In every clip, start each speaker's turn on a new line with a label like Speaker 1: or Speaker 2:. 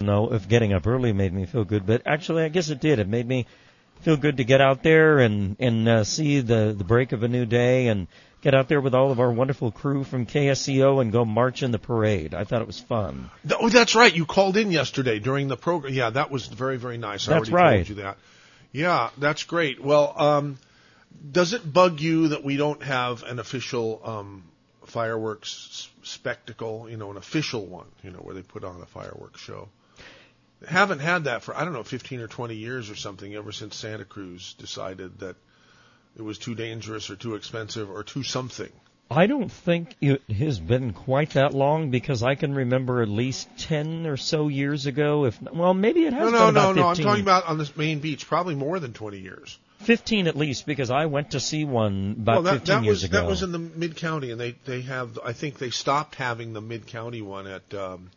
Speaker 1: know if getting up early made me feel good, but actually I guess it did. It made me feel good to get out there and and uh, see the the break of a new day and get out there with all of our wonderful crew from KSCO and go march in the parade. I thought it was fun.
Speaker 2: Oh, that's right. You called in yesterday during the program. Yeah, that was very very nice. I
Speaker 1: That's
Speaker 2: already
Speaker 1: right.
Speaker 2: told you that. Yeah, that's great. Well, um, does it bug you that we don't have an official um, fireworks spectacle? You know, an official one. You know, where they put on a fireworks show. Haven't had that for I don't know 15 or 20 years or something ever since Santa Cruz decided that it was too dangerous or too expensive or too something.
Speaker 1: I don't think it has been quite that long because I can remember at least 10 or so years ago if well maybe it has
Speaker 2: No, no,
Speaker 1: been
Speaker 2: no,
Speaker 1: about
Speaker 2: no. I'm talking about on this main beach, probably more than 20 years.
Speaker 1: 15 at least because I went to see one about
Speaker 2: well, that,
Speaker 1: 15
Speaker 2: that
Speaker 1: years
Speaker 2: was
Speaker 1: ago.
Speaker 2: that was in the mid county, and they they have. I think they stopped having the mid county one at. Um,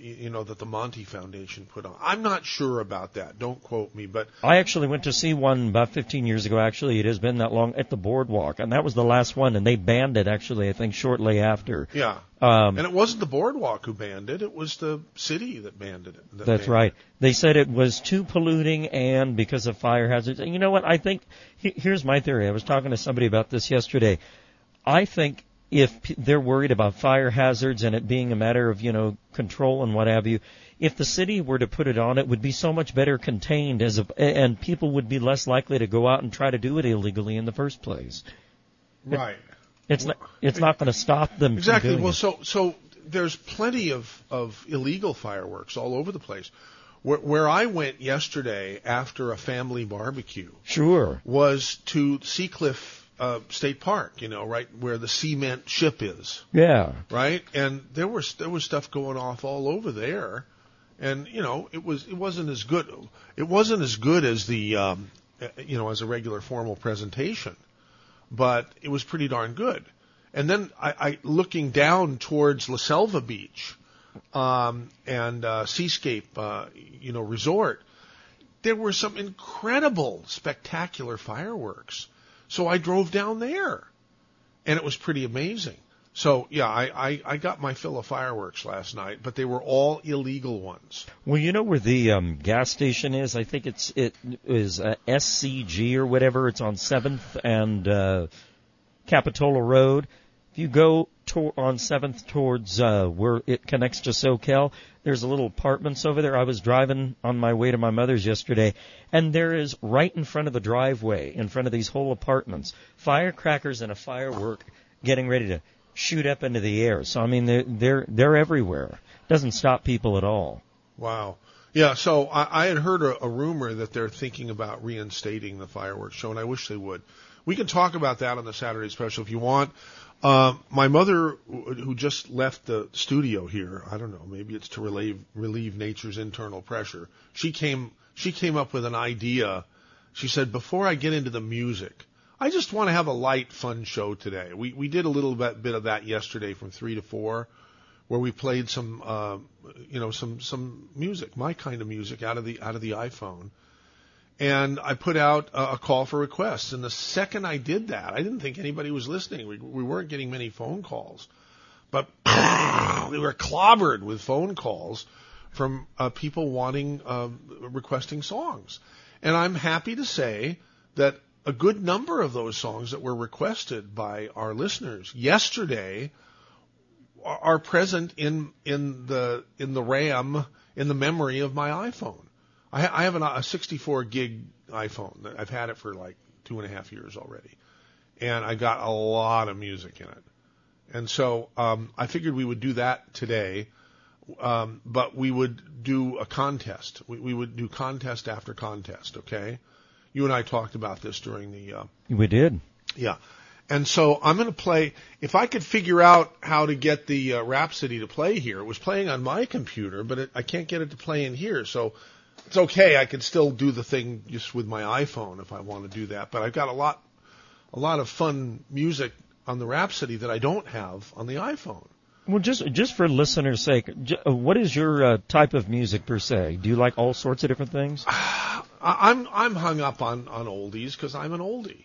Speaker 2: you know that the Monty Foundation put on. I'm not sure about that. Don't quote me, but
Speaker 1: I actually went to see one about 15 years ago. Actually, it has been that long at the boardwalk, and that was the last one. And they banned it actually, I think, shortly after.
Speaker 2: yeah.
Speaker 1: Um,
Speaker 2: And it wasn't the boardwalk who banned it; it was the city that banned it. that
Speaker 1: that's
Speaker 2: banned
Speaker 1: right.
Speaker 2: it.
Speaker 1: They said it was too polluting and because of fire hazards. And you know what? I think here's my theory. I was talking to somebody about this yesterday. I think if they're worried about fire hazards and it being a matter of you know control and what have you, if the city were to put it on, it would be so much better contained as a, and people would be less likely to go out and try to do it illegally in the first place.
Speaker 2: Right.
Speaker 1: It's not, it's not going to stop them
Speaker 2: Exactly.
Speaker 1: from doing
Speaker 2: Well,
Speaker 1: it.
Speaker 2: so so there's plenty of of illegal fireworks all over the place. Where, where I went yesterday after a family barbecue
Speaker 1: Sure.
Speaker 2: was to Seacliff uh, State Park. You know, right where the cement ship is.
Speaker 1: Yeah.
Speaker 2: right? And there was there was stuff going off all over there, and you know it was it wasn't as good it wasn't as good as the um, uh, you know as a regular formal presentation, but it was pretty darn good. And then I, I looking down towards La Selva Beach um, and uh, Seascape, uh, you know, resort, there were some incredible, spectacular fireworks. So I drove down there, and it was pretty amazing. So yeah, I, I, I got my fill of fireworks last night, but they were all illegal ones.
Speaker 1: Well, you know where the um, gas station is? I think it's it is uh, SCG or whatever. It's on Seventh and uh, Capitola Road. If you go to- on Seventh towards uh, where it connects to Soquel, there's a little apartments over there. I was driving on my way to my mother's yesterday, and there is right in front of the driveway, in front of these whole apartments, firecrackers and a firework getting ready to shoot up into the air. So I mean, they're they're they're everywhere. Doesn't stop people at all.
Speaker 2: Wow. Yeah, so I, I had heard a, a rumor that they're thinking about reinstating the fireworks show, and I wish they would. We can talk about that on the Saturday special if you want. Uh, my mother, who just left the studio here, I don't know, maybe it's to relieve relieve nature's internal pressure. She came she came up with an idea. She said, before I get into the music, I just want to have a light, fun show today. We we did a little bit, bit of that yesterday from three to four, where we played some uh, you know some some music, my kind of music, out of the out of the iPhone. And I put out a, call for requests. And the second I did that, I didn't think anybody was listening. We, we weren't getting many phone calls, but we were clobbered with phone calls from uh, people wanting um, requesting songs. And I'm happy to say that a good number of those songs that were requested by our listeners yesterday are present in in the in the RAM in the memory of my iPhone. I, I have an, a 64 gig iPhone. I've had it for like two and a half years already, and I got a lot of music in it. And so um, I figured we would do that today, um, but we would do a contest. We, we would do contest after contest. Okay, you and I talked about this during the uh,
Speaker 1: We did.
Speaker 2: yeah. And so I'm going to play. If I could figure out how to get the uh, Rhapsody to play here, it was playing on my computer, but it, I can't get it to play in here. So it's okay. I could still do the thing just with my iPhone if I want to do that. But I've got a lot, a lot of fun music on the Rhapsody that I don't have on the iPhone.
Speaker 1: Well, just just for listeners' sake, uh, what is your uh, type of music per se? Do you like all sorts of different things?
Speaker 2: I'm I'm hung up on on oldies because I'm an oldie.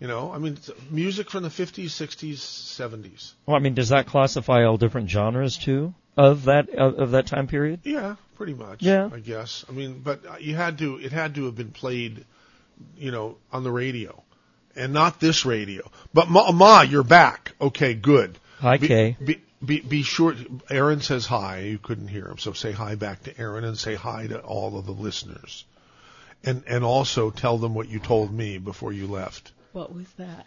Speaker 2: You know, I mean, music from the 50s, 60s, 70s.
Speaker 1: Well, I mean, does that classify all different genres too of that of, of that time period?
Speaker 2: Yeah, pretty much.
Speaker 3: Yeah.
Speaker 2: I guess. I mean, but you had to. It had to have been played, you know, on the radio, and not this radio. But Ma, Ma you're back. Okay, good.
Speaker 3: Hi,
Speaker 2: Be-
Speaker 3: Kay.
Speaker 2: Be, be, be sure. Aaron says hi. You couldn't hear him, so say hi back to Aaron and say hi to all of the listeners, and and also tell them what you told me before you left
Speaker 4: What was that?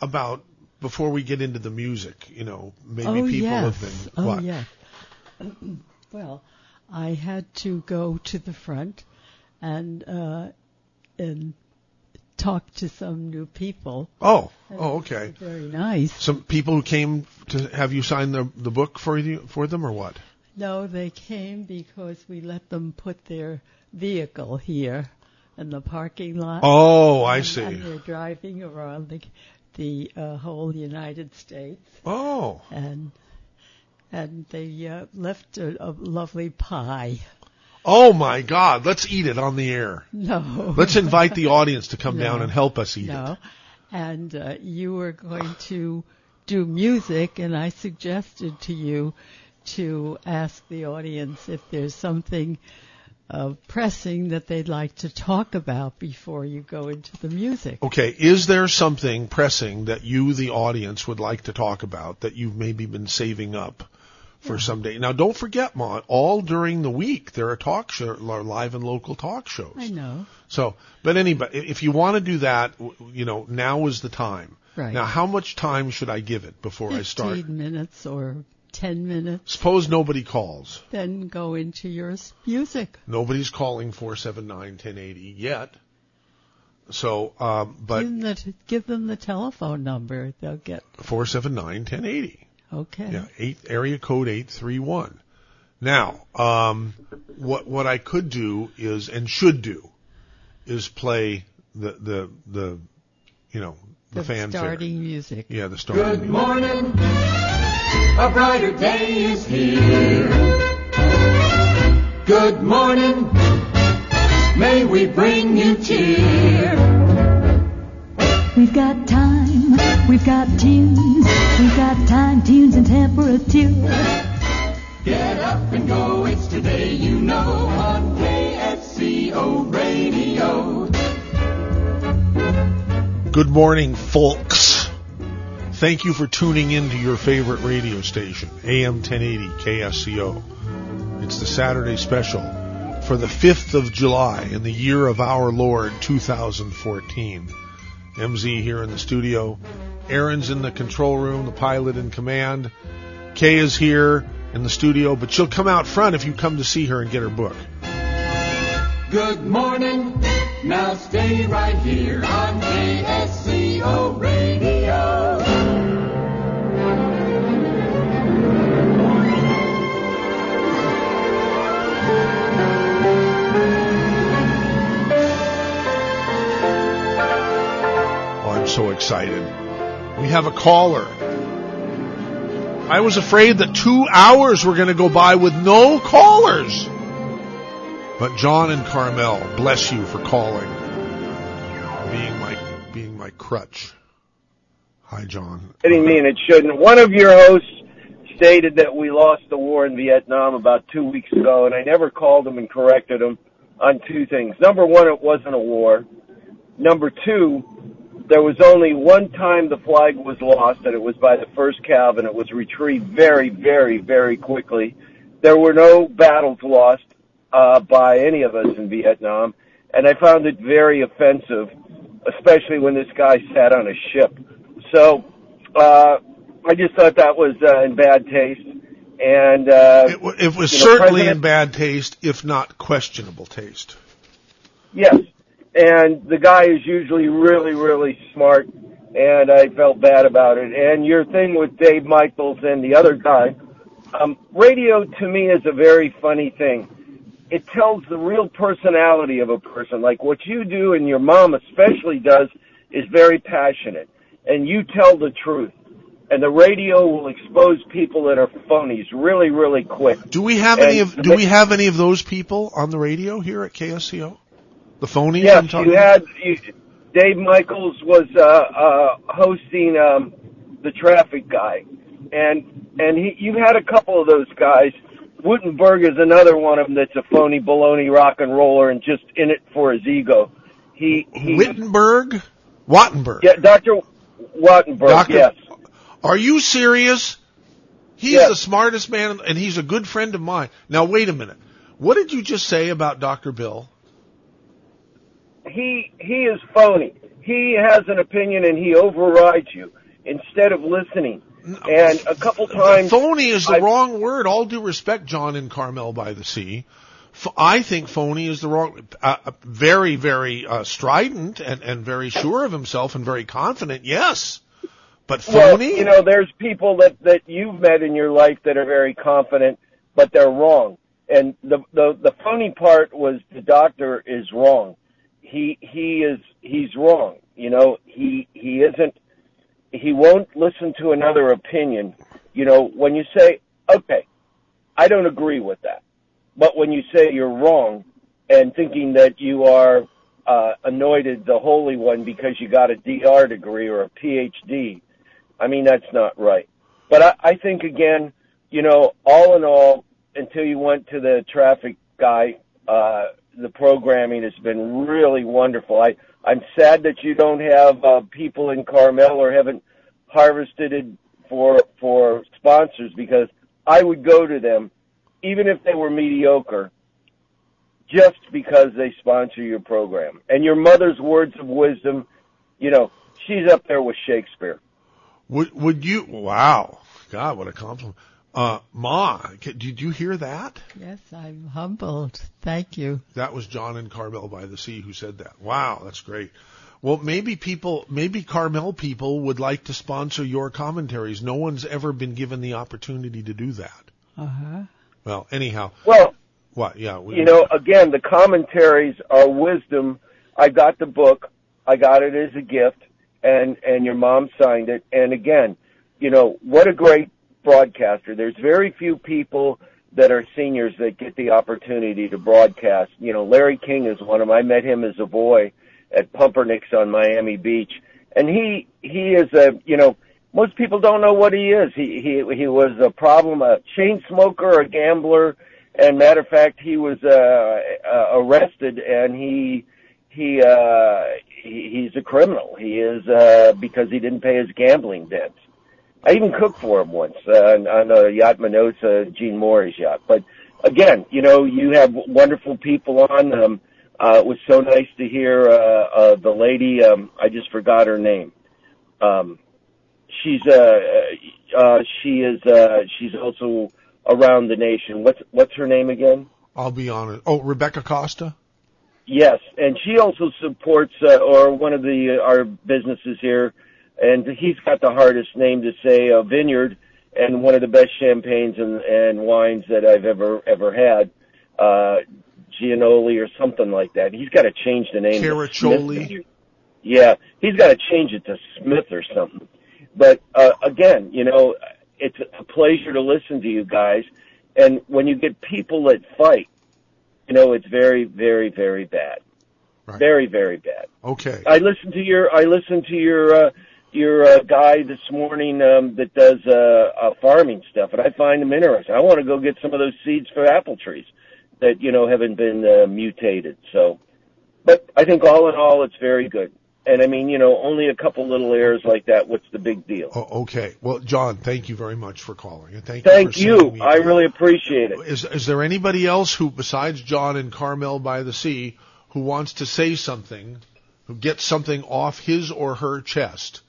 Speaker 2: about before we get into the music. You know, maybe
Speaker 4: oh
Speaker 2: people
Speaker 4: yes.
Speaker 2: have been
Speaker 4: oh
Speaker 2: what?
Speaker 4: yes. well, I had to go to the front and uh, and talk to some new people.
Speaker 2: Oh,
Speaker 4: And
Speaker 2: oh, okay.
Speaker 4: Very nice.
Speaker 2: Some people who came to have you sign the the book for you for them or what?
Speaker 4: No, they came because we let them put their vehicle here in the parking lot.
Speaker 2: Oh, I
Speaker 4: and,
Speaker 2: see.
Speaker 4: And they're driving around the the uh, whole United States,
Speaker 2: Oh,
Speaker 4: and and they uh, left a, a lovely pie.
Speaker 2: oh my God! Let's eat it on the air.
Speaker 4: No.
Speaker 2: Let's invite the audience to come
Speaker 4: No.
Speaker 2: down and help us eat
Speaker 4: No.
Speaker 2: it.
Speaker 4: And uh, you were going to do music, and I suggested to you to ask the audience if there's something uh, pressing that they'd like to talk about before you go into the music.
Speaker 2: Okay, is there something pressing that you, the audience, would like to talk about that you've maybe been saving up for some day Now, don't forget, Ma, all during the week there are talk show, are live and local talk shows.
Speaker 4: I know.
Speaker 2: So, but anybody, if you want to do that, you know, now is the time.
Speaker 4: Right.
Speaker 2: Now, how much time should I give it before I start?
Speaker 4: 15 minutes or 10 minutes,
Speaker 2: Suppose nobody calls.
Speaker 4: then go into your music.
Speaker 2: Nobody's calling 479-1080 yet. So, um, but
Speaker 4: give, them the, give them the telephone number. They'll get,
Speaker 2: 479-1080.
Speaker 4: Okay.
Speaker 2: Yeah, eight area code eight three one. Now, um, what what I could do is and should do is play the the the you know the,
Speaker 4: the
Speaker 2: fanfare.
Speaker 4: starting music.
Speaker 2: Yeah, the starting.
Speaker 5: Good
Speaker 2: music.
Speaker 5: morning, a brighter day is here. Good morning, may we bring you cheer.
Speaker 6: We've got time, we've got tunes, we've got time, tunes, and temperature.
Speaker 5: Get up and go, it's today you know on KSCO Radio.
Speaker 2: Good morning, folks. Thank you for tuning in to your favorite radio station, AM 1080 KSCO. It's the Saturday special for the 5th of July in the year of our Lord 2014. MZ here in the studio. Aaron's in the control room, the pilot in command. Kay is here in the studio, but she'll come out front if you come to see her and get her book.
Speaker 5: Good morning, now stay right here on KSCO Radio.
Speaker 2: So excited. We have a caller. I was afraid that two hours were going to go by with no callers. But John and Carmel, bless you for calling. Being my, being my crutch. Hi, John.
Speaker 7: Kidding me, and it shouldn't. One of your hosts stated that we lost the war in Vietnam about two weeks ago, and I never called him and corrected him on two things. Number one, it wasn't a war. Number two, there was only one time the flag was lost, and it was by the first Cav, and it was retrieved very, very, very quickly. There were no battles lost uh, by any of us in Vietnam, and I found it very offensive, especially when this guy sat on a ship. So uh, I just thought that was uh, in bad taste, and uh,
Speaker 2: It, wa- it was
Speaker 7: you know,
Speaker 2: certainly in bad taste, if not questionable taste.
Speaker 7: Yes, and the guy is usually really, really smart, and I felt bad about it. And your thing with Dave Michaels and the other guy, um, radio to me is a very funny thing. It tells the real personality of a person. Like what you do, and your mom especially does, is very passionate, and you tell the truth. And the radio will expose people that are phonies really, really quick.
Speaker 2: Do we have any of, do we have any of those people on the radio here at KSCO? The phonies? I'm
Speaker 7: Yes, you had you, Dave Michaels was uh, uh, hosting um, the traffic guy, and and he you had a couple of those guys Wittenberg is another one of them that's a phony baloney rock and roller and just in it for his ego. He he
Speaker 2: Wittenberg, Wattenburg.
Speaker 7: yeah, Dr. Wattenburg,
Speaker 2: Dr.
Speaker 7: yes.
Speaker 2: Are you serious? He's
Speaker 7: Yes.
Speaker 2: the smartest man, and he's a good friend of mine. Now wait a minute. What did you just say about Dr. Bill?
Speaker 7: He he is phony. He has an opinion and he overrides you instead of listening. And a couple times,
Speaker 2: phony is the
Speaker 7: I-
Speaker 2: wrong word. All due respect, John and Carmel by the Sea. F- I think phony is the wrong. Uh, uh, very, very uh, strident and, and very sure of himself and very confident. Yes, but
Speaker 7: well,
Speaker 2: phony.
Speaker 7: you know, there's people that that you've met in your life that are very confident, but they're wrong. And the the the phony part was the doctor is wrong. He he is he's wrong. You know, he he isn't. He won't listen to another opinion. You know, when you say, okay, I don't agree with that. But when you say you're wrong and thinking that you are uh, anointed the Holy One because you got a DR degree or a PhD, I mean, that's not right. But I, I think again, you know, all in all, until you went to the traffic guy, uh, the programming has been really wonderful. I, I'm sad that you don't have, uh, people in Carmel or haven't harvested it for, for sponsors because I would go to them even if they were mediocre just because they sponsor your program. And your mother's words of wisdom, you know, she's up there with Shakespeare.
Speaker 2: Would would you? Wow, God, what a compliment. Uh, Ma, did you hear that?
Speaker 4: Yes, I'm humbled. Thank you.
Speaker 2: That was John and Carmel by the Sea who said that. Wow, that's great. Well, maybe people, maybe Carmel people would like to sponsor your commentaries. No one's ever been given the opportunity to do that.
Speaker 4: Uh huh.
Speaker 2: Well, anyhow,
Speaker 7: Well,
Speaker 2: what? Yeah, we,
Speaker 7: you know, again, the commentaries are wisdom. I got the book. I got it as a gift and, and your mom signed it. And again, you know, what a great broadcaster. There's very few people that are seniors that get the opportunity to broadcast. You know, Larry King is one of them. I met him as a boy at Pumpernik's on Miami Beach. And he, he is a, you know, most people don't know what he is. He, he, he was a problem, a chain smoker, a gambler, and matter of fact, he was, uh, uh arrested and he, he, uh, he, he's a criminal. He is, uh, because he didn't pay his gambling debts. I even cooked for him once, uh, on, on a yacht Minosa, Gene Moore's yacht. But again, you know, you have wonderful people on, um, uh, it was so nice to hear, uh, uh, the lady, um, I just forgot her name. Um, she's, uh, uh, she is, uh, she's also around the nation. What's, what's her name again?
Speaker 2: I'll be honest. Oh, Rebecca Costa.
Speaker 7: Yes, and she also supports uh, or one of the uh, our businesses here, and he's got the hardest name to say a Vineyard, and one of the best champagnes and, and wines that I've ever ever had, uh, Gianoli or something like that. He's got to change the name.
Speaker 2: Caraccioli.
Speaker 7: Yeah, he's got to change it to Smith or something. But uh, again, you know, it's a pleasure to listen to you guys, and when you get people that fight, you know, it's very, very, very bad.
Speaker 2: Right.
Speaker 7: Very, very bad.
Speaker 2: Okay.
Speaker 7: I listened to your, I listened to your, uh, your uh, guy this morning um, that does uh, uh, farming stuff, and I find him interesting. I want to go get some of those seeds for apple trees that you know haven't been uh, mutated. So, but I think all in all, it's very good. And I mean, you know, only a couple little errors like that. What's the big deal?
Speaker 2: Oh, okay. Well, John, thank you very much for calling, and thank, you.
Speaker 7: Thank
Speaker 2: for
Speaker 7: you. I
Speaker 2: that.
Speaker 7: really appreciate it.
Speaker 2: Is is there anybody else who, besides John and Carmel by the Sea, who wants to say something, who gets something off his or her chest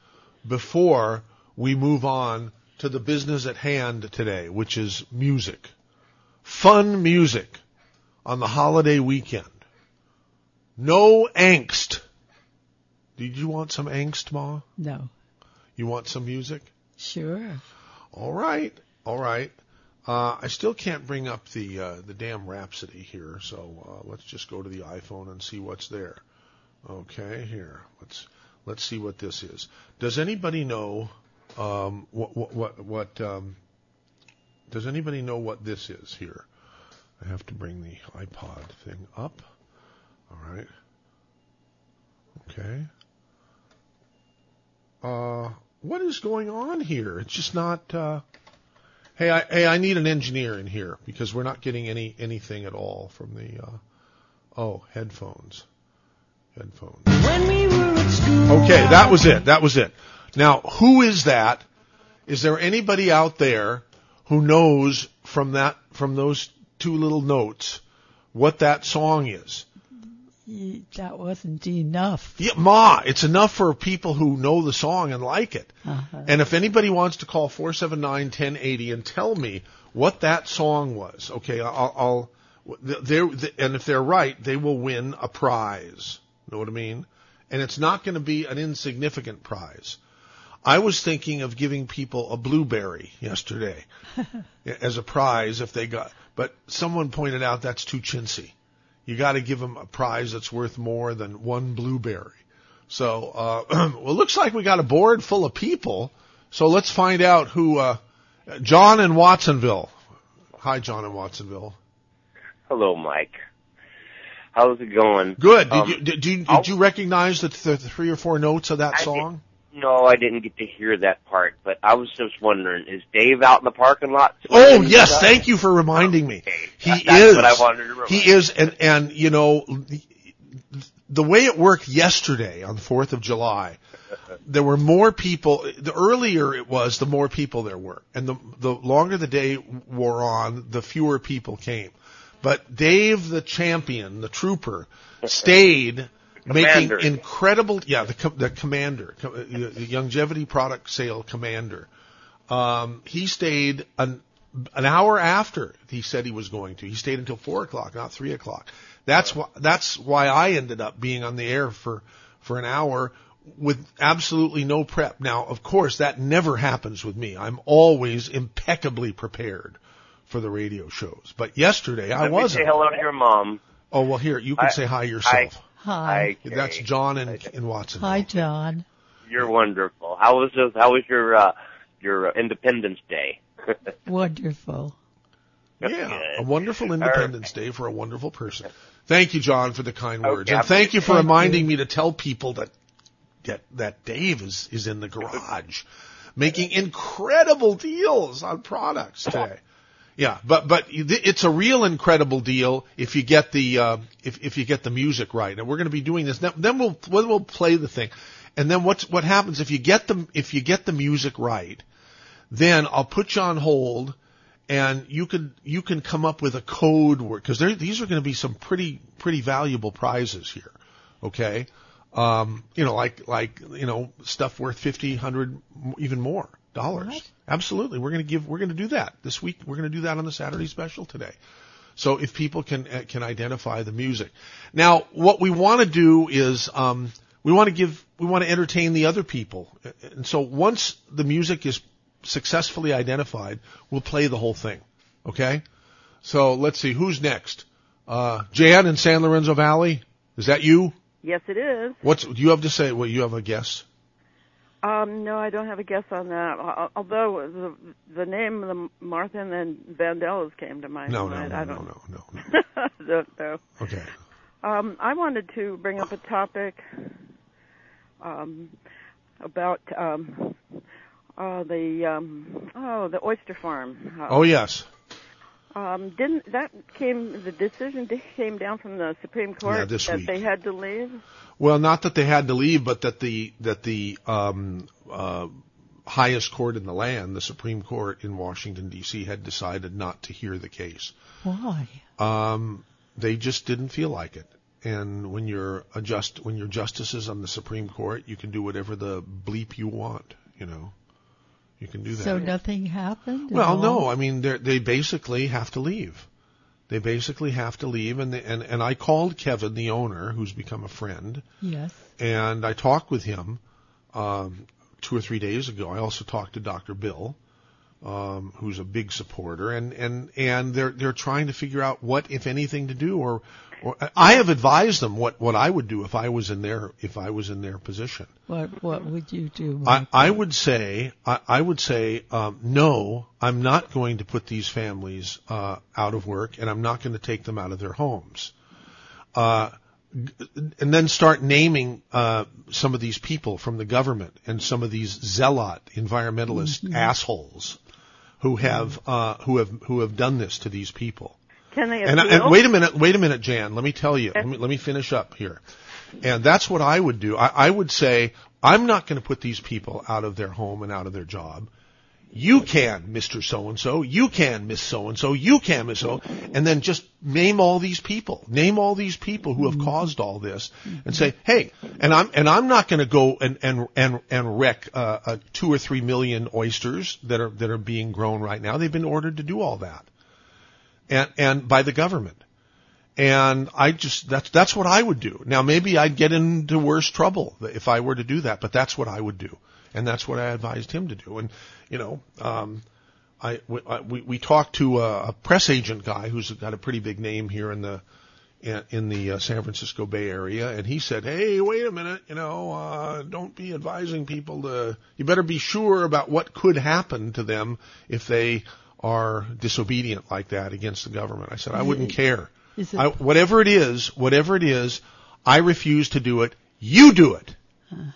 Speaker 2: before we move on to the business at hand today, which is music, fun music on the holiday weekend. No angst. Did you want some angst, Ma?
Speaker 4: No.
Speaker 2: You want some music?
Speaker 4: Sure.
Speaker 2: All right, all right. Uh, I still can't bring up the uh, the damn Rhapsody here, so uh, let's just go to the iPhone and see what's there. Okay, here let's let's see what this is. Does anybody know um, what what what, um, does anybody know what this is here? I have to bring the iPod thing up. All right. Okay. Uh, what is going on here? It's just not. Uh, Hey, I, hey, I need an engineer in here because we're not getting any anything at all from the. Uh, oh, headphones, headphones. Okay, that was it. That was it. Now, who is that? Is there anybody out there who knows from that from those two little notes what that song is?
Speaker 4: That wasn't enough.
Speaker 2: Yeah, Ma, it's enough for people who know the song and like it.
Speaker 4: Uh-huh.
Speaker 2: And if anybody wants to call 479-1080 and tell me what that song was, okay, I'll, I'll they're, and if they're right, they will win a prize. Know what I mean? And it's not going to be an insignificant prize. I was thinking of giving people a blueberry yesterday as a prize if they got, but someone pointed out that's too chintzy. You got to give them a prize that's worth more than one blueberry. So, uh, well, it looks like we got a board full of people. So let's find out who, uh, John in Watsonville. Hi, John in Watsonville.
Speaker 8: Hello, Mike. How's it going?
Speaker 2: Good. Did
Speaker 8: Um,
Speaker 2: you, did, you,
Speaker 8: I'll-
Speaker 2: did you recognize the, the three or four notes of that
Speaker 8: I
Speaker 2: song?
Speaker 8: No, I didn't get to hear that part, but I was just wondering, is Dave out in the parking lot?
Speaker 2: Oh yes,
Speaker 8: stuff?
Speaker 2: thank you for reminding me.
Speaker 8: Okay,
Speaker 2: He
Speaker 8: that- that's
Speaker 2: is.
Speaker 8: what I wanted to remember.
Speaker 2: He is, and and you know, the, the way it worked yesterday on the Fourth of July, there were more people. The earlier it was, the more people there were, and the the longer the day wore on, the fewer people came. But Dave, the champion, the trooper, stayed. Making incredible, yeah, the the commander, the longevity product sale commander. Um, he stayed an an hour after he said he was going to. He stayed until four o'clock, not three o'clock. That's why that's why I ended up being on the air for for an hour with absolutely no prep. Now, of course, that never happens with me. I'm always impeccably prepared for the radio shows. But yesterday I
Speaker 8: Let me say
Speaker 2: wasn't.
Speaker 8: hello to your mom.
Speaker 2: Oh well, here you can
Speaker 8: I-
Speaker 2: say hi yourself.
Speaker 4: Hi.
Speaker 8: Okay.
Speaker 2: That's John in in Watson.
Speaker 4: Hi, John.
Speaker 8: You're wonderful. How was this, how was your uh, your uh, Independence Day?
Speaker 4: Wonderful.
Speaker 2: Yeah, a wonderful Independence Day for a wonderful person. Thank you, John, for the kind words,
Speaker 8: Okay,
Speaker 2: and thank you for
Speaker 4: thank
Speaker 2: reminding me to tell people that that that Dave is is in the garage, making incredible deals on products today. Yeah, but but it's a real incredible deal if you get the uh, if if you get the music right, and we're going to be doing this. Then then we'll then we'll play the thing, and then what's what happens if you get the if you get the music right, then I'll put you on hold and you could you can come up with a code word because there these are going to be some pretty pretty valuable prizes here. Okay, um, you know like like you know stuff worth fifty, hundred, even more dollars. Absolutely, we're going to give we're going to do that this week. We're going to do that on the Saturday special today. So if people can uh, can identify the music, now what we want to do is um, we want to give we want to entertain the other people, and so once the music is successfully identified, we'll play the whole thing. Okay? So let's see, who's next? Uh, Jan in San Lorenzo Valley? Is that you?
Speaker 9: Yes, it is.
Speaker 2: What's, do you have to say? Well, you have a guess?
Speaker 9: Um, no, I don't have a guess on that. Although the the name of the Martha and then Vandellas came to mind.
Speaker 2: No, no, no,
Speaker 9: I
Speaker 2: no,
Speaker 9: don't
Speaker 2: no, no, no.
Speaker 9: don't know.
Speaker 2: Okay.
Speaker 9: Um, I wanted to bring up a topic um, about um, uh, the um, oh the oyster farm. Uh,
Speaker 2: Oh, yes.
Speaker 9: Um, didn't that came the decision d- came down from the Supreme Court
Speaker 2: Yeah, this
Speaker 9: that
Speaker 2: week.
Speaker 9: they had to leave?
Speaker 2: Well, not that they had to leave, but that the, that the, um, uh, highest court in the land, the Supreme Court in Washington DC had decided not to hear the case.
Speaker 4: Why?
Speaker 2: Um, they just didn't feel like it. And when you're a just, when you're justices on the Supreme Court, you can do whatever the bleep you want, you know. You can do that.
Speaker 4: So nothing happened?
Speaker 2: well, no, I mean, they they basically have to leave. They basically have to leave, and they, and and I called Kevin, the owner, who's become a friend,
Speaker 4: Yes.
Speaker 2: and I talked with him um, two or three days ago. I also talked to Dr. Bill, um, who's a big supporter, and and and they're they're trying to figure out what, if anything, to do. Or I have advised them what what I would do if I was in their if I was in their position.
Speaker 4: What What would you do?
Speaker 2: I, I would say I, I would say um, no. I'm not going to put these families uh, out of work, and I'm not going to take them out of their homes. Uh, and then start naming uh, some of these people from the government and some of these zealot environmentalist assholes who have uh, who have who have done this to these people.
Speaker 9: Can they
Speaker 2: And,
Speaker 9: appeal?
Speaker 2: and wait a minute, wait a minute, Jan. Let me tell you. Let me, let me finish up here. And that's what I would do. I, I would say, I'm not going to put these people out of their home and out of their job. You can, Mr. So-and-so. You can, Miss So-and-so. You can, Miss So. And then just name all these people. Name all these people who have caused all this and say, hey, and I'm, and I'm not going to go and, and, and, and wreck, uh, uh, two or three million oysters that are, that are being grown right now. They've been ordered to do all that. And, and by the government. And I just, that's, that's what I would do. Now maybe I'd get into worse trouble if I were to do that, but that's what I would do. And that's what I advised him to do. And, you know, um, I, we, we talked to a, a press agent guy who's got a pretty big name here in the, in, in the uh, San Francisco Bay Area, and he said, "Hey, wait a minute, you know, uh, don't be advising people to. You better be sure about what could happen to them if they are disobedient like that against the government." I said, "I wouldn't care.
Speaker 4: It-
Speaker 2: I, whatever it is, whatever it is, I refuse to do it. You do it."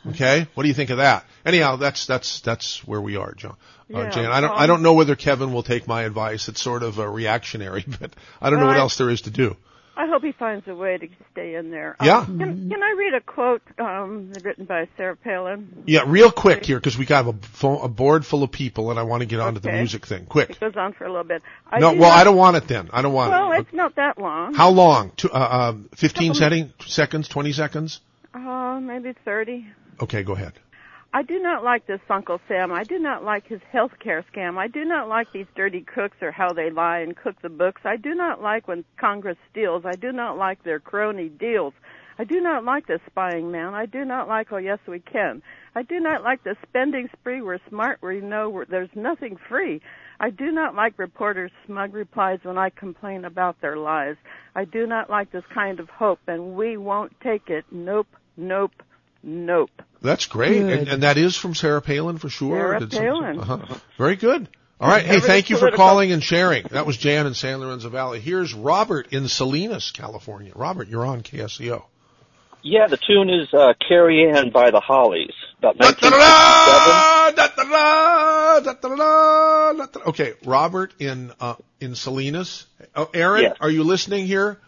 Speaker 2: Okay, what do you think of that? Anyhow, that's that's that's where we are, John. Uh,
Speaker 9: Yeah,
Speaker 2: Jan, I don't I
Speaker 9: um,
Speaker 2: don't know whether Kevin will take my advice. It's sort of a reactionary, but I don't know what
Speaker 9: Right.
Speaker 2: else there is to do.
Speaker 9: I hope he finds a way to stay in there.
Speaker 2: Yeah.
Speaker 9: Um, can, can I read a quote um, written by Sarah Palin?
Speaker 2: Yeah, real quick here because we got a, phone, a board full of people, and I want to get onto the music thing. Quick.
Speaker 9: It goes on for a little bit. I
Speaker 2: no, well,
Speaker 9: not-
Speaker 2: I don't want it then. I don't want
Speaker 9: Well,
Speaker 2: it.
Speaker 9: Well, it's not that long.
Speaker 2: How long? Two, uh, um, Fifteen setting seconds, twenty seconds.
Speaker 9: Uh, maybe 30.
Speaker 2: Okay, go ahead.
Speaker 9: I do not like this Uncle Sam. I do not like his health care scam. I do not like these dirty cooks or how they lie and cook the books. I do not like when Congress steals. I do not like their crony deals. I do not like the spying man. I do not like, oh yes we can. I do not like the spending spree. We're smart. We know we're, there's nothing free. I do not like reporters' smug replies when I complain about their lies. I do not like this kind of hope, and we won't take it. Nope, nope, nope.
Speaker 2: That's great, and, and that is from Sarah Palin for sure.
Speaker 9: Sarah
Speaker 2: Did some-
Speaker 9: Palin.
Speaker 2: uh-huh. Very good. All right. Hey, thank you for calling and sharing. That was Jan in San Lorenzo Valley. Here's Robert in Salinas, California. Robert, you're on KSCO.
Speaker 10: Yeah, the tune is uh, Carrie Anne by the Hollies, about 1967.
Speaker 2: Da-da-da, da-da-da, da-da-da. Okay, Robert in uh, in Salinas. Oh, Aaron,
Speaker 10: Yes.
Speaker 2: are you listening here?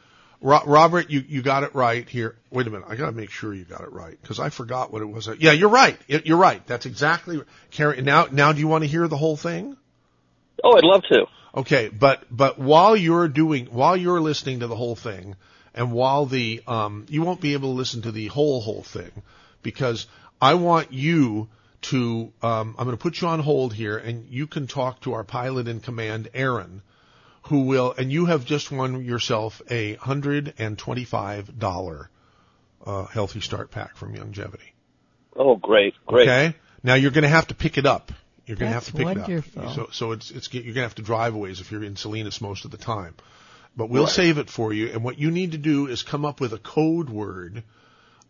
Speaker 2: Ro- Robert, you you got it right here. Wait a minute, I got to make sure you got it right because I forgot what it was. Yeah, you're right. You're right. That's exactly. Carrie, now now do you want to hear the whole thing?
Speaker 10: Oh, I'd love to.
Speaker 2: Okay, but but while you're doing while you're listening to the whole thing, and while the um, you won't be able to listen to the whole whole thing because I want you to um, I'm going to put you on hold here, and you can talk to our pilot in command, Aaron, who will, and you have just won yourself a hundred and twenty five dollar uh, healthy start pack from Longevity.
Speaker 10: Oh, great, great.
Speaker 2: Okay. Now you're going to have to pick it up. You're going to have to pick
Speaker 4: wonderful.
Speaker 2: it up. So, so it's it's you're going to have to drive a ways if you're in Salinas most of the time. But we'll
Speaker 10: Right.
Speaker 2: save it for you. And what you need to do is come up with a code word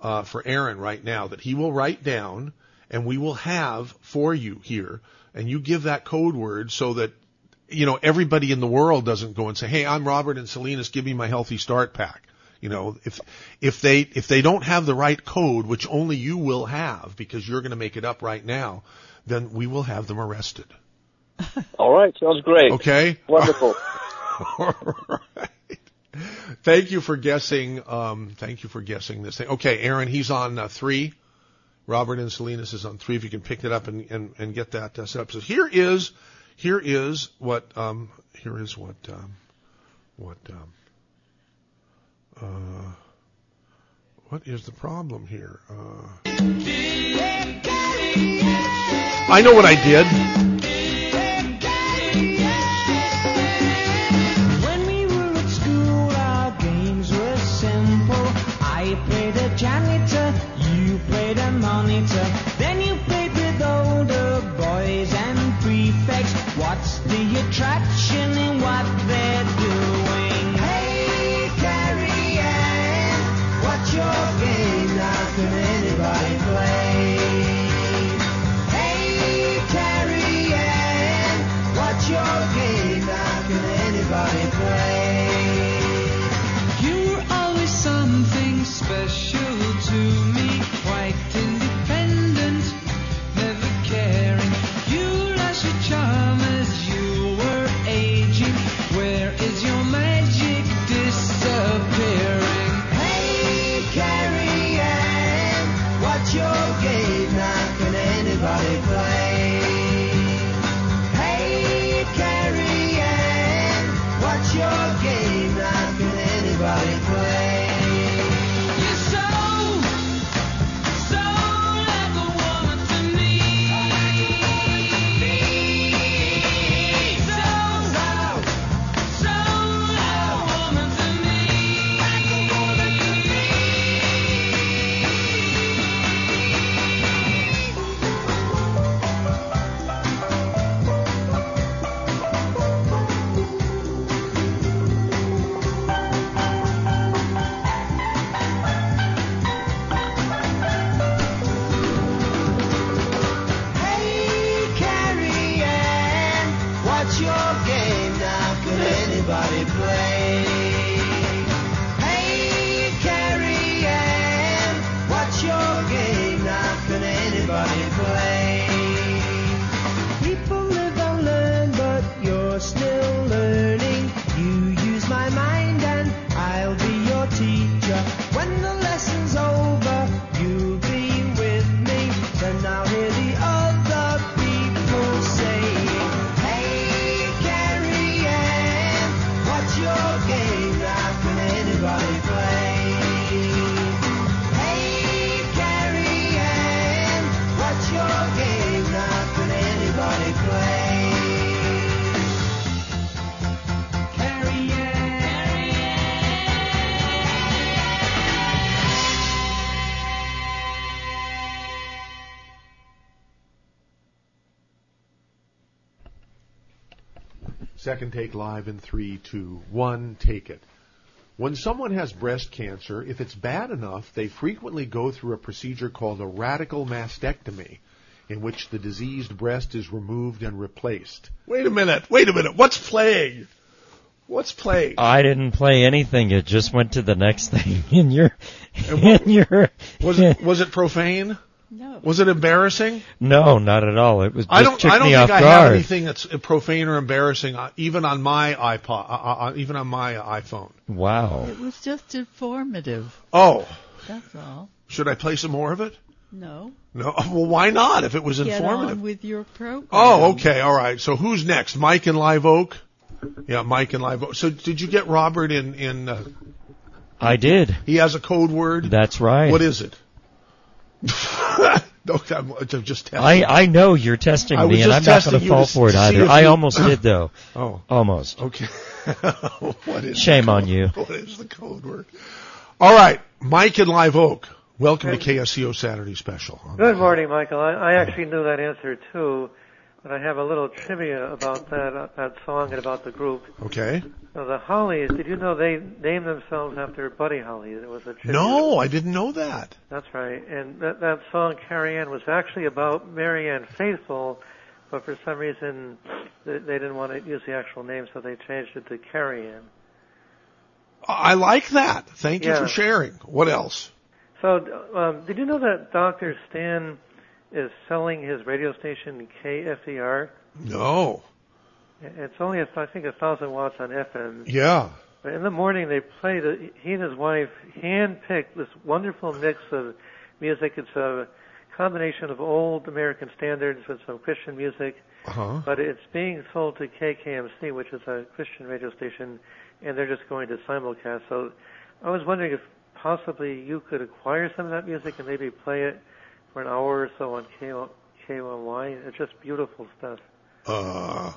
Speaker 2: uh, for Aaron right now that he will write down, and we will have for you here. And you give that code word so that you know everybody in the world doesn't go and say, "Hey, I'm Robert and Salinas. Give me my healthy start pack." You know, if if they if they don't have the right code, which only you will have because you're going to make it up right now, then we will have them arrested.
Speaker 10: All right, sounds great.
Speaker 2: Okay.
Speaker 10: Wonderful.
Speaker 2: All right. Thank you for guessing. Um, thank you for guessing this thing. Okay, Aaron, he's on uh, three. Robert and Salinas is on three. If you can pick it up and and, and get that uh, set up. So here is here is what um, here is what um, what um, uh, what is the problem here? Uh, I know what I did. Second take live in three, two, one, take it. When someone has breast cancer, if it's bad enough, they frequently go through a procedure called a radical mastectomy, in which the diseased breast is removed and replaced. Wait a minute, wait a minute, what's playing? What's playing?
Speaker 3: I didn't play anything. It just went to the next thing in your
Speaker 2: And what-
Speaker 3: in your.
Speaker 2: Was it was it profane?
Speaker 4: No.
Speaker 2: Was it embarrassing?
Speaker 3: No, not at all. It was just
Speaker 2: I don't. I don't
Speaker 3: me
Speaker 2: think I
Speaker 3: guard.
Speaker 2: have anything that's profane or embarrassing, uh, even on my iPod, uh, uh, even on my iPhone.
Speaker 3: Wow.
Speaker 4: It was just informative.
Speaker 2: Oh,
Speaker 4: That's all.
Speaker 2: should I play some more of it?
Speaker 4: No.
Speaker 2: No. Well, why not? If it was
Speaker 4: Get
Speaker 2: informative.
Speaker 4: on with your program.
Speaker 2: Oh, okay, all right. So who's next? Mike in Live Oak. Yeah, Mike in Live Oak. So did you get Robert in in? Uh,
Speaker 3: I did.
Speaker 2: he has a code word.
Speaker 3: That's right.
Speaker 2: What is it? No, I'm, I'm just testing.
Speaker 3: I I know you're testing
Speaker 2: I
Speaker 3: me, and I'm not going to fall for it either. I
Speaker 2: you-
Speaker 3: almost did though.
Speaker 2: Oh,
Speaker 3: Almost.
Speaker 2: okay. what is
Speaker 3: Shame on you.
Speaker 2: What is the code word? All right, Mike in Live Oak. Welcome to KSCO Saturday Special.
Speaker 11: Good morning, Michael. I, I actually knew that answer too, but I have a little trivia about that uh, that song and about the group.
Speaker 2: Okay.
Speaker 11: So the Hollies, did you know they named themselves after Buddy Holly? It was a tribute.
Speaker 2: No, I didn't know that.
Speaker 11: That's right. And that that song Carrie Anne was actually about Marianne Faithfull, but for some reason they, they didn't want to use the actual name, so they changed it to Carrie Anne.
Speaker 2: I like that. Thank you for sharing. What else?
Speaker 11: So, um, did you know that Dr. Stan is selling his radio station KFER?
Speaker 2: No.
Speaker 11: It's only, I think, a thousand watts on FM.
Speaker 2: Yeah.
Speaker 11: But in the morning, they play. The, he and his wife hand-picked this wonderful mix of music. It's a combination of old American standards with some Christian music.
Speaker 2: Uh-huh.
Speaker 11: But it's being sold to KKMC, which is a Christian radio station, and they're just going to simulcast. So, I was wondering if possibly you could acquire some of that music and maybe play it for an hour or so on K- KOMY. It's just beautiful stuff.
Speaker 2: Uh,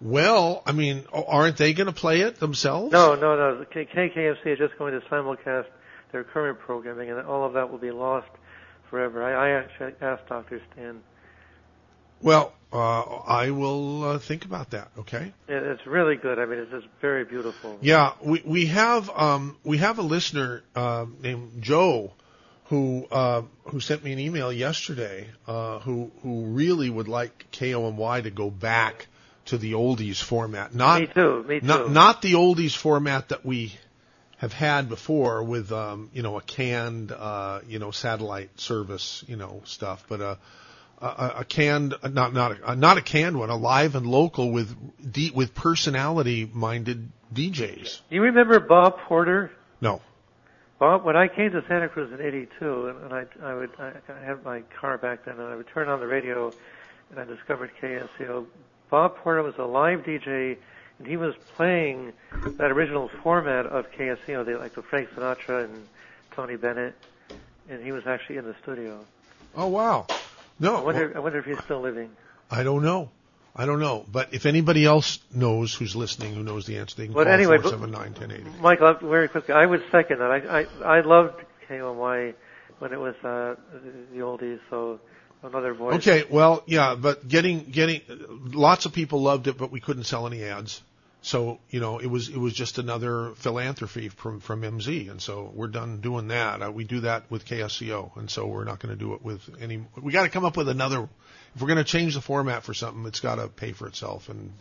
Speaker 2: well, I mean, aren't they going to play it themselves?
Speaker 11: No, no, no. K- KKMC is just going to simulcast their current programming, and all of that will be lost forever. I, I actually asked Dr. Stan.
Speaker 2: Well, uh, I will uh, think about that. Okay.
Speaker 11: It's really good. I mean, it's just very beautiful.
Speaker 2: Yeah, we we have um, we have a listener uh, named Joe who uh, who sent me an email yesterday uh, who who really would like KOMY to go back to the oldies format. Not
Speaker 11: Me too, me too.
Speaker 2: not the oldies format that we have had before with um, you know a canned uh, you know satellite service you know stuff, but a a, a canned not not a, not a canned one, a live and local with de- with personality minded DJs.
Speaker 11: Do You remember Bob Porter?
Speaker 2: No.
Speaker 11: Bob, when I came to Santa Cruz in '82, and, and I, I would, I, I had my car back then, and I would turn on the radio, and I discovered KSCO. Bob Porter was a live DJ, and he was playing that original format of KSCO, they, like the Frank Sinatra and Tony Bennett, and he was actually in the studio.
Speaker 2: Oh wow. No.
Speaker 11: I wonder, I wonder if he's still living.
Speaker 2: I don't know. I don't know. But if anybody else knows who's listening, who knows the answer, they can
Speaker 11: But
Speaker 2: call
Speaker 11: anyway, but-
Speaker 2: 479 1080.
Speaker 11: Michael, very quickly, I would second that. I, I, I loved KOMY when it was uh, the oldies, so another voice.
Speaker 2: Okay, well, yeah, but getting getting lots of people loved it, but we couldn't sell any ads. So you know, it was it was just another philanthropy from from MZ, and so we're done doing that. Uh, we do that with KSCO, and so we're not going to do it with any. We got to come up with another. If we're going to change the format for something, it's got to pay for itself, and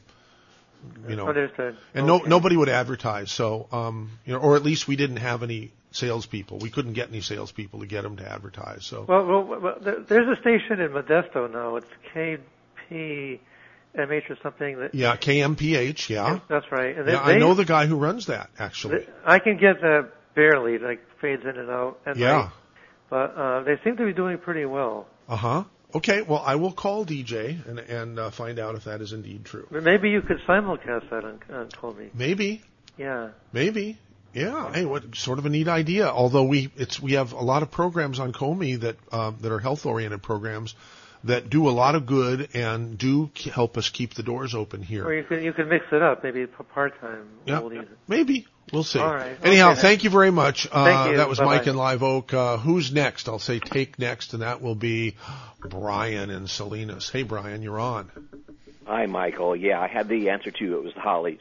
Speaker 2: you know,
Speaker 11: Understood.
Speaker 2: and no
Speaker 11: Okay.
Speaker 2: nobody would advertise. So um, you know, or at least we didn't have any salespeople. We couldn't get any salespeople to get them to advertise. So
Speaker 11: Well, well, well there, there's a station in Modesto now. It's KPMH or something. That,
Speaker 2: yeah, KMPH, yeah.
Speaker 11: That's right. And they,
Speaker 2: Yeah, I
Speaker 11: they-
Speaker 2: know the guy who runs that actually.
Speaker 11: I can get that barely, like fades in and out. At
Speaker 2: Yeah.
Speaker 11: night. But uh, they seem to be doing pretty well.
Speaker 2: Uh huh. Okay, well, I will call DJ and and uh, find out if that is indeed true.
Speaker 11: Maybe you could simulcast that on, on Colby.
Speaker 2: Maybe,
Speaker 11: Yeah.
Speaker 2: maybe. Yeah. Hey, what sort of a neat idea? Although we it's we have a lot of programs on Comey that um, that are health oriented programs that do a lot of good and do k- help us keep the doors open here.
Speaker 11: Or you could you could mix it up, maybe part time.
Speaker 2: Yeah. Maybe we'll see.
Speaker 11: All right.
Speaker 2: Anyhow,
Speaker 11: Okay.
Speaker 2: thank you very much. Uh,
Speaker 11: Thank you.
Speaker 2: That was
Speaker 11: Bye-bye.
Speaker 2: Mike in Live Oak. Uh, who's next? I'll say take next, and that will be Brian in Salinas. Hey, Brian, you're on.
Speaker 12: Hi, Michael. Yeah, I had the answer too. It was the Hollies,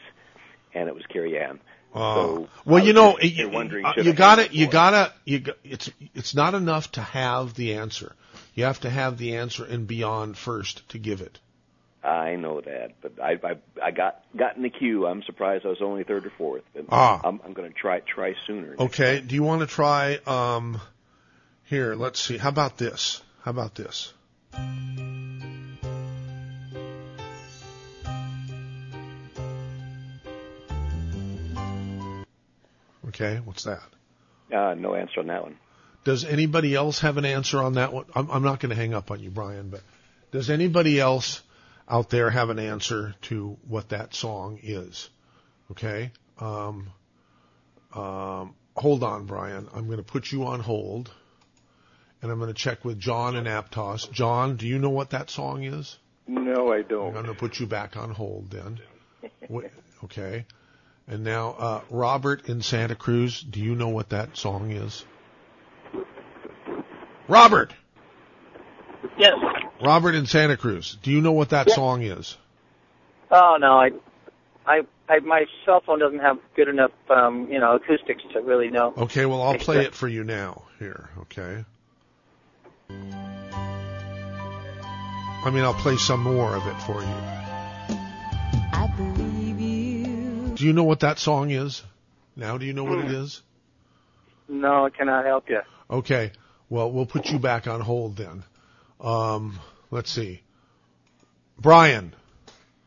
Speaker 12: and it was Carrie Ann.
Speaker 2: Uh,
Speaker 12: so
Speaker 2: well, you know,
Speaker 12: just
Speaker 2: you,
Speaker 12: wondering,
Speaker 2: uh, you gotta,
Speaker 12: hang
Speaker 2: you
Speaker 12: for it?
Speaker 2: gotta, you got, it's it's not enough to have the answer. You have to have the answer and beyond first to give it.
Speaker 12: I know that, but I I, I got got in the queue. I'm surprised I was only third or fourth. But
Speaker 2: Ah.
Speaker 12: I'm I'm going to try try sooner.
Speaker 2: Okay. Do you want to try? Um, here, let's see. How about this? How about this? Okay. What's that?
Speaker 12: Uh, no answer on that one.
Speaker 2: Does anybody else have an answer on that one? I'm, I'm not going to hang up on you, Brian, but does anybody else out there have an answer to what that song is? Okay. Um, um, hold on, Brian. I'm going to put you on hold, and I'm going to check with John and Aptos. John, do you know what that song is?
Speaker 13: No, I don't.
Speaker 2: I'm going to put you back on hold then. Wait, okay. And now, uh, Robert in Santa Cruz, do you know what that song is? Robert!
Speaker 14: Yes.
Speaker 2: Robert in Santa Cruz, do you know what that song is?
Speaker 14: Oh no, I, I, I, my cell phone doesn't have good enough, um, you know, acoustics to really know.
Speaker 2: Okay, well, I'll play it for you now. Here, okay? I mean, I'll play some more of it for you.
Speaker 6: I believe you.
Speaker 2: Do you know what that song is? Now, do you know what it is?
Speaker 14: No, I cannot help you.
Speaker 2: Okay. Well, we'll put you back on hold then. Um, let's see. Brian,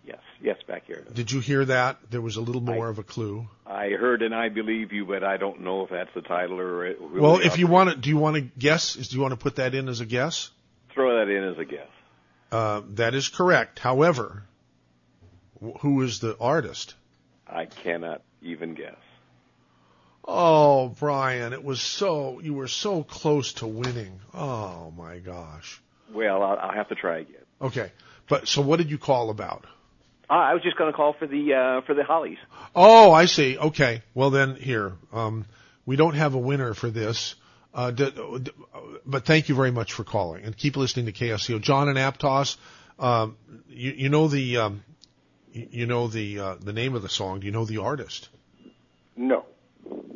Speaker 12: Yes, yes, back here.
Speaker 2: did you hear that? There was a little more of a clue.
Speaker 12: I heard and I believe you, but I don't know if that's the title or. It really
Speaker 2: Well, if you want to, do you want to guess? Is do you want to put that in as a guess?
Speaker 12: throw that in as a guess.
Speaker 2: Uh, that is correct. However, wh- who is the artist?
Speaker 12: I cannot even guess.
Speaker 2: Oh, Brian, it was so you were so close to winning. Oh my gosh.
Speaker 12: Well, I'll, I'll have to try again.
Speaker 2: Okay, but so what did you call about?
Speaker 12: Uh, I was just going to call for the uh, for the Hollies.
Speaker 2: Oh, I see. Okay. Well, then here, um, we don't have a winner for this. Uh, d- d- but thank you very much for calling and keep listening to KSCO. John and Aptos, um, you, you know the, um, you, you know the, uh, the name of the song. Do you know the artist?
Speaker 13: No.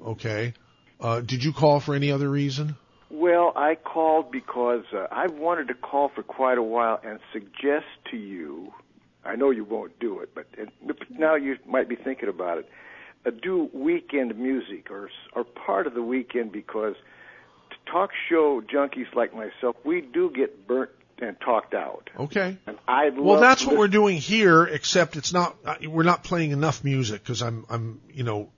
Speaker 2: Okay. Uh, did you call for any other reason?
Speaker 13: Well, I called because uh, I've wanted to call for quite a while and suggest to you. I know you won't do it, but and now you might be thinking about it. Uh, do weekend music or or part of the weekend because talk show junkies like myself, we do get burnt and talked out.
Speaker 2: Okay.
Speaker 13: And I'd
Speaker 2: Well, that's what we're doing here, except it's not, uh, we're not playing enough music because I'm, I'm, you know,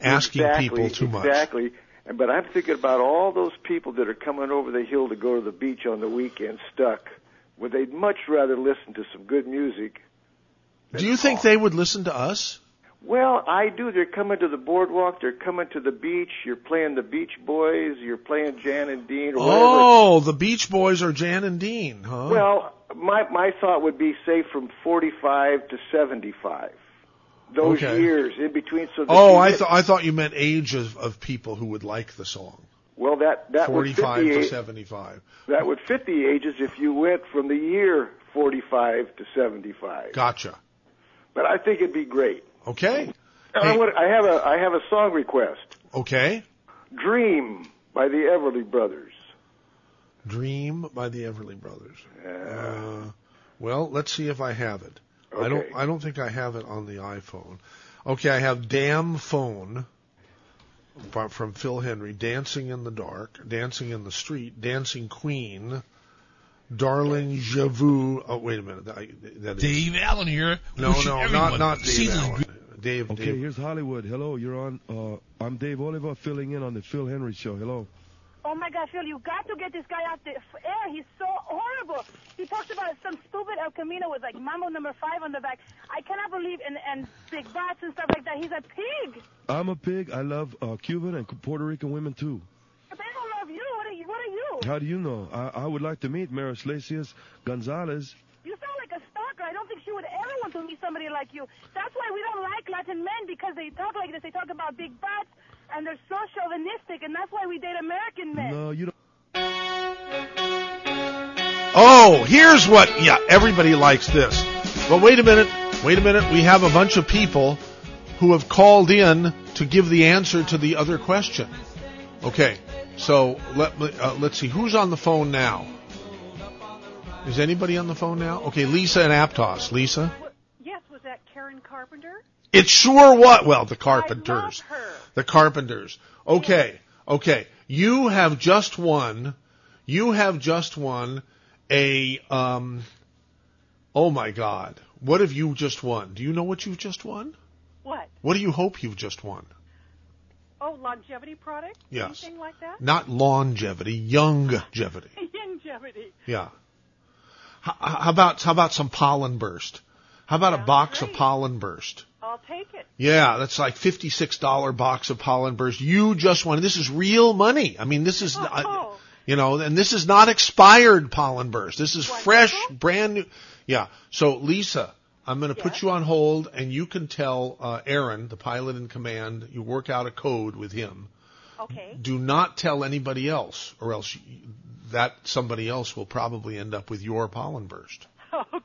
Speaker 2: asking
Speaker 13: exactly,
Speaker 2: people too much.
Speaker 13: Exactly. And- But I'm thinking about all those people that are coming over the hill to go to the beach on the weekend stuck, where they'd much rather listen to some good music.
Speaker 2: Do you think they would listen to us?
Speaker 13: Well, I do. They're coming to the boardwalk. They're coming to the beach. You're playing the Beach Boys. You're playing Jan and Dean or whatever.
Speaker 2: Oh, the Beach Boys are Jan and Dean, huh?
Speaker 13: Well, my my thought would be say from 45 to 75. Those
Speaker 2: Okay.
Speaker 13: years in between. So that
Speaker 2: oh, I thought I thought you meant age of, of people who would like the song.
Speaker 13: Well, that that would
Speaker 2: Forty-five
Speaker 13: the
Speaker 2: to seventy-five.
Speaker 13: That would fit the ages if you went from the year 45 to 75.
Speaker 2: Gotcha.
Speaker 13: But I think it'd be great.
Speaker 2: Okay.
Speaker 13: And I, would, I have a I have a song request.
Speaker 2: Okay.
Speaker 13: Dream by the Everly Brothers.
Speaker 2: Dream by the Everly Brothers. Uh, well, let's see if I have it. I don't. I don't think I have it on the iPhone. Okay, I have "Damn Phone" from- from Phil Henry, "Dancing in the Dark," "Dancing in the Street," "Dancing Queen," "Darling J'avoue." Oh, wait a minute. I, that is
Speaker 15: Dave Allen here.
Speaker 2: No, no,
Speaker 15: everyone
Speaker 2: not not Dave Allen. Dave.
Speaker 16: Okay,
Speaker 2: Dave.
Speaker 16: here's Hollywood. Hello, you're on. Uh, I'm Dave Oliver, filling in on the Phil Henry Show. Hello.
Speaker 17: Oh my God, Phil, you got to get this guy off the air. He's so horrible. He talks about some stupid El Camino with like Mambo number five on the back. I cannot believe and and big butts and stuff like that. He's a pig.
Speaker 16: I'm a pig. I love uh, Cuban and Puerto Rican women too.
Speaker 17: But they don't love you. What are you? What are you?
Speaker 16: How do you know? I, I would like to meet Maris Lacius Gonzalez.
Speaker 17: You sound like a stalker. I don't think she would ever want to meet somebody like you. That's why we don't like Latin men because they talk like this. They talk about big butts and they're so chauvinistic, and that's why we date American men.
Speaker 16: No, you don't.
Speaker 2: Oh, here's what. Yeah, everybody likes this. But wait a minute. Wait a minute. We have a bunch of people who have called in to give the answer to the other question. Okay. So let me, uh, let's see who's on the phone now. Is anybody on the phone now? Okay, Lisa and Aptos. Lisa.
Speaker 15: Yes, was that Karen Carpenter?
Speaker 2: It sure what? Well, the Carpenters. The Carpenters. Okay. Okay. You have just won. You have just won a. Um, oh my God! What have you just won? Do you know what you've just won?
Speaker 15: What?
Speaker 2: What do you hope you've just won?
Speaker 15: Oh, longevity product?
Speaker 2: Yes.
Speaker 15: Anything like that?
Speaker 2: Not longevity, youngevity.
Speaker 15: longevity.
Speaker 2: Yeah. How, how about how about some pollen burst? How about a box of pollen burst?
Speaker 15: I'll take it.
Speaker 2: Yeah, that's like fifty-six dollar box of pollen burst. You just won. This is real money. I mean, this is, uh, you know, and this is not expired pollen burst. This is fresh, brand new. Yeah. So Lisa, I'm going to put you on hold, and you can tell uh, Aaron, the pilot in command, you work out a code with him.
Speaker 15: Okay.
Speaker 2: Do not tell anybody else, or else that somebody else will probably end up with your pollen burst.
Speaker 15: Thank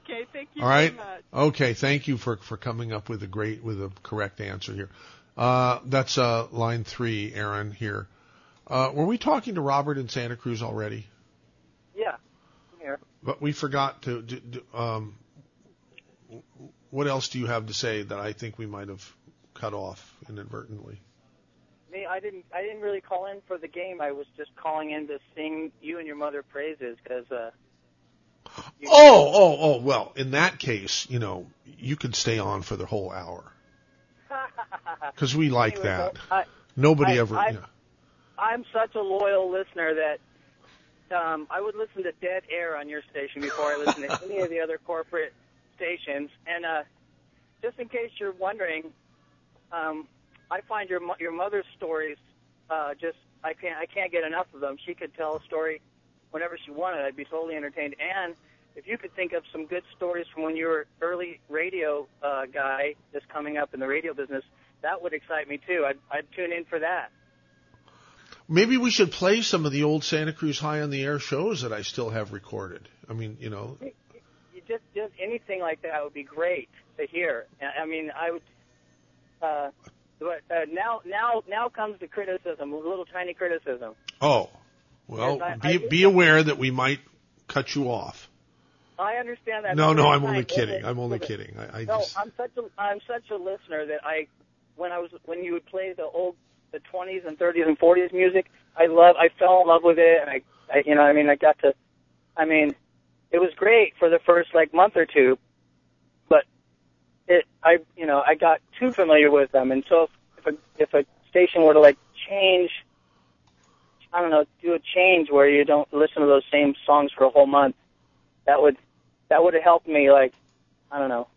Speaker 15: you
Speaker 2: All right. Okay. Thank you for for coming up with a great with a correct answer here. Uh, that's uh, line three, Aaron. Here. Uh, were we talking to Robert in Santa Cruz already?
Speaker 14: Yeah, here.
Speaker 2: But we forgot to. do do- um, what else do you have to say that I think we might have cut off inadvertently?
Speaker 14: Me, I didn't. I didn't really call in for the game. I was just calling in to sing you and your mother praises because. Uh, you-
Speaker 2: Oh, oh, oh. Well, in that case, you know, you could stay on for the whole hour because we like
Speaker 14: Anyway,
Speaker 2: that.
Speaker 14: I-
Speaker 2: Nobody
Speaker 14: I-
Speaker 2: ever.
Speaker 14: I-. I'm such a loyal listener that um, I would listen to dead air on your station before I listen to any of the other corporate stations. And uh, just in case you're wondering, um, I find your mo- your mother's stories uh, just I can't I can't get enough of them. She could tell a story whenever she wanted. I'd be totally entertained. And if you could think of some good stories from when you were early radio uh, guy, just coming up in the radio business, that would excite me too. I'd I'd tune in for that.
Speaker 2: Maybe we should play some of the old Santa Cruz High on the Air shows that I still have recorded. I mean, you know,
Speaker 14: you just just anything like that would be great to hear. I I mean, I would. Uh, but uh, now, now, now comes the criticism, a little tiny criticism.
Speaker 2: oh, well,
Speaker 14: Yes, I-
Speaker 2: be
Speaker 14: I-
Speaker 2: be aware that we might cut you off.
Speaker 14: I understand that.
Speaker 2: No, no, I'm only kidding. I'm only kidding. I, I
Speaker 14: no,
Speaker 2: just
Speaker 14: I'm such a I'm such a listener that I when I was when you would play the old the 20s and 30s and 40s music, I love I fell in love with it and I, I you know I mean I got to I mean it was great for the first like month or two, but it I you know I got too familiar with them and so if, if a if a station were to like change I don't know do a change where you don't listen to those same songs for a whole month, that would that would have helped me like I don't know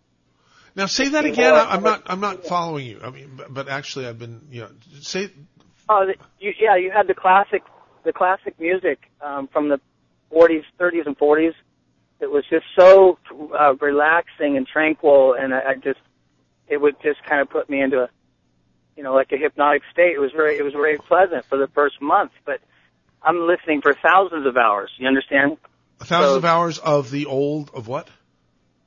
Speaker 2: now say that again. I, I'm not I'm not following you. I mean, but, but actually, I've been you know say
Speaker 14: Oh, the, you, yeah, you had the classic, the classic music um, from the 40s, 30s, and 40s. It was just so uh, relaxing and tranquil, and I, I just, it would just kind of put me into a, you know, like a hypnotic state. It was very, it was very pleasant for the first month, but I'm listening for thousands of hours. You understand?
Speaker 2: Thousands
Speaker 14: So-
Speaker 2: of hours of the old of what?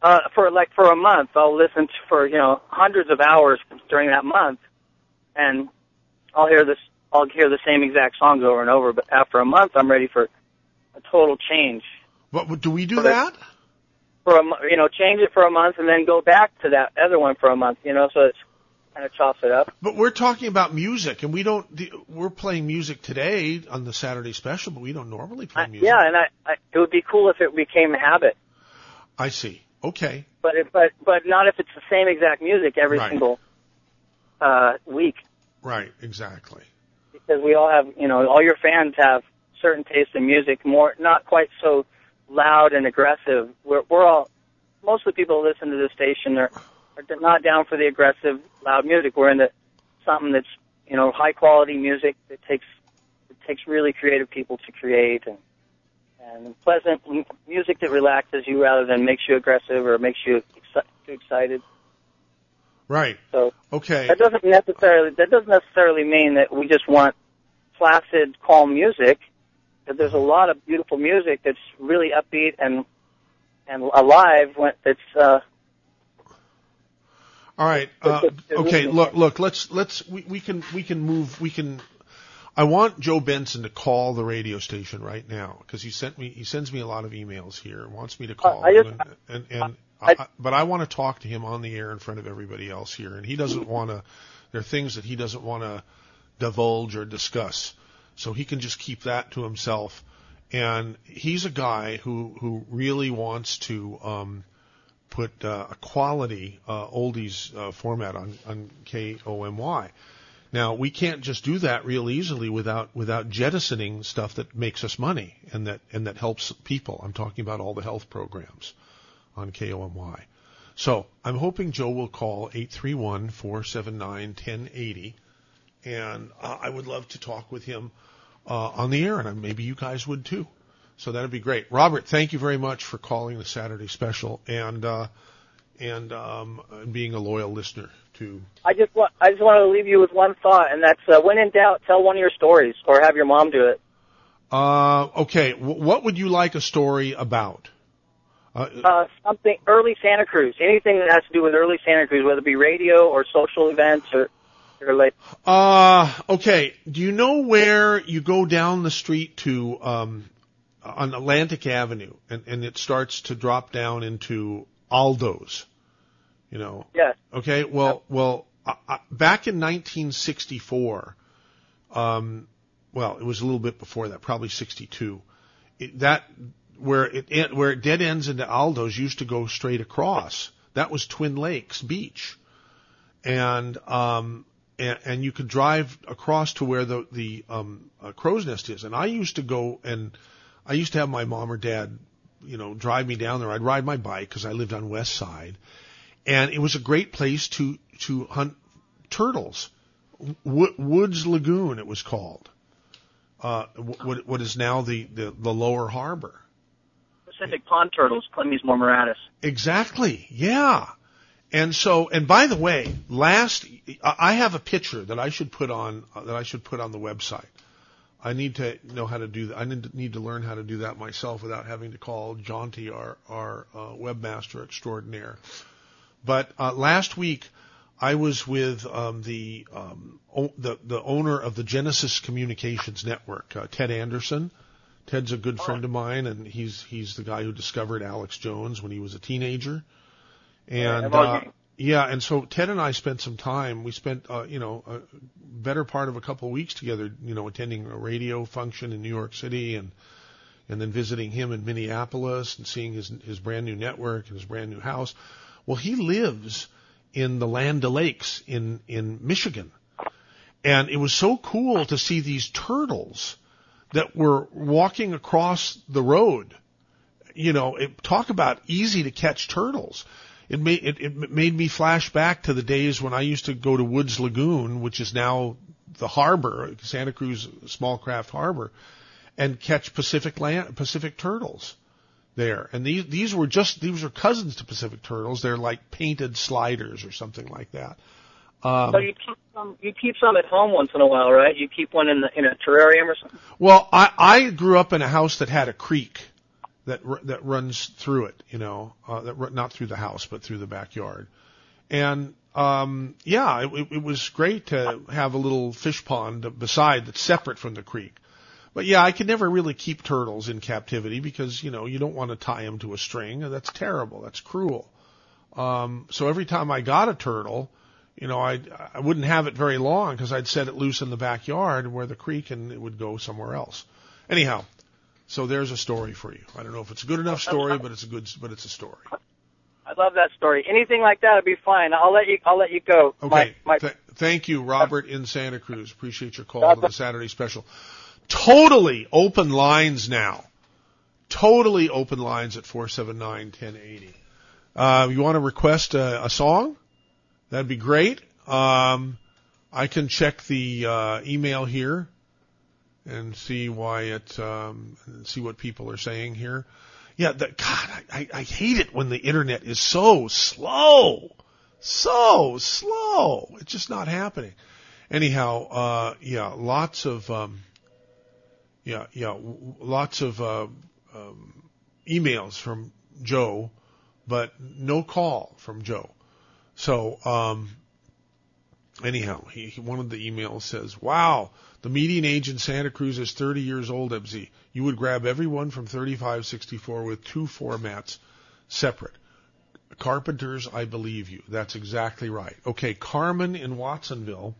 Speaker 14: Uh, for like for a month, I'll listen to, for you know hundreds of hours during that month, and I'll hear this. I'll hear the same exact songs over and over. But after a month, I'm ready for a total change.
Speaker 2: What do we do
Speaker 14: For the-
Speaker 2: that?
Speaker 14: For a you know, change it for a month and then go back to that other one for a month. You know, so it's kind of chops it up.
Speaker 2: But we're talking about music, and we don't. We're playing music today on the Saturday special, but we don't normally play music.
Speaker 14: Yeah, and I, I it would be cool if it became a habit,
Speaker 2: I see. Okay.
Speaker 14: but if, but but not if it's the same exact music every
Speaker 2: Right.
Speaker 14: single uh, week.
Speaker 2: Right. Exactly.
Speaker 14: because we all have, you know, all your fans have certain tastes in music, more not quite so loud and aggressive. We're, we're all, most of the people who listen to this station are, are not down for the aggressive, loud music. We're into something that's, you know, high quality music that takes, it takes really creative people to create and, and pleasant music that relaxes you rather than makes you aggressive or makes you exci- too excited.
Speaker 2: Right.
Speaker 14: So
Speaker 2: Okay.
Speaker 14: that doesn't necessarily that doesn't necessarily mean that we just want placid, calm music. That there's a lot of beautiful music that's really upbeat and and alive when it's uh,
Speaker 2: All right. Uh, okay. Look, look. Let's let's we, we can we can move. We can. I want Joe Benson to call the radio station right now because he sent me he sends me a lot of emails here and wants me to call.
Speaker 14: I just-
Speaker 2: and and, and I, but I want to talk to him on the air in front of everybody else here, and he doesn't want to. There are things that he doesn't want to divulge or discuss, so he can just keep that to himself. And he's a guy who who really wants to. Um, put uh, a quality uh, oldies uh, format on, on KOMY. Now we can't just do that real easily without without jettisoning stuff that makes us money and that and that helps people. I'm talking about all the health programs on KOMY. So I'm hoping Joe will call 831-479-1080, and uh, I would love to talk with him uh, on the air, and maybe you guys would too. So that'd be great. Robert, thank you very much for calling the Saturday special and uh, and um, being a loyal listener to.
Speaker 14: I just want I just want to leave you with one thought, and that's uh, when in doubt, tell one of your stories, or have your mom do it.
Speaker 2: Uh, okay, w- what would you like a story about? Uh,
Speaker 14: Uh, something early Santa Cruz, anything that has to do with early Santa Cruz, whether it be radio or social events or or like.
Speaker 2: Uh, okay. Do you know where you go down the street to um, on Atlantic Avenue, and, and it starts to drop down into Aldo's? You know.
Speaker 14: Yes.
Speaker 2: Okay. Well, well, uh, uh, back in 1964, um, well, it was a little bit before that, probably 62. It, that where it where it dead ends into Aldo's used to go straight across. That was Twin Lakes Beach, and um, and, and you could drive across to where the the um, uh, crow's nest is. And I used to go and I used to have my mom or dad, you know, drive me down there. I'd ride my bike because I lived on West Side, and it was a great place to to hunt turtles. Wo- Woods Lagoon, it was called. Uh, what what is now the, the the lower harbor.
Speaker 14: Pacific pond turtles, Clemens mormuratus.
Speaker 2: Exactly. Yeah. And so, and by the way, last I I have a picture that I should put on uh, that I should put on the website. I need to know how to do that. I need to, need to learn how to do that myself without having to call Jaunty, our our uh, webmaster extraordinaire. But uh, last week, I was with um, the um, o- the the owner of the Genesis Communications Network, uh, Ted Anderson. Ted's a good friend of mine, and he's he's the guy who discovered Alex Jones when he was a teenager. And uh, yeah, and so Ted and I spent some time. We spent uh, you know a better part of a couple of weeks together. You know, attending a radio function in New York City, and and then visiting him in Minneapolis and seeing his his brand new network and his brand new house. Well, he lives in the Land O'Lakes in in Michigan, and it was so cool to see these turtles that were walking across the road. You know, it, talk about easy to catch turtles. It made it, it made me flash back to the days when I used to go to Woods Lagoon, which is now the harbor, Santa Cruz Small Craft Harbor, and catch Pacific land Pacific turtles there. And these these were just these were cousins to Pacific turtles. They're like painted sliders or something like that. Um,
Speaker 14: so you keep some you keep some at home once in a while, right? You keep one in the in a terrarium or something.
Speaker 2: Well, I I grew up in a house that had a creek that that runs through it, you know, uh, that not through the house but through the backyard, and um, yeah, it, it was great to have a little fish pond beside that's separate from the creek. But yeah, I could never really keep turtles in captivity because you know you don't want to tie them to a string. That's terrible. That's cruel. Um, so every time I got a turtle, you know, I I wouldn't have it very long because I'd set it loose in the backyard where the creek and it would go somewhere else. Anyhow, so there's a story for you. I don't know if it's a good enough story, but it's a good, but it's a story.
Speaker 14: I love that story. Anything like that would be fine. I'll let you. I'll let you go.
Speaker 2: Okay.
Speaker 14: My, my,
Speaker 2: Th- thank you, Robert in Santa Cruz. Appreciate your call to the Saturday special. Totally open lines now. Totally open lines at 479-1080. Uh, you want to request a, a song? That'd be great. Um, I can check the uh, email here and see why it, um, see what people are saying here. Yeah, the, God, I, I, hate it when the internet is so slow, so slow. It's just not happening. Anyhow, uh, yeah, lots of, um, yeah, yeah, lots of uh, um, emails from Joe, but no call from Joe. So, um, anyhow, he one of the emails says, "Wow, the median age in Santa Cruz is 30 years old. MZ, you would grab everyone from 3564 with two formats separate." Carpenters, I believe you. That's exactly right. Okay, Carmen in Watsonville.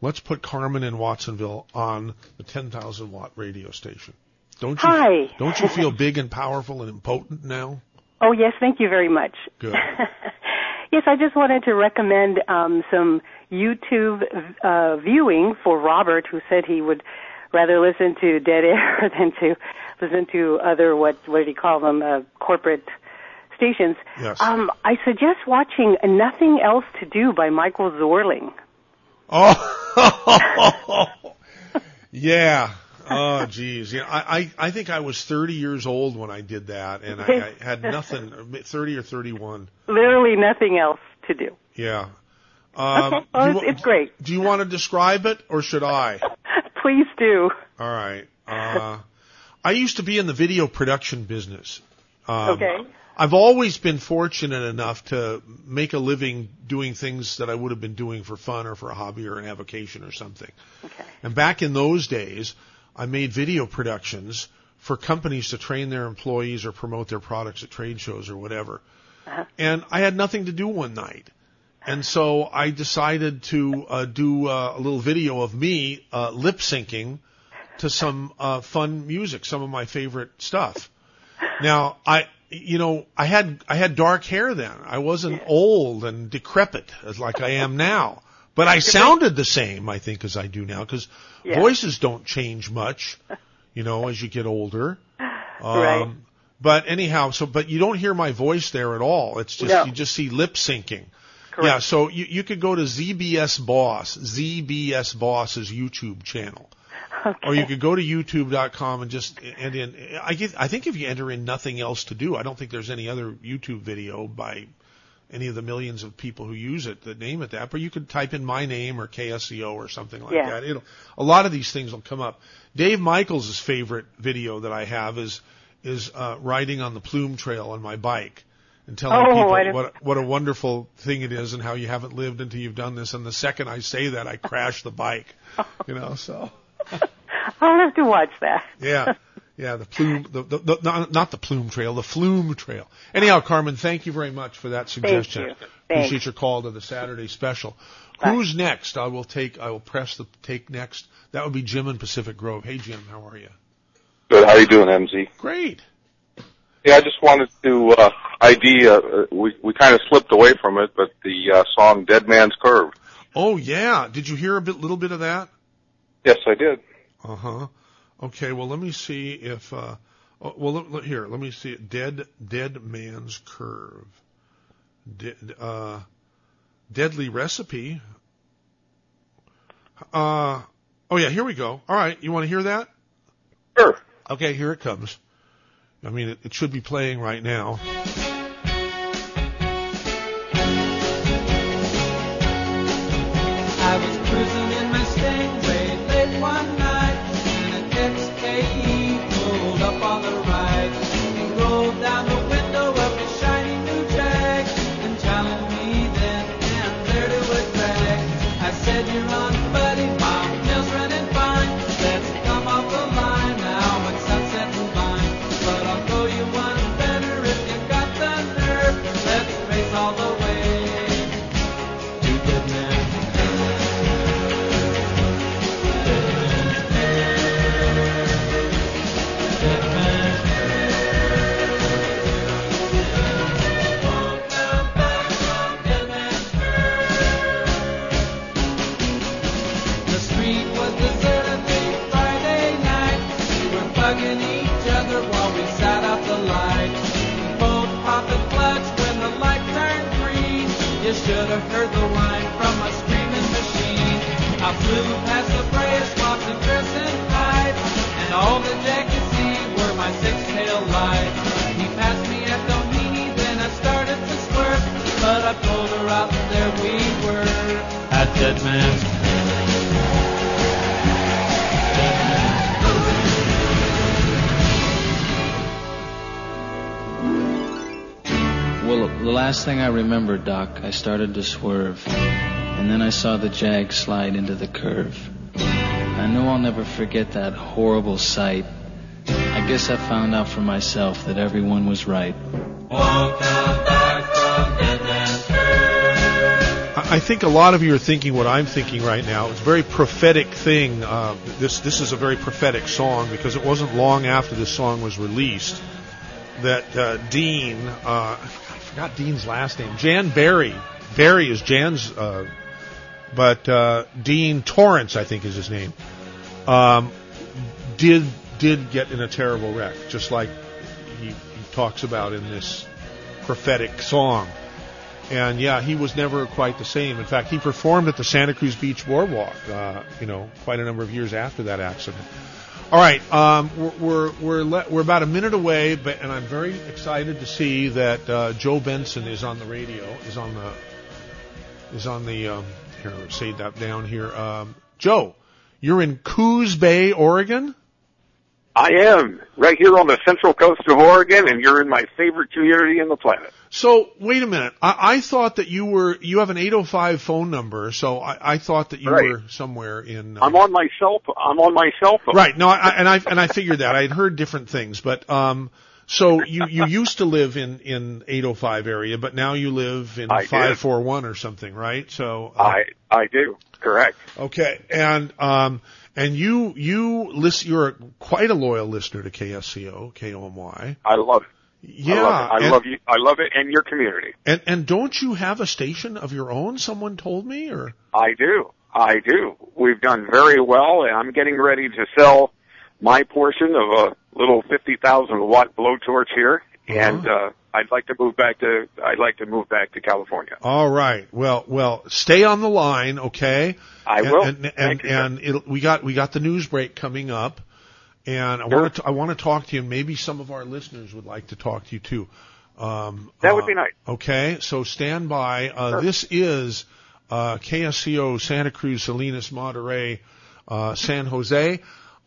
Speaker 2: Let's put Carmen in Watsonville on the 10,000 watt radio station. Don't you?
Speaker 18: Hi.
Speaker 2: Don't you feel big and powerful and impotent now?
Speaker 18: Oh, yes, thank you very much.
Speaker 2: Good.
Speaker 18: Yes, I just wanted to recommend um, some YouTube uh, viewing for Robert, who said he would rather listen to dead air than to listen to other what what did he call them uh, corporate stations.
Speaker 2: Yes.
Speaker 18: Um, I suggest watching "Nothing Else to Do" by Michael Zorling.
Speaker 2: Oh, yeah. Oh, geez. Yeah, I, I I think I was 30 years old when I did that, and I, I had nothing. 30 or 31.
Speaker 18: Literally nothing else to do.
Speaker 2: Yeah. Um,
Speaker 18: okay, well, it's, it's great.
Speaker 2: Do you want to describe it, or should I?
Speaker 18: Please do.
Speaker 2: All right. Uh, I used to be in the video production business. Um,
Speaker 18: okay.
Speaker 2: I've always been fortunate enough to make a living doing things that I would have been doing for fun or for a hobby or an avocation or something.
Speaker 18: Okay.
Speaker 2: And back in those days, I made video productions for companies to train their employees or promote their products at trade shows or whatever.
Speaker 18: Uh-huh.
Speaker 2: And I had nothing to do one night. And so I decided to uh, do uh, a little video of me uh, lip syncing to some uh, fun music, some of my favorite stuff. Now, I, you know, I had I had dark hair then. I wasn't old and decrepit as like I am now, but I sounded the same, I think, as I do now because
Speaker 18: Yeah.
Speaker 2: voices don't change much, you know, as you get older. Um,
Speaker 18: Right.
Speaker 2: But anyhow, so but you don't hear my voice there at all. It's just
Speaker 18: No.
Speaker 2: you just see lip syncing.
Speaker 18: Correct.
Speaker 2: Yeah, so you, you could go to ZBS Boss, ZBS Boss's YouTube channel. Or you could go to youtube.com and just and in I get I think if you enter in nothing else to do, I don't think there's any other YouTube video by any of the millions of people who use it that name it that, but you could type in my name or KSEO or something like
Speaker 18: Yeah.
Speaker 2: that. It'll a lot of these things will come up. Dave Michaels' favorite video that I have is is uh, riding on the Plume Trail on my bike and telling
Speaker 18: Oh,
Speaker 2: people what what a wonderful thing it is and how you haven't lived until you've done this. And the second I say that, I crash the bike. You know, so
Speaker 18: I'll have to watch that.
Speaker 2: yeah. Yeah, the plume, the, the, the not, not the plume trail, the flume trail. Anyhow, Carmen, thank you very much for that suggestion.
Speaker 18: Thank you.
Speaker 2: Appreciate
Speaker 18: Thanks.
Speaker 2: your call to the Saturday special. Who's next? I will take, I will press the take next. That would be Jim in Pacific Grove. Hey, Jim, how are you?
Speaker 19: Good. How are you doing, MZ?
Speaker 2: Great.
Speaker 19: Yeah, I just wanted to uh, ID. Uh, uh, we we kind of slipped away from it, but the uh, song "Dead Man's Curve."
Speaker 2: Oh yeah, did you hear a bit, little bit of that?
Speaker 19: Yes, I did.
Speaker 2: Uh huh. Okay, well let me see if. uh oh, Well, look, look here. Let me see. it. Dead, dead man's curve. De- uh, deadly recipe. Uh oh yeah. Here we go. All right, you want to hear that?
Speaker 19: Sure.
Speaker 2: Okay, here it comes. I mean, it, it should be playing right now.
Speaker 20: Have heard the whine from a screaming machine. I flew past the brass swaps and dressing tight, and all the Jack could see were my six-tail lights. He passed me at Domini, then I started to swerve, but I pulled her out, and there we were at Dead Man's
Speaker 21: Well, the last last thing I remember, Doc, I started to swerve. And then I saw the Jag slide into the curve. I know I'll never forget that horrible sight. I guess I found out for myself that everyone was right.
Speaker 2: I I think a lot of you are thinking what I'm thinking right now. It's a very prophetic thing. Uh, this this is a very prophetic song because it wasn't long after this song was released that uh, Dean, uh, I forgot Dean's last name, Jan Barry. Barry is Jan's, uh, but uh, Dean Torrance, I think, is his name. Um, did did get in a terrible wreck, just like he, he talks about in this prophetic song. And yeah, he was never quite the same. In fact, he performed at the Santa Cruz Beach Boardwalk, uh, you know, quite a number of years after that accident. All right, um, we're we're we're, we're about a minute away, but and I'm very excited to see that uh, Joe Benson is on the radio, is on the is on the um, here. Let's say that down here. Um, Joe, you're in Coos Bay, Oregon.
Speaker 22: I am right here on the central coast of Oregon, and you're in my favorite community on the planet.
Speaker 2: So wait a minute. I, I thought that you were you have an 805 phone number, so I, I thought that you
Speaker 22: Right.
Speaker 2: were somewhere in. uh,
Speaker 22: I'm on my cell. I'm on my cell phone.
Speaker 2: Right. No, I, and I and I figured that I had heard different things, but um, so you you used to live in in 805 area, but now you live in
Speaker 22: I did.
Speaker 2: 541 or something, right? So uh,
Speaker 22: I I do. Correct.
Speaker 2: okay, and um, and you you list you're quite a loyal listener to KSCO KOMY.
Speaker 22: I love it.
Speaker 2: Yeah,
Speaker 22: I love. I
Speaker 2: and-
Speaker 22: love you. I love it, and your community.
Speaker 2: And and don't you have a station of your own? Someone told me, or
Speaker 22: I do. I do. We've done very well, and I'm getting ready to sell my portion of a little 50,000 watt blowtorch here, and uh, I'd like to move back to. I'd like to move back to California.
Speaker 2: All right. Well, well, stay on the line, okay?
Speaker 22: I
Speaker 2: and,
Speaker 22: will.
Speaker 2: And and,
Speaker 22: Thank you,
Speaker 2: and it'll, we got we got the news break coming up, and I
Speaker 22: Sure.
Speaker 2: want to I want to talk to you. and Maybe some of our listeners would like to talk to you too. Um,
Speaker 22: That would
Speaker 2: uh,
Speaker 22: be nice.
Speaker 2: Okay, so stand by. Uh,
Speaker 22: Sure.
Speaker 2: This is uh, KSCO Santa Cruz, Salinas, Monterey, uh, San Jose.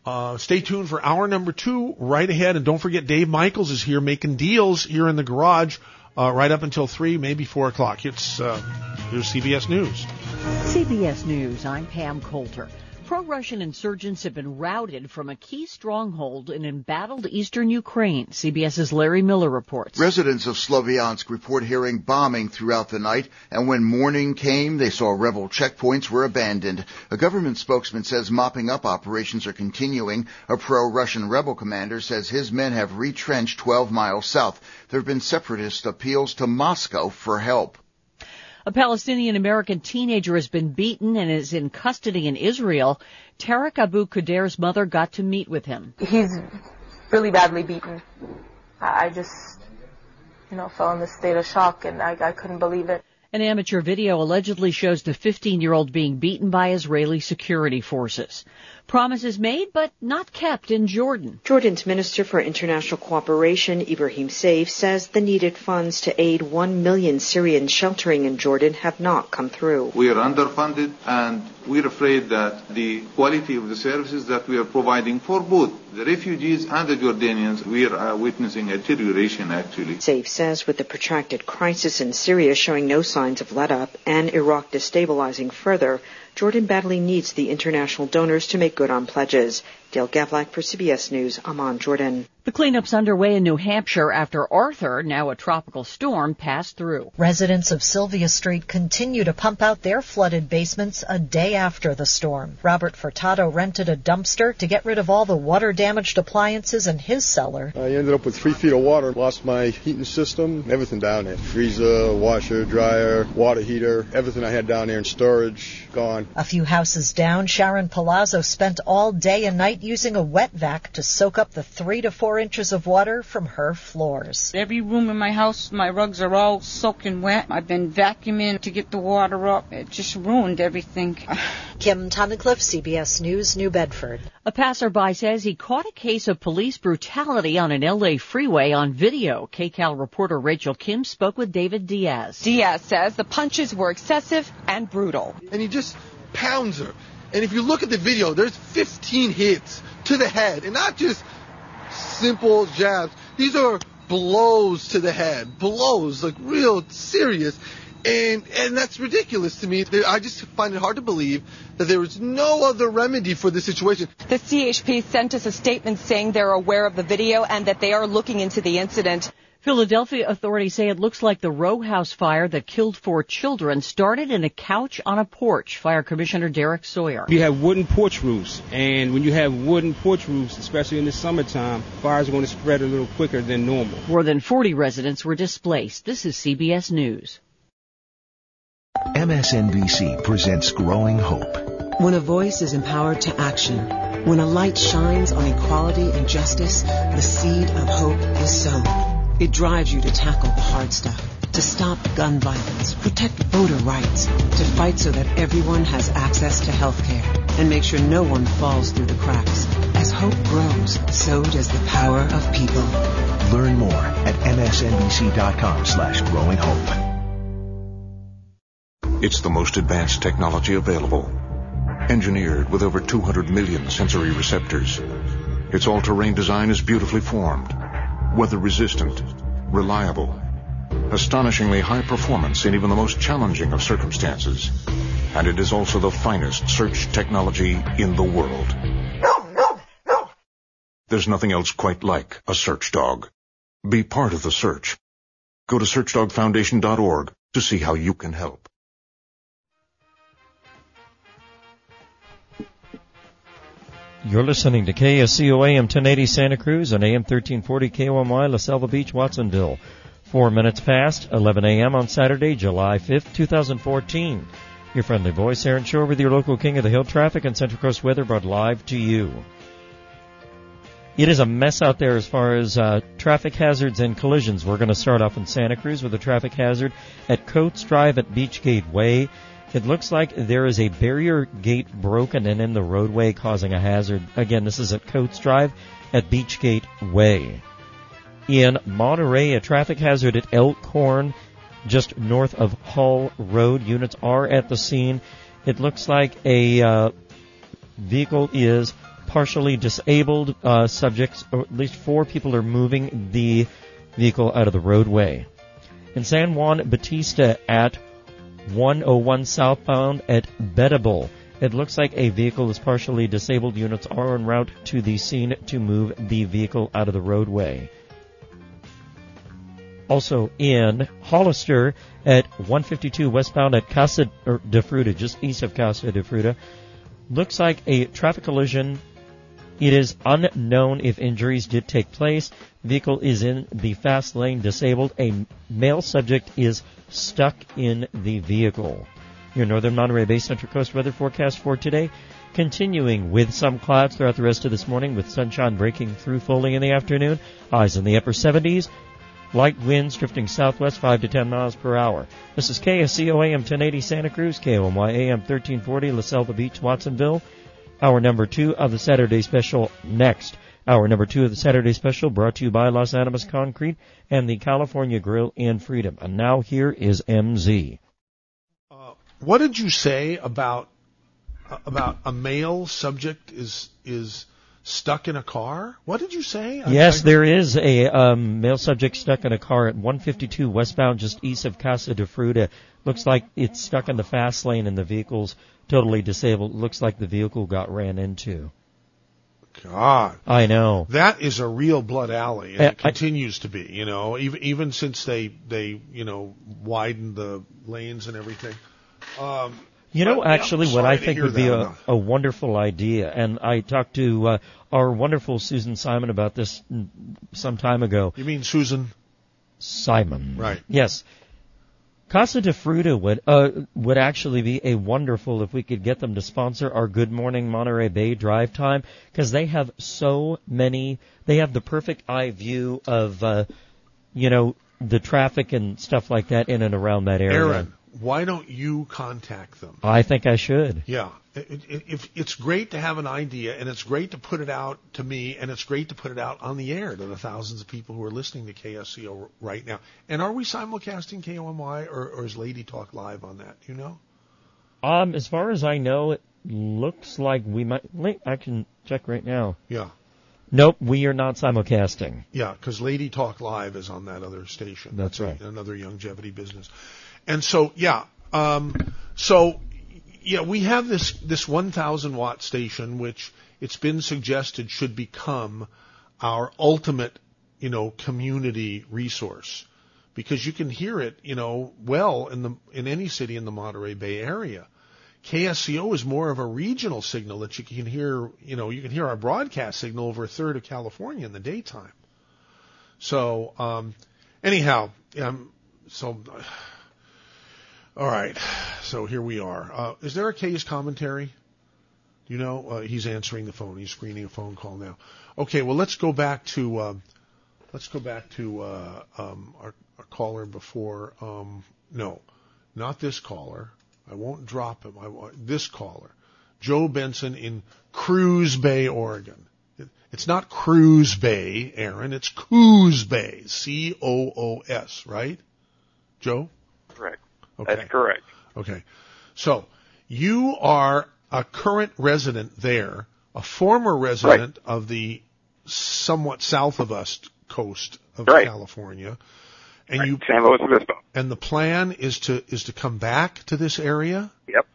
Speaker 2: Uh, stay tuned for hour number two right ahead, and don't forget Dave Michaels is here making deals here in the garage uh, right up until three, maybe four o'clock. It's uh, here's CBS News.
Speaker 23: CBS News, I'm Pam Coulter. Pro-Russian insurgents have been routed from a key stronghold in embattled eastern Ukraine. CBS's Larry Miller reports.
Speaker 24: Residents of Sloviansk report hearing bombing throughout the night, and when morning came, they saw rebel checkpoints were abandoned. A government spokesman says mopping up operations are continuing. A pro-Russian rebel commander says his men have retrenched 12 miles south. There have been separatist appeals to Moscow for help.
Speaker 23: A Palestinian American teenager has been beaten and is in custody in Israel. Tarek Abu Qadir's mother got to meet with him.
Speaker 25: He's really badly beaten. I just, you know, fell in this state of shock and I, I couldn't believe it.
Speaker 23: An amateur video allegedly shows the 15-year-old being beaten by Israeli security forces. Promises made but not kept in Jordan.
Speaker 26: Jordan's Minister for International Cooperation, Ibrahim Saif, says the needed funds to aid 1 million Syrians sheltering in Jordan have not come through.
Speaker 27: We are underfunded and we're afraid that the quality of the services that we are providing for both the refugees and the Jordanians, we are uh, witnessing a deterioration actually.
Speaker 26: Saif says with the protracted crisis in Syria showing no signs of let up and Iraq destabilizing further, Jordan badly needs the international donors to make good on pledges. Dale Gavlak for CBS News, Amman, Jordan.
Speaker 23: The cleanup's underway in New Hampshire after Arthur, now a tropical storm, passed through.
Speaker 28: Residents of Sylvia Street continue to pump out their flooded basements a day after the storm. Robert Furtado rented a dumpster to get rid of all the water damaged appliances in his cellar.
Speaker 29: I ended up with three feet of water, lost my heating system, everything down there. Freezer, washer, dryer, water heater, everything I had down there in storage, gone.
Speaker 28: A few houses down, Sharon Palazzo spent all day and night using a wet vac to soak up the three to four inches of water from her floors.
Speaker 30: Every room in my house, my rugs are all soaking wet. I've been vacuuming to get the water up. It just ruined everything.
Speaker 28: Kim Tunnicliffe, CBS News, New Bedford.
Speaker 23: A passerby says he caught a case of police brutality on an LA freeway on video. KCAL reporter Rachel Kim spoke with David Diaz.
Speaker 31: Diaz says the punches were excessive and brutal.
Speaker 32: and he just pounds her. And if you look at the video, there's 15 hits to the head, and not just simple jabs. These are blows to the head, blows like real serious. And and that's ridiculous to me. I just find it hard to believe that there is no other remedy for this situation.
Speaker 31: The CHP sent us a statement saying they're aware of the video and that they are looking into the incident.
Speaker 23: Philadelphia authorities say it looks like the row house fire that killed four children started in a couch on a porch. Fire Commissioner Derek Sawyer.
Speaker 33: You have wooden porch roofs, and when you have wooden porch roofs, especially in the summertime, fires are going to spread a little quicker than normal.
Speaker 23: More than 40 residents were displaced. This is CBS News.
Speaker 34: MSNBC presents Growing Hope.
Speaker 35: When a voice is empowered to action, when a light shines on equality and justice, the seed of hope is sown. It drives you to tackle the hard stuff, to stop gun violence, protect voter rights, to fight so that everyone has access to health care, and make sure no one falls through the cracks. As hope grows, so does the power of people.
Speaker 34: Learn more at msnbc.com slash growing hope.
Speaker 36: It's the most advanced technology available. Engineered with over 200 million sensory receptors. Its all-terrain design is beautifully formed, weather-resistant, reliable, astonishingly high performance in even the most challenging of circumstances. And it is also the finest search technology in the world. There's nothing else quite like a search dog. Be part of the search. Go to searchdogfoundation.org to see how you can help.
Speaker 1: You're listening to KSCO AM 1080 Santa Cruz and AM 1340 KOMY La Selva Beach, Watsonville. Four minutes past 11 a.m. on Saturday, July 5th, 2014. Your friendly voice, Aaron Shore, with your local King of the Hill traffic and Central Coast weather brought live to you. It is a mess out there as far as uh, traffic hazards and collisions. We're going to start off in Santa Cruz with a traffic hazard at Coates Drive at Beachgate Way. It looks like there is a barrier gate broken and in the roadway causing a hazard. Again, this is at Coates Drive at Beachgate Way. In Monterey, a traffic hazard at Elkhorn, just north of Hull Road. Units are at the scene. It looks like a uh, vehicle is partially disabled. Uh, subjects, or at least four people are moving the vehicle out of the roadway. In San Juan Batista at 101 southbound at Bedable. It looks like a vehicle is partially disabled. Units are en route to the scene to move the vehicle out of the roadway. Also in Hollister at 152 westbound at Casa de Fruta, just east of Casa de Fruta. Looks like a traffic collision. It is unknown if injuries did take place. Vehicle is in the fast lane disabled. A male subject is stuck in the vehicle. Your northern Monterey Bay Central Coast weather forecast for today. Continuing with some clouds throughout the rest of this morning with sunshine breaking through fully in the afternoon. Highs in the upper 70s. Light winds drifting southwest 5 to 10 miles per hour. This is KSCO AM 1080 Santa Cruz, KOMY AM 1340 La Selva Beach, Watsonville. Hour number two of the Saturday special next. Hour number two of the Saturday special brought to you by Las Animas Concrete and the California Grill in Freedom. And now here is MZ.
Speaker 2: What did you say about about a male subject is is stuck in a car? What did you say? I-
Speaker 1: Yes,
Speaker 2: I-
Speaker 1: there is a um, male subject stuck in a car at 152 westbound, just east of Casa de Fruta. Looks like it's stuck in the fast lane and the vehicle's totally disabled. Looks like the vehicle got ran into.
Speaker 2: God.
Speaker 1: I know.
Speaker 2: That is a real blood alley, and
Speaker 1: Uh,
Speaker 2: it continues to be. You know, even even since they they you know widened the lanes and everything. Um,
Speaker 1: You know,
Speaker 2: but, yeah,
Speaker 1: actually, what I think would be a, a wonderful idea, and I talked to uh, our wonderful Susan Simon about this some time ago.
Speaker 2: You mean Susan
Speaker 1: Simon?
Speaker 2: Right.
Speaker 1: Yes. Casa de Fruta would uh, would actually be a wonderful if we could get them to sponsor our Good Morning Monterey Bay drive time because they have so many. They have the perfect eye view of, uh, you know, the traffic and stuff like that in and around that area.
Speaker 2: Aaron, why don't you contact them?
Speaker 1: I think I should.
Speaker 2: Yeah, it, it, if it's great to have an idea, and it's great to put it out to me, and it's great to put it out on the air to the thousands of people who are listening to KSCO right now. And are we simulcasting KOMY, or, or is Lady Talk live on that? You know?
Speaker 1: Um, as far as I know, it looks like we might. I can check right now.
Speaker 2: Yeah.
Speaker 1: Nope, we are not simulcasting.
Speaker 2: Yeah, because Lady Talk Live is on that other station.
Speaker 1: That's right.
Speaker 2: Another longevity business. And so, yeah, um, so yeah, we have this this 1,000 watt station, which it's been suggested should become our ultimate, you know, community resource because you can hear it, you know, well in the in any city in the Monterey Bay area. KSCO is more of a regional signal that you can hear, you know, you can hear our broadcast signal over a third of California in the daytime. So, um, anyhow, um, so, all right, so here we are. Uh, is there a case commentary? You know, uh, he's answering the phone. He's screening a phone call now. Okay, well, let's go back to, um, let's go back to, uh, um, our, our caller before, um, no, not this caller. I won't drop him. I want this caller, Joe Benson in Cruz Bay, Oregon. It, it's not Cruz Bay, Aaron. It's Coos Bay, C O O S, right? Joe. Okay.
Speaker 22: That's correct.
Speaker 2: Okay. So you are a current resident there, a former resident of the somewhat south of us coast of
Speaker 22: Right.
Speaker 2: California, and you
Speaker 22: San Luis Obispo.
Speaker 2: and the plan is to is to come back to this area.
Speaker 22: Yep.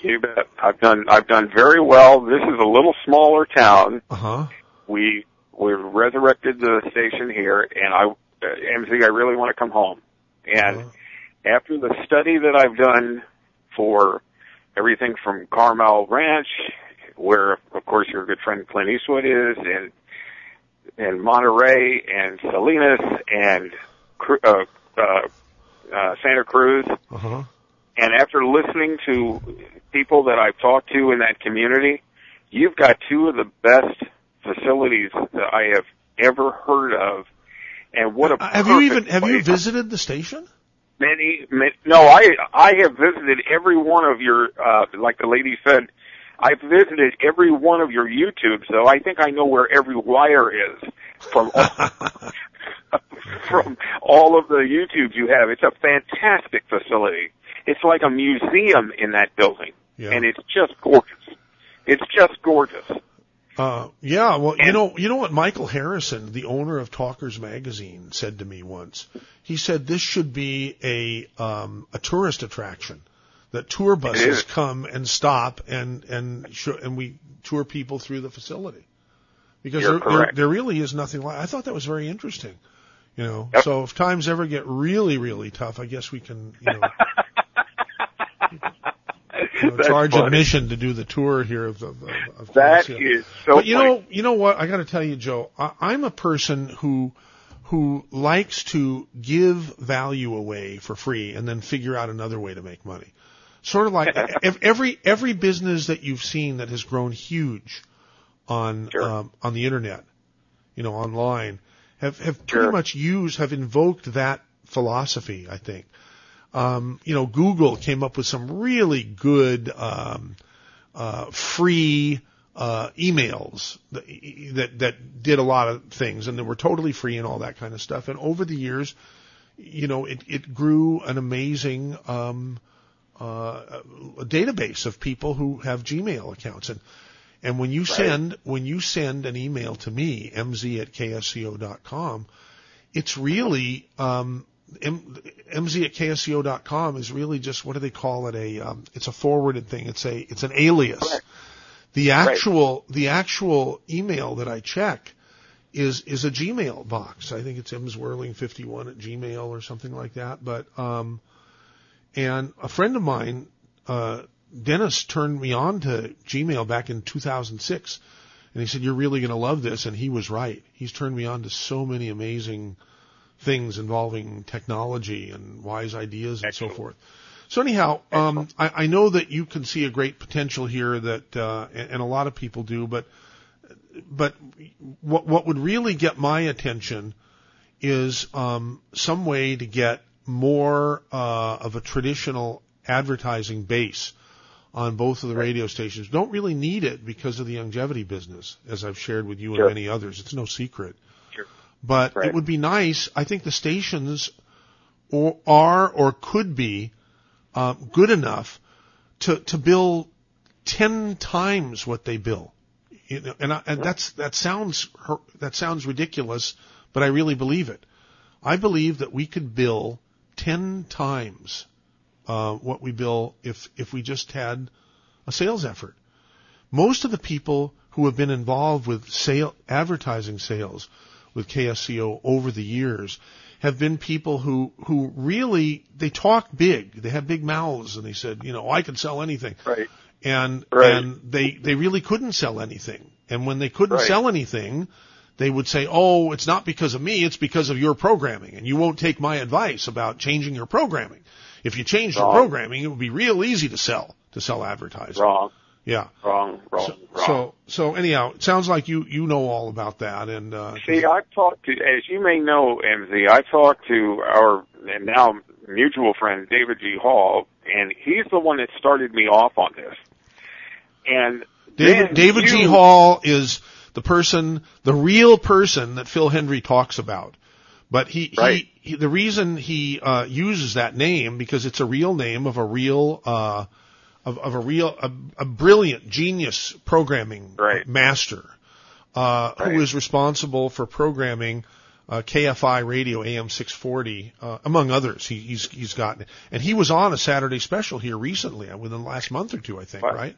Speaker 22: You bet. I've done I've done very well. This is a little smaller town.
Speaker 2: Uh huh.
Speaker 22: We we resurrected the station here, and I uh, MZ, I really want to come home. And after the study that I've done for everything from Carmel Ranch, where of course your good friend Clint Eastwood is, and and Monterey and Salinas and uh, uh, uh, Santa Cruz,
Speaker 2: Uh huh.
Speaker 22: and after listening to people that I've talked to in that community, you've got two of the best facilities that I have ever heard of. And what a
Speaker 2: Have you even have you visited the station?
Speaker 22: Many, many no I I have visited every one of your uh like the lady said I've visited every one of your YouTubes so I think I know where every wire is from all, from all of the YouTubes you have. It's a fantastic facility. It's like a museum in that building.
Speaker 2: Yeah.
Speaker 22: and it's just gorgeous. It's just gorgeous
Speaker 2: Uh, yeah, well, you know, you know what Michael Harrison, the owner of Talkers Magazine, said to me once. He said this should be a um, a tourist attraction. That tour buses come and stop and and show, and we tour people through the facility because
Speaker 22: You're
Speaker 2: there, there there really is nothing like. I thought that was very interesting. You know,
Speaker 22: Yep.
Speaker 2: so if times ever get really really tough, I guess we can you know, you know, charge
Speaker 22: funny.
Speaker 2: admission to do the tour here of the. Of, of
Speaker 22: That
Speaker 2: Columbia.
Speaker 22: is so
Speaker 2: But you
Speaker 22: funny.
Speaker 2: know, you know what? I got to tell you, Joe. I, I'm a person who who likes to give value away for free and then figure out another way to make money. Sort of like ev- every every business that you've seen that has grown huge on um, on the internet, you know, online, have have pretty
Speaker 22: Sure.
Speaker 2: much used have invoked that philosophy. I think. Um, you know, Google came up with some really good um, uh, free uh, emails that, that that did a lot of things, and they were totally free and all that kind of stuff. And over the years, you know, it it grew an amazing um, uh, database of people who have Gmail accounts, and and when you send when you send an email to me, mz at ksco.com, it's really um, M, mz at ksco.com is really just what do they call it a um, it's a forwarded thing. It's a it's an alias. The actual the actual email that I check is is a Gmail box. I think it's mswirling51 at Gmail or something like that. But um, and a friend of mine, uh, Dennis, turned me on to Gmail back in 2006, and he said you're really going to love this, and he was right. He's turned me on to so many amazing things involving technology and wise ideas and so forth. So anyhow, um, I, I know that you can see a great potential here that, uh, and, and a lot of people do, but, but what, what would really get my attention is, um, some way to get more, uh, of a traditional advertising base on both of the radio stations. Don't really need it because of the longevity business, as I've shared with you
Speaker 22: Sure.
Speaker 2: and many others. It's no secret. But
Speaker 22: Right.
Speaker 2: it would be nice. I think the stations or are or could be uh, good enough to to bill ten times what they bill. You know, and I, and that's that sounds that sounds ridiculous, but I really believe it. I believe that we could bill ten times uh, what we bill if if we just had a sales effort. Most of the people who have been involved with sale advertising sales with KSCO over the years have been people who who really they talk big. They have big mouths, and they said, you know, I can sell anything.
Speaker 22: Right.
Speaker 2: And
Speaker 22: Right.
Speaker 2: and they they really couldn't sell anything. And when they couldn't
Speaker 22: Right.
Speaker 2: sell anything, they would say, "Oh, it's not because of me; it's because of your programming, and you won't take my advice about changing your programming. If you changed your programming, it would be real easy to sell to sell advertising."
Speaker 22: Wrong.
Speaker 2: Yeah.
Speaker 22: Wrong. Wrong. wrong.
Speaker 2: So so anyhow, it sounds like you you know all about that, and uh,
Speaker 22: See, I've talked to, as you may know, MZ, I talked to our and now mutual friend David G. Hall, and he's the one that started me off on this. And
Speaker 2: David David G. Hall is the person, the real person that Phil Hendrie talks about. But he,
Speaker 22: Right.
Speaker 2: he, he the reason he uh, uses that name because it's a real name of a real uh, of, of a real a, a brilliant genius programming master uh, who is responsible for programming uh, KFI radio AM 640 uh, among others. He, he's he's gotten and he was on a Saturday special here recently uh, within the last month or two, I think,
Speaker 22: Right.
Speaker 2: right?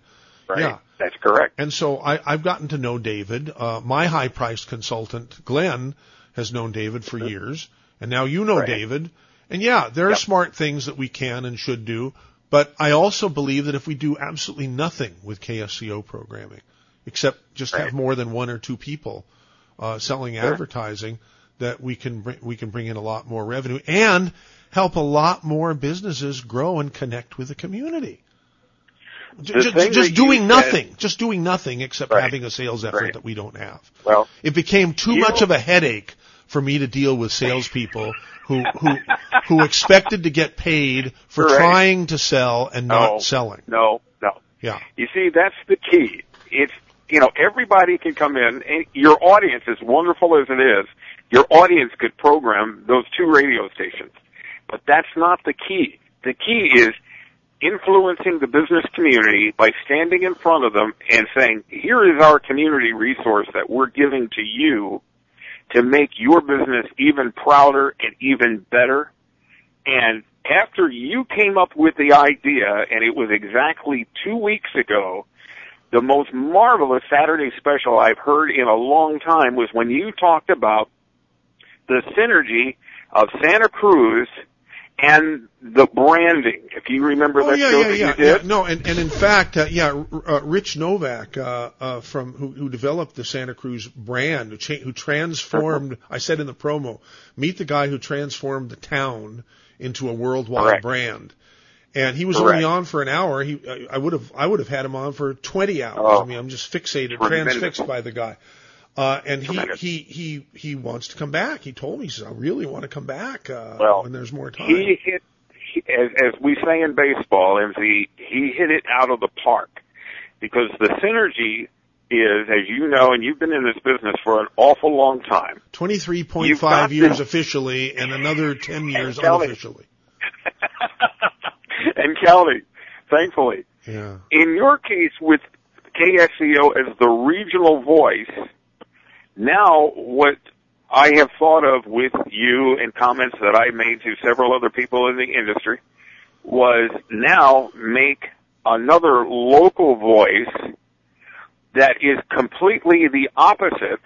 Speaker 22: Right.
Speaker 2: Yeah.
Speaker 22: That's correct.
Speaker 2: And so I, I've gotten to know David. Uh, my high priced consultant, Glenn, has known David for years. And now you know
Speaker 22: Right.
Speaker 2: David. And yeah, there are
Speaker 22: Yep.
Speaker 2: smart things that we can and should do. But I also believe that if we do absolutely nothing with KSCO programming, except just have more than one or two people uh, selling
Speaker 22: Sure.
Speaker 2: advertising, that we can bring, we can bring in a lot more revenue and help a lot more businesses grow and connect with the community.
Speaker 22: The
Speaker 2: ju- just
Speaker 22: you
Speaker 2: doing
Speaker 22: said-
Speaker 2: nothing, just doing nothing except
Speaker 22: Right.
Speaker 2: having a sales effort
Speaker 22: Right.
Speaker 2: that we don't have.
Speaker 22: Well,
Speaker 2: It became too
Speaker 22: you
Speaker 2: much of a headache for me to deal with salespeople who who who expected to get paid for
Speaker 22: Right.
Speaker 2: trying to sell and not
Speaker 22: No.
Speaker 2: selling.
Speaker 22: No, no.
Speaker 2: Yeah.
Speaker 22: You see, that's the key. It's, you know, everybody can come in and your audience, as wonderful as it is, your audience could program those two radio stations. But that's not the key. The key is influencing the business community by standing in front of them and saying, here is our community resource that we're giving to you to make your business even prouder and even better. And after you came up with the idea, and it was exactly two weeks ago, the most marvelous Saturday special I've heard in a long time was when you talked about the synergy of Santa Cruz and the branding. If you remember
Speaker 2: Oh
Speaker 22: that
Speaker 2: yeah,
Speaker 22: show
Speaker 2: yeah,
Speaker 22: that
Speaker 2: yeah,
Speaker 22: you did.
Speaker 2: yeah. No, and, and in fact, uh, yeah, uh, Rich Novak, uh, uh, from who, who developed the Santa Cruz brand, who, cha- who transformed. I said in the promo, meet the guy who transformed the town into a worldwide
Speaker 22: Correct.
Speaker 2: brand. And he was
Speaker 22: Correct.
Speaker 2: only on for an hour. He, I- I would have, I would have had him on for 20 hours.
Speaker 22: Oh.
Speaker 2: I mean, I'm just fixated, transfixed by the guy. Uh, and he, he, he, he wants to come back. He told me, he says, I really want to come back, uh,
Speaker 22: Well,
Speaker 2: when there's more time.
Speaker 22: He hit, he, as, as we say in baseball, MZ, he hit it out of the park because the synergy is, as you know, and you've been in this business for an awful long time.
Speaker 2: 23.5 years officially and another 10 years
Speaker 22: Kelly.
Speaker 2: unofficially.
Speaker 22: and counting, thankfully.
Speaker 2: Yeah.
Speaker 22: In your case with KSCO as the regional voice, now what I have thought of with you and comments that I made to several other people in the industry was now make another local voice that is completely the opposite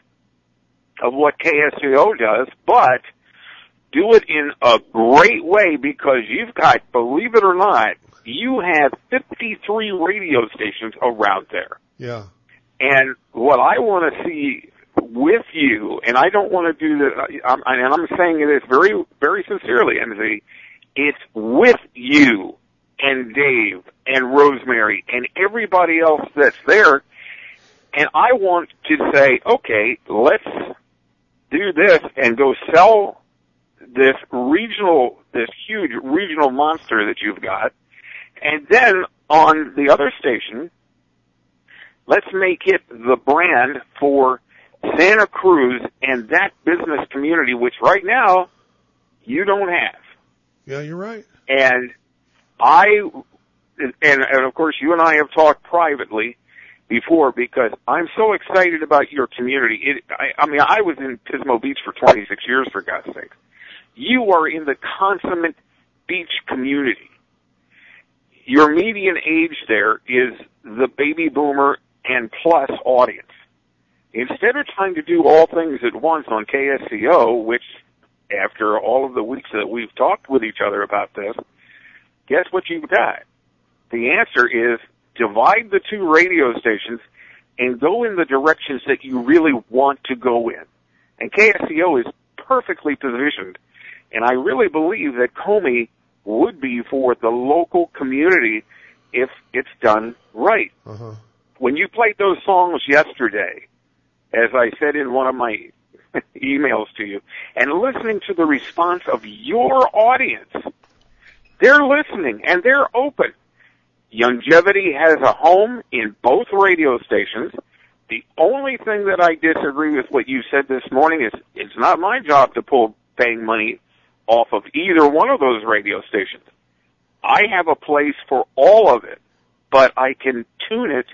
Speaker 22: of what KSCO does, but do it in a great way because you've got, believe it or not, you have 53 radio stations around there.
Speaker 2: Yeah.
Speaker 22: And what I want to see with you, and I don't want to do this, I'm, and I'm saying this very, very sincerely, MZ, it's with you and Dave and Rosemary and everybody else that's there. And I want to say, okay, let's do this and go sell this regional, this huge regional monster that you've got. And then on the other station, let's make it the brand for Santa Cruz and that business community, which right now you don't have.
Speaker 2: Yeah, you're right.
Speaker 22: And I, and, and of course you and I have talked privately, before because I'm so excited about your community. It, I, I mean, I was in Pismo Beach for 26 years, for God's sake. You are in the consummate beach community. Your median age there is the baby boomer and plus audience. Instead of trying to do all things at once on KSCO, which after all of the weeks that we've talked with each other about this, guess what you've got? The answer is divide the two radio stations and go in the directions that you really want to go in. And KSCO is perfectly positioned. And I really believe that Comey would be for the local community if it's done right.
Speaker 2: Uh-huh.
Speaker 22: When you played those songs yesterday, as I said in one of my emails to you, and listening to the response of your audience, they're listening and they're open. Longevity has a home in both radio stations. The only thing that I disagree with what you said this morning is it's not my job to pull paying money off of either one of those radio stations. I have a place for all of it, but I can tune it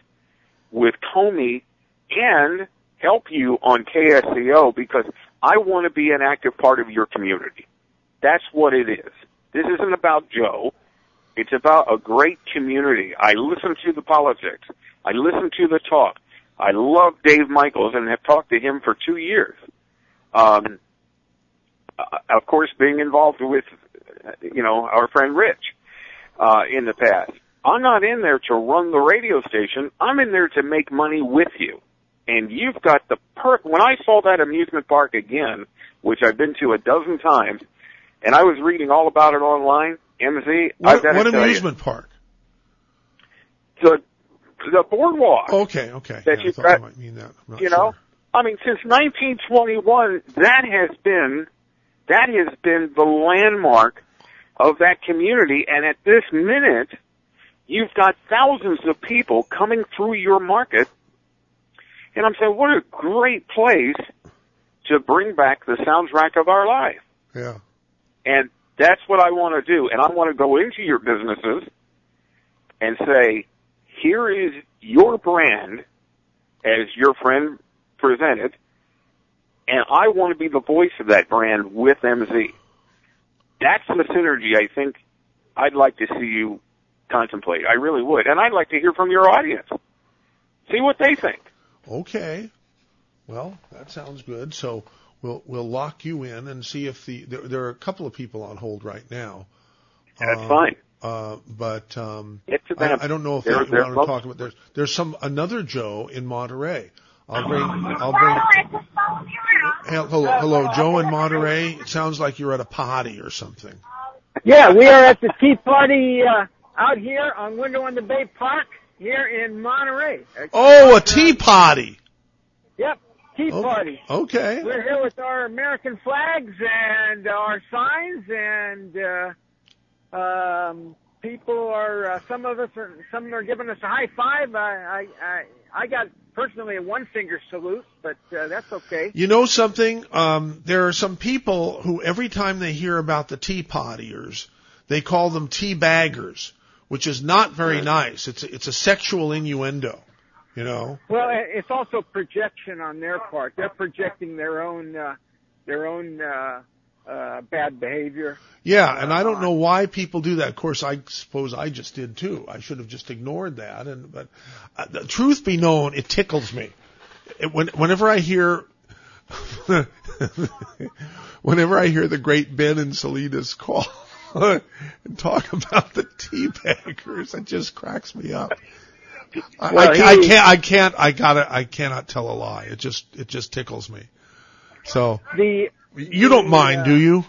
Speaker 22: with Comey and help you on KSCO because I want to be an active part of your community. That's what it is. This isn't about Joe. It's about a great community. I listen to the politics. I listen to the talk. I love Dave Michaels and have talked to him for two years. Um, uh, of course, being involved with, you know, our friend Rich uh, in the past. I'm not in there to run the radio station. I'm in there to make money with you. And you've got the perk. When I saw that amusement park again, which I've been to a dozen times, and I was reading all about it online, MZ.
Speaker 2: What,
Speaker 22: I've
Speaker 2: what amusement park?
Speaker 22: The the boardwalk.
Speaker 2: Okay, okay.
Speaker 22: That
Speaker 2: Yeah, thought
Speaker 22: got,
Speaker 2: you might mean that.
Speaker 22: You
Speaker 2: sure.
Speaker 22: know, I mean, since 1921, that has been that has been the landmark of that community. And at this minute, you've got thousands of people coming through your market. And I'm saying, what a great place to bring back the soundtrack of our life.
Speaker 2: Yeah.
Speaker 22: And that's what I want to do. And I want to go into your businesses and say, here is your brand as your friend presented, and I want to be the voice of that brand with MZ. That's the synergy I think I'd like to see you contemplate. I really would. And I'd like to hear from your audience. See what they think.
Speaker 2: Okay. Well, that sounds good. So we'll we'll lock you in and see if the there, there are a couple of people on hold right now.
Speaker 22: That's
Speaker 2: Uh,
Speaker 22: fine.
Speaker 2: Uh, but um,
Speaker 22: Get to.
Speaker 2: I, I don't know if
Speaker 22: They're-
Speaker 2: they want to talk about. There's there's some another Joe in Monterey. I'll bring I'll bring. Hey, hello, hello, Joe in Monterey. It sounds like you're at a party or something.
Speaker 37: Yeah, we are at the Tea Party uh, out here on Window on the Bay Park here in Monterey.
Speaker 2: Oh, a tea party.
Speaker 37: Yep, Tea
Speaker 2: Oh,
Speaker 37: Party.
Speaker 2: Okay.
Speaker 37: We're here with our American flags and our signs, and uh, um, people are. Uh, some of us are. Some are giving us a high five. I I I, I got personally a one finger salute, but uh, that's okay.
Speaker 2: You know something? Um, there are some people who every time they hear about the tea partiers, they call them tea baggers, which is not very nice. It's a, it's a sexual innuendo. You know.
Speaker 37: Well, it's also projection on their part. They're projecting their own uh, their own uh, uh, bad behavior.
Speaker 2: Yeah, and I don't know why people do that. Of course, I suppose I just did too. I should have just ignored that. And but uh, the truth be known, it tickles me. It, when, whenever I hear, whenever I hear the great Ben and Salinas call and talk about the tea baggers, it just cracks me up. I,
Speaker 37: Well,
Speaker 2: I, can't, I can't. I can't. I gotta. I cannot tell a lie. It just. It just tickles me. So
Speaker 37: The
Speaker 2: you don't
Speaker 37: the,
Speaker 2: mind,
Speaker 37: uh,
Speaker 2: do you?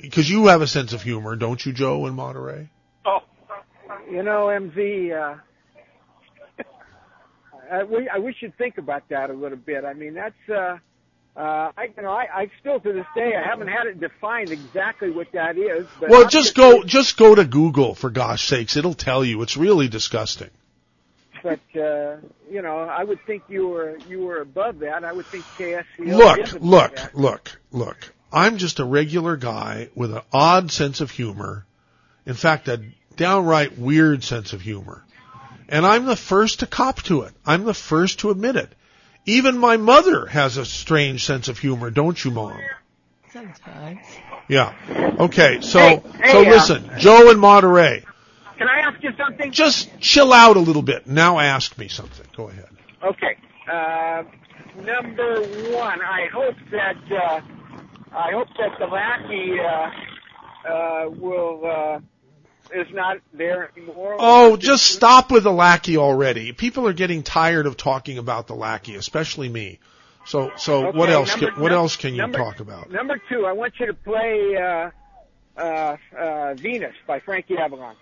Speaker 2: Because you have a sense of humor, don't you, Joe, in Monterey? Oh.
Speaker 37: You know, MZ, uh, I, we, I, we should think about that a little bit. I mean, that's, uh, uh, I, you know, I, I still to this day, I haven't had it defined exactly what that is. But
Speaker 2: Well,
Speaker 37: I'm
Speaker 2: just go, just go to Google for gosh sakes. It'll tell you. It's really disgusting.
Speaker 37: But, uh, you know, I would think you were, you were above that. I would think KSCO is
Speaker 2: Look, look,
Speaker 37: that.
Speaker 2: look, look. I'm just a regular guy with an odd sense of humor. In fact, a downright weird sense of humor. And I'm the first to cop to it. I'm the first to admit it. Even my mother has a strange sense of humor, don't you, Mom?
Speaker 30: Sometimes.
Speaker 2: Yeah. Okay, so
Speaker 37: Hey, hey,
Speaker 2: so
Speaker 37: uh,
Speaker 2: listen, Joe in Monterey,
Speaker 37: Can I ask you something?
Speaker 2: just chill out a little bit. Now ask me something. Go ahead.
Speaker 37: Okay. Uh, number one, I hope that uh, I hope that the lackey uh, uh, will uh, is not there anymore.
Speaker 2: Oh, just stop with the lackey already. People are getting tired of talking about the lackey, especially me. So, so what else?
Speaker 37: number-
Speaker 2: Can, what
Speaker 37: num-
Speaker 2: else can you
Speaker 37: number-
Speaker 2: talk about?
Speaker 37: Number two, I want you to play uh, uh, uh, Venus by Frankie Avalon.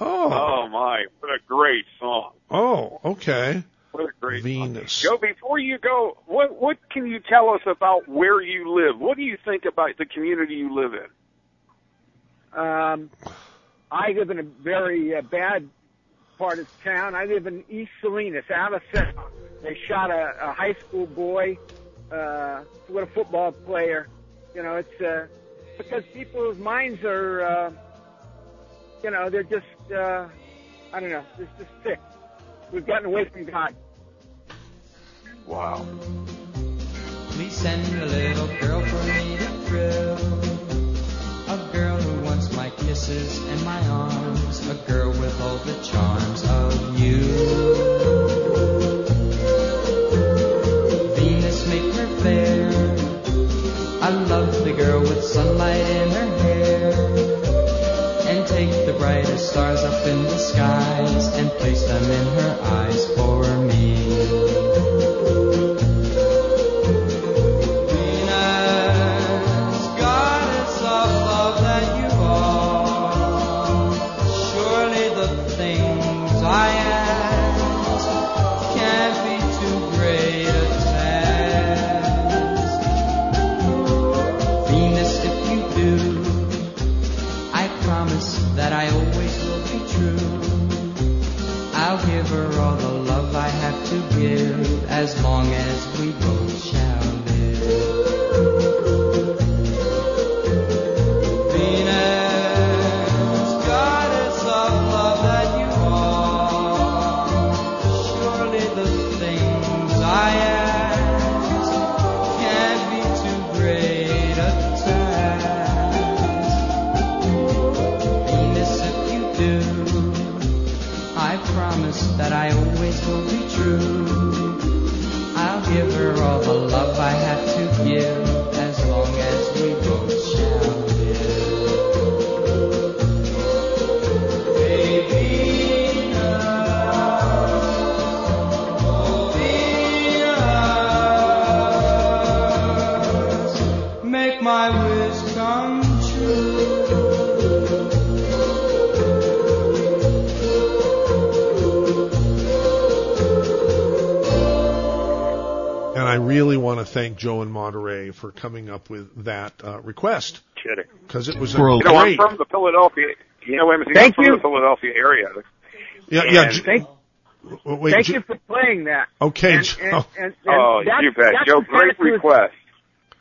Speaker 2: Oh,
Speaker 22: Oh my, what a great song.
Speaker 2: oh, okay.
Speaker 22: What a great
Speaker 2: Venus.
Speaker 22: Joe, before you go, what what can you tell us about where you live? What do you think about the community you live in?
Speaker 37: Um, I live in a very uh, bad part of town. I live in East Salinas, Avocet. They shot a, a high school boy, uh, with a football player. You know, it's uh, because people's minds are, uh, you know, they're just, uh, I don't know, it's just sick. We've gotten away from God.
Speaker 22: Wow.
Speaker 20: Please send a little girl for me to thrill. Kisses and my arms. A girl with all the charms of you. Venus, make her fair. I love the girl with sunlight in her hair. And take the brightest stars up in the skies and place them in her eyes for me.
Speaker 2: Thank Joe in Monterey for coming up with that uh, request
Speaker 22: Kidding.
Speaker 2: because it was a
Speaker 22: You know, I'm
Speaker 2: great.
Speaker 22: from the Philadelphia. You know, MZ,
Speaker 37: Thank
Speaker 22: I'm from
Speaker 37: you.
Speaker 22: the Philadelphia area.
Speaker 2: Yeah, yeah.
Speaker 22: And-
Speaker 2: J-
Speaker 37: Thank,
Speaker 2: wait,
Speaker 37: thank
Speaker 2: J-
Speaker 37: you for playing that.
Speaker 2: Okay,
Speaker 37: And,
Speaker 2: Joe.
Speaker 37: and, and, and
Speaker 22: Oh,
Speaker 37: that's,
Speaker 22: you bet.
Speaker 37: that's
Speaker 22: Joe, great
Speaker 37: Cruz-
Speaker 22: request.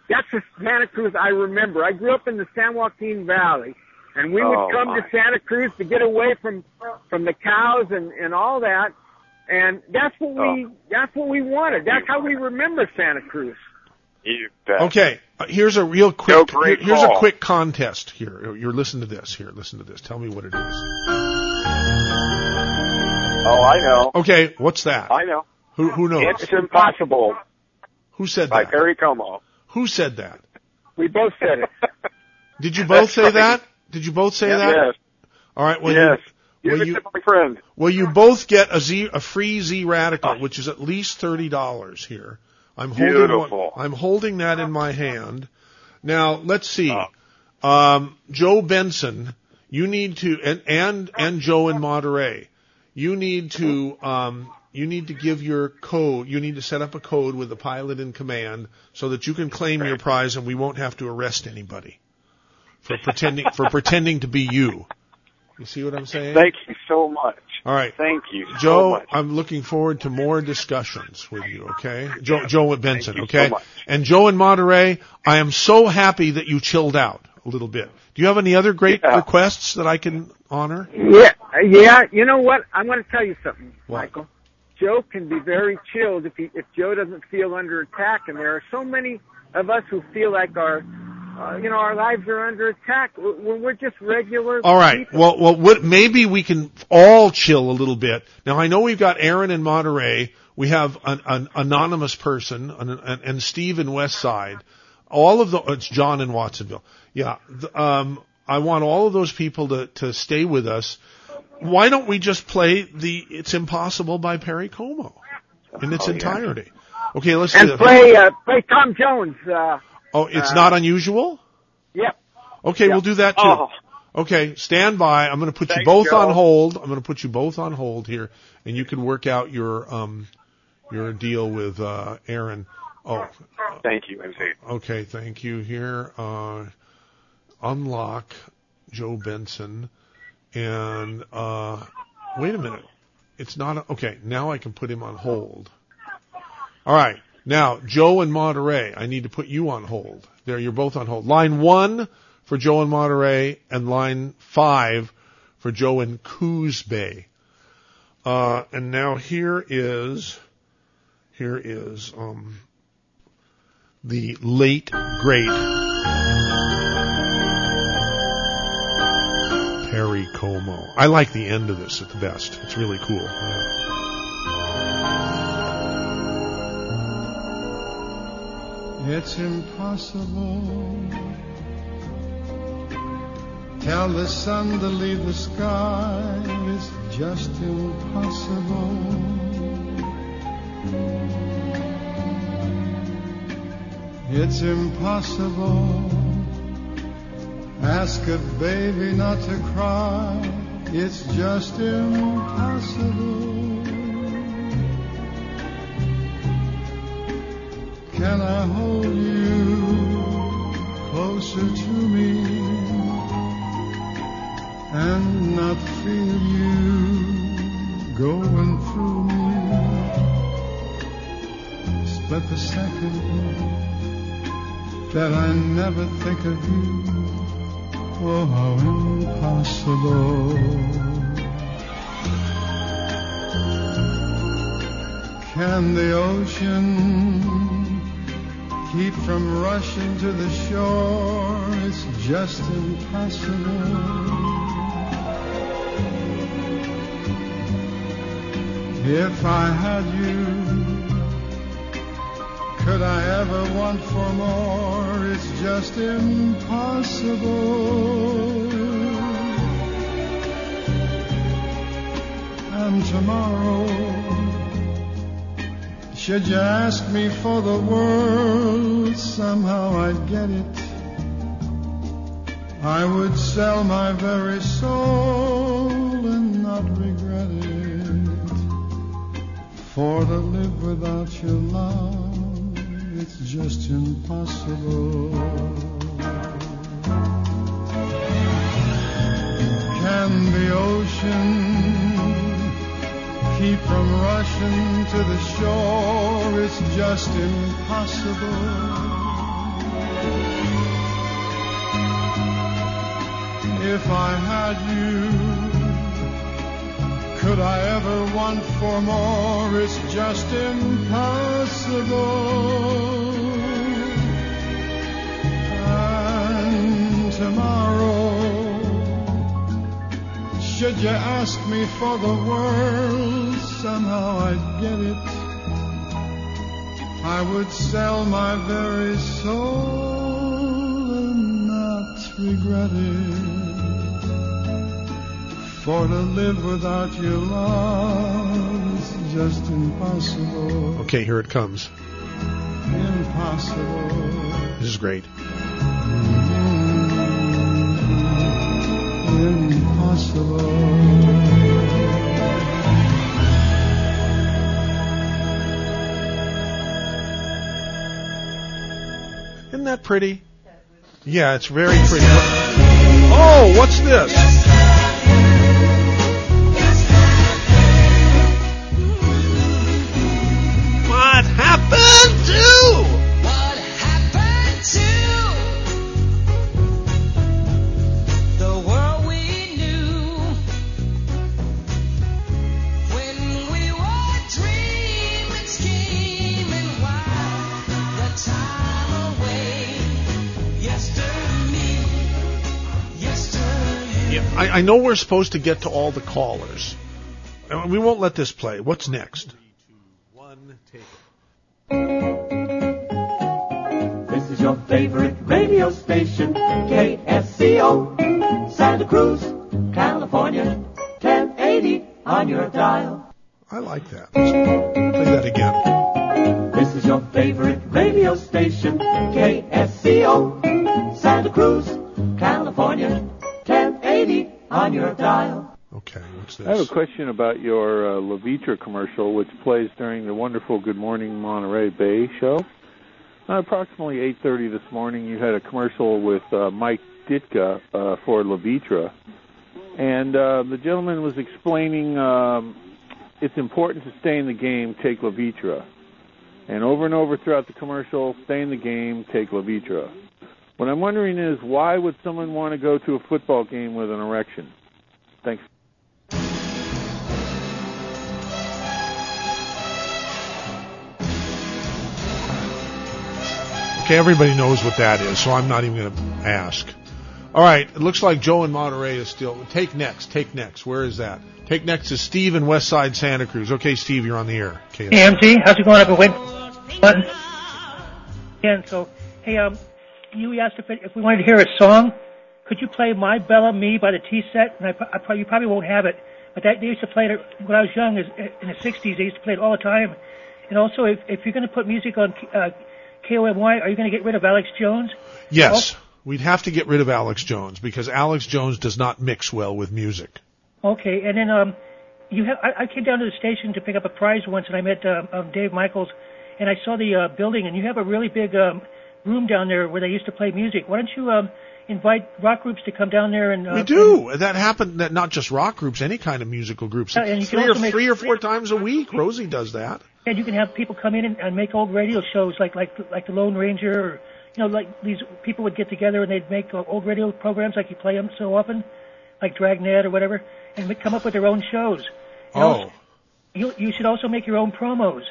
Speaker 37: That's the Santa Cruz I remember. I grew up in the San Joaquin Valley, and we
Speaker 22: Oh,
Speaker 37: would come
Speaker 22: my.
Speaker 37: to Santa Cruz to get away from from the cows and and all that. And that's what we
Speaker 22: Oh.
Speaker 37: that's what we wanted. That's how we remember Santa Cruz.
Speaker 22: You bet.
Speaker 2: Okay, uh, here's a real
Speaker 22: Joe,
Speaker 2: quick.
Speaker 22: great
Speaker 2: here's a quick contest here. You're listen to this. Here, listen to this. Tell me what it is.
Speaker 22: Oh, I know.
Speaker 2: Okay, what's that?
Speaker 22: I know.
Speaker 2: Who who knows?
Speaker 22: It's impossible
Speaker 2: Who said
Speaker 22: by
Speaker 2: that?
Speaker 22: Perry Como.
Speaker 2: Who said that?
Speaker 37: We both said it.
Speaker 2: Did you both
Speaker 22: That's
Speaker 2: say
Speaker 22: right.
Speaker 2: that? Did you both say that?
Speaker 22: Yes.
Speaker 2: All right. Well,
Speaker 22: yes.
Speaker 2: you, Well, you,
Speaker 22: my friend.
Speaker 2: well, you both get a Z, a free Z radical, which is at least thirty dollars here. I'm holding
Speaker 22: Beautiful.
Speaker 2: one, I'm holding that in my hand. Now let's see. Um, Joe Benson, you need to, and and and Joe in Monterey, you need to um, you need to give your code. You need to set up a code with the pilot in command so that you can claim your prize, and we won't have to arrest anybody for pretending for pretending to be you. You see what I'm saying?
Speaker 22: Thank you so much.
Speaker 2: All right.
Speaker 22: Thank you so
Speaker 2: Joe,
Speaker 22: much.
Speaker 2: I'm looking forward to more discussions with you, okay? Joe, Joe with Benson,
Speaker 22: you
Speaker 2: okay?
Speaker 22: so much.
Speaker 2: and Joe in Monterey, I am so happy that you chilled out. a little bit. Do you have any other great
Speaker 37: Yeah.
Speaker 2: requests that I can honor?
Speaker 37: Yeah, uh, yeah. You know what? I'm going to tell you something,
Speaker 2: What?
Speaker 37: Michael. Joe can be very chilled if he if Joe doesn't feel under attack, and there are so many of us who feel like our, uh, you know, our lives are under attack when we're just regular.
Speaker 2: All right.
Speaker 37: people.
Speaker 2: Well, well, what, maybe we can all chill a little bit. Now, I know we've got Aaron in Monterey. We have an, an anonymous person and, and, and Steve in West Side. All of the, it's John in Watsonville. Yeah. th- Um, I want all of those people to, to stay with us. Why don't we just play the It's Impossible by Perry Como in its
Speaker 37: Oh, yeah.
Speaker 2: entirety? Okay, let's do
Speaker 37: and
Speaker 2: that.
Speaker 37: play uh, play Tom Jones. Uh,
Speaker 2: oh, it's
Speaker 37: uh,
Speaker 2: not unusual?
Speaker 37: Yep.
Speaker 2: Okay, we'll do that too.
Speaker 37: Oh.
Speaker 2: Okay, stand by. I'm going to put you both
Speaker 37: Joe.
Speaker 2: on hold. I'm going to put you both on hold here, and you can work out your um your deal with uh Aaron. Oh,
Speaker 22: Thank you, MZ.
Speaker 2: okay. Thank you. Here, uh, unlock Joe Benson, and uh, wait a minute. It's not a, okay. Now I can put him on hold. All right. Now, Joe and Monterey, I need to put you on hold. There, you're both on hold. Line one for Joe and Monterey, and line five for Joe and Coos Bay. Uh, and now here is, here is, um, the late, great Perry Como. I like the end of this at the best. It's really cool.
Speaker 38: It's impossible. Tell the sun to leave the sky. It's just impossible. It's impossible. Ask a baby not to cry. It's just impossible. Can I hold you closer to me and not feel you going through me? Split the second that I never think of you. Oh, how impossible. Can the ocean keep from rushing to the shore. It's just impossible. If I had you, could I ever want for more? It's just impossible. And tomorrow, should you ask me for the world, somehow I'd get it. I would sell my very soul and not regret it. For to live without your love, it's just impossible. Can the ocean keep from rushing to the shore? It's just impossible. If I had you, could I ever want for more? It's just impossible. And tomorrow, should you ask me for the world, somehow I'd get it. I would sell my very soul and not regret it. For to live without your love is just impossible.
Speaker 2: Okay, here it comes.
Speaker 38: Impossible.
Speaker 2: This is great. Isn't that pretty? Yeah, it's very pretty. Oh, what's this? I, know we're supposed to get to all the callers. We won't let this play. What's next?
Speaker 39: This is your favorite radio station, KSCO, Santa Cruz, California, 1080 on your dial.
Speaker 2: I like that. Play that again.
Speaker 39: This is your favorite radio station, KSCO, Santa Cruz, California, 1080 on your dial.
Speaker 2: Okay, what's
Speaker 40: I have a question about your uh, Levitra commercial, which plays during the wonderful Good Morning Monterey Bay show. Uh, approximately 8:30 this morning, you had a commercial with uh, Mike Ditka uh, for Levitra, and uh, the gentleman was explaining um, it's important to stay in the game, take Levitra, and over and over throughout the commercial, stay in the game, take Levitra. What I'm wondering is why would someone want to go to a football game with an erection? Thanks.
Speaker 2: Okay, everybody knows what that is, so I'm not even going to ask. All right, it looks like Joe in Monterey is still. Take next. Take next. Where is that? Take next is Steve in West Side Santa Cruz. Okay, Steve, you're on the air. Okay.
Speaker 41: Hey, MT, how's it going? I've been waiting. Button. And so, hey, um, you asked if, it, if we wanted to hear a song. Could you play "My Bella Me" by the Tee Set? And I, I probably, you probably won't have it, but that they used to play it when I was young. Is in the '60s, they used to play it all the time. And also, if, if you're going to put music on uh, KOMY, are you going to get rid of Alex Jones?
Speaker 2: Yes, we'd have to get rid of Alex Jones because Alex Jones does not mix well with music.
Speaker 41: Okay, and then um, you have I, I came down to the station to pick up a prize once, and I met uh, um, Dave Michaels, and I saw the uh, building, and you have a really big um, room down there where they used to play music. Why don't you um, invite rock groups to come down there and uh,
Speaker 2: we do. That happened. That not just rock groups, any kind of musical groups.
Speaker 41: And you can
Speaker 2: three or three or four times a week. Rosie does that.
Speaker 41: And you can have people come in and, and make old radio shows like like like the Lone Ranger, or you know, like these people would get together and they'd make uh, old radio programs like you play them so often, like Dragnet or whatever, and would come up with their own shows. And
Speaker 2: Oh.
Speaker 41: also- you you should also make your own promos,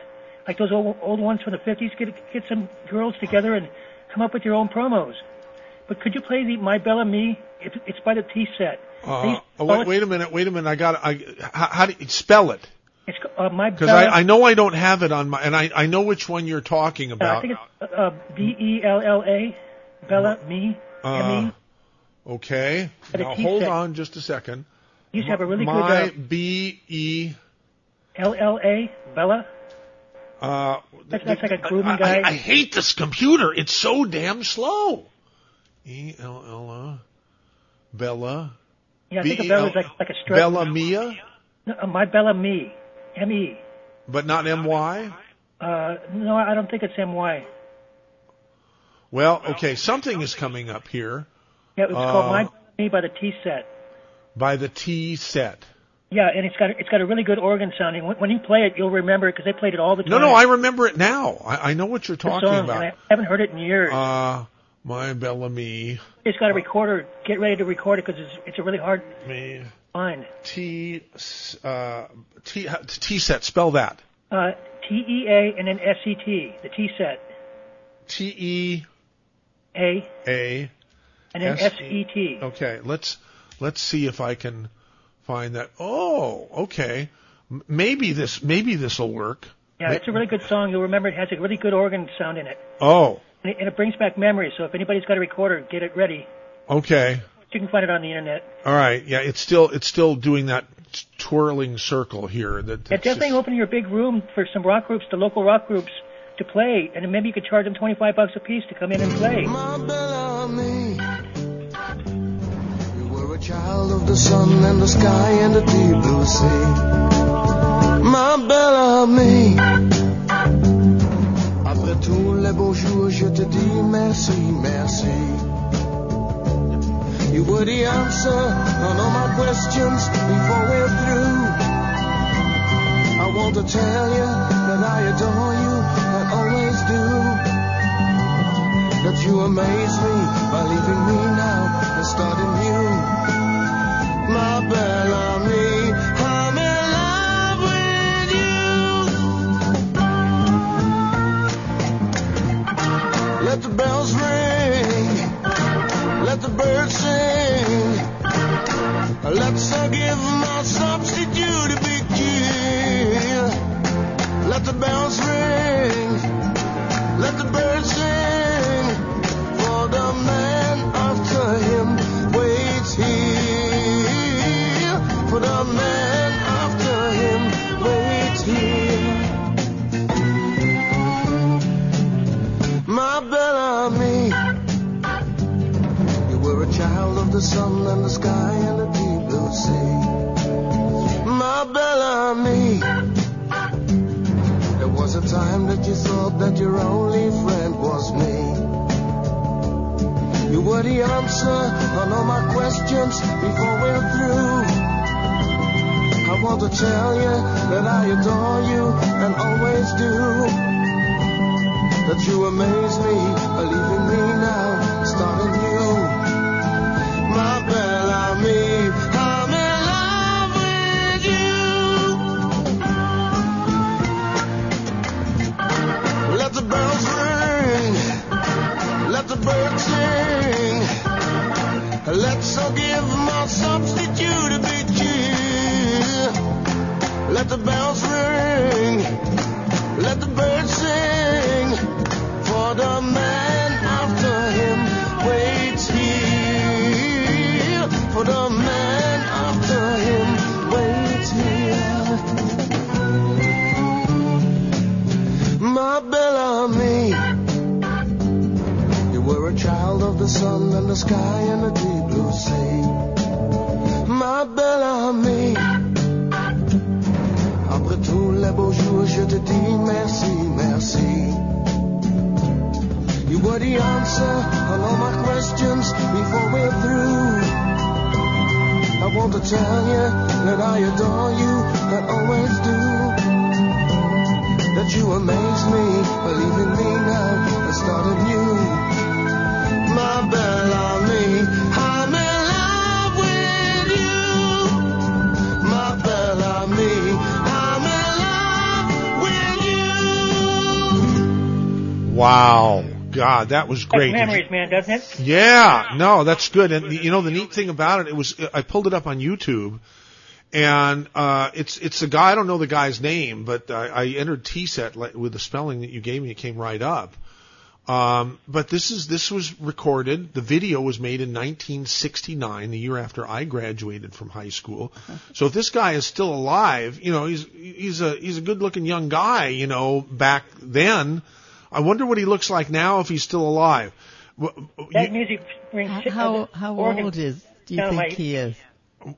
Speaker 41: like those old old ones from the '50s. Get get some girls together and come up with your own promos. But could you play the My Bella Me? It, it's by the Tee Set.
Speaker 2: Uh, oh, wait, wait a minute. Wait a minute. I got. I how, how do you spell it?
Speaker 41: It's uh, My
Speaker 2: Because I, I know I don't have it on my, and I I know which one you're talking
Speaker 41: Uh, I
Speaker 2: about.
Speaker 41: think it's uh, B E L L A, Bella Me.
Speaker 2: Uh,
Speaker 41: M E.
Speaker 2: okay.
Speaker 41: But
Speaker 2: Now hold
Speaker 41: set.
Speaker 2: on just a second.
Speaker 41: You have a really good
Speaker 2: my
Speaker 41: uh,
Speaker 2: B E.
Speaker 41: L L A Bella.
Speaker 2: Uh,
Speaker 41: That's, that's like a grooming guy.
Speaker 2: I, I hate this computer. It's so damn slow. E L L A. Bella.
Speaker 41: yeah, I think a
Speaker 2: B
Speaker 41: Bella's
Speaker 2: L-
Speaker 41: like like a strip.
Speaker 2: Bella Mia,
Speaker 41: No, uh, my Bella Me. M E.
Speaker 2: but not M Y.
Speaker 41: Uh, no, I don't think it's M Y.
Speaker 2: Well, okay, something is coming up here
Speaker 41: Yeah, it's
Speaker 2: Uh,
Speaker 41: called My Bella Me by the Tee Set.
Speaker 2: by the Tee Set.
Speaker 41: Yeah, and it's got it's got a really good organ sounding. When, when you play it, you'll remember it because they played it all the time.
Speaker 2: No, no, I remember it now. I, I know what you're talking
Speaker 41: song,
Speaker 2: about.
Speaker 41: I haven't heard it in years.
Speaker 2: Uh, ma belle amie.
Speaker 41: It's got a recorder. Get ready to record it because it's it's a really hard
Speaker 2: Me.
Speaker 41: find.
Speaker 2: T, uh, T, Tee Set. Spell that.
Speaker 41: Uh, T E A and then S E T. The Tee Set.
Speaker 2: T E
Speaker 41: A
Speaker 2: A.
Speaker 41: and then
Speaker 2: S
Speaker 41: E T.
Speaker 2: Okay, let's let's see if I can find that. Oh, okay. M- Maybe this maybe this will work.
Speaker 41: Yeah, it's a really good song. You'll remember it has a really good organ sound in it.
Speaker 2: Oh,
Speaker 41: And it, and it brings back memories. So if anybody's got a recorder, get it ready.
Speaker 2: okay.
Speaker 41: You can find it on the internet.
Speaker 2: All right. Yeah, it's still it's still doing that twirling circle here. That
Speaker 41: Yeah,
Speaker 2: it's
Speaker 41: definitely
Speaker 2: just-
Speaker 41: open your big room for some rock groups, the local rock groups, to play, and then maybe you could charge them 25 bucks a piece to come in and play.
Speaker 20: You were a child of the sun and the sky and the deep blue sea. Ma belle Tous les beaux jours, je te dis merci, merci. You were the answer on all my questions before we're through. I want to tell you that I adore you, I always do. That you amaze me by leaving me now and starting new. My belle the
Speaker 42: sun and the sky and the deep blue sea. My Bellamy. There was a time that you thought that your only friend was me. You were the answer on all my questions before we're through. I want to tell you that I adore you and always do. That you amaze me, believe in
Speaker 2: God, that was great. You-
Speaker 41: memories, man, doesn't it?
Speaker 2: Yeah, no, that's good. And you know the neat thing about it, it was I pulled it up on YouTube, and uh, it's it's a guy I don't know the guy's name, but I, I entered Tee Set like, with the spelling that you gave me. It came right up. Um, but this is this was recorded. The video was made in 1969, the year after I graduated from high school. So if this guy is still alive, you know, he's he's a he's a good looking young guy, you know, back then. I wonder what he looks like now if he's still alive. W-
Speaker 41: That music brings
Speaker 4: How how
Speaker 41: organ
Speaker 4: old is do you
Speaker 41: down
Speaker 4: think
Speaker 41: my-
Speaker 4: he is?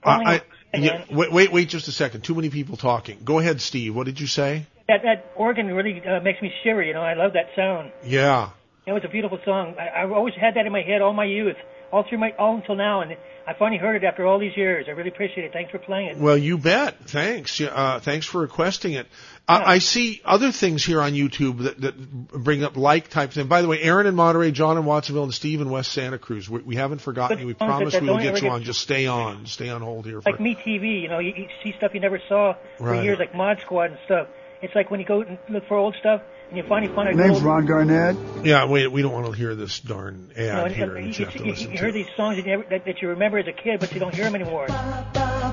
Speaker 2: I, I, yeah, wait, wait, wait, just a second. Too many people talking. Go ahead, Steve. What did you say?
Speaker 41: That that organ really uh, makes me shiver. You know, I love that sound.
Speaker 2: Yeah.
Speaker 41: It was a beautiful song. I, I've always had that in my head all my youth, all through my all until now, and I finally heard it after all these years. I really appreciate it. Thanks for playing it.
Speaker 2: Well, you bet. Thanks. Uh, thanks for requesting it. I, I see other things here on YouTube that, that bring up like type thing. By the way, Aaron in Monterey, John in Watsonville, and Steve in West Santa Cruz. We, we haven't forgotten
Speaker 41: But
Speaker 2: you. We promise we will get you
Speaker 41: get-
Speaker 2: on. Just stay on. Stay on hold here for.
Speaker 41: Like Me TV, you know, you, you see stuff you never saw for
Speaker 2: Right.
Speaker 41: years, like Mod Squad and stuff. It's like when you go and look for old stuff, and you finally find a
Speaker 43: Name's
Speaker 41: old,
Speaker 43: Ron Garnett.
Speaker 2: Yeah, wait. We don't want to hear this darn ad
Speaker 41: you know,
Speaker 2: here
Speaker 41: and
Speaker 2: that
Speaker 41: you,
Speaker 2: you to
Speaker 41: you-
Speaker 2: listen
Speaker 41: you
Speaker 2: to.
Speaker 41: heard these songs that you, never, that, that you remember as a kid, but you don't hear them anymore.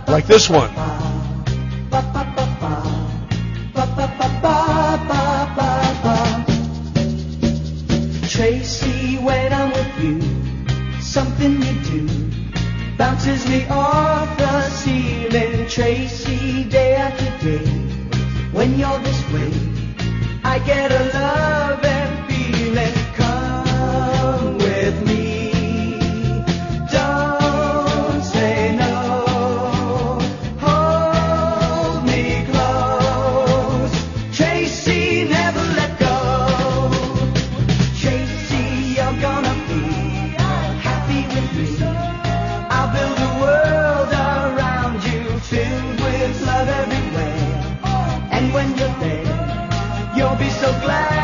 Speaker 2: Like this one.
Speaker 5: Tracy, when I'm with you, something you do bounces me off the ceiling. Tracy, day after day, when you're this way, I get a love and feeling. You'll be so glad.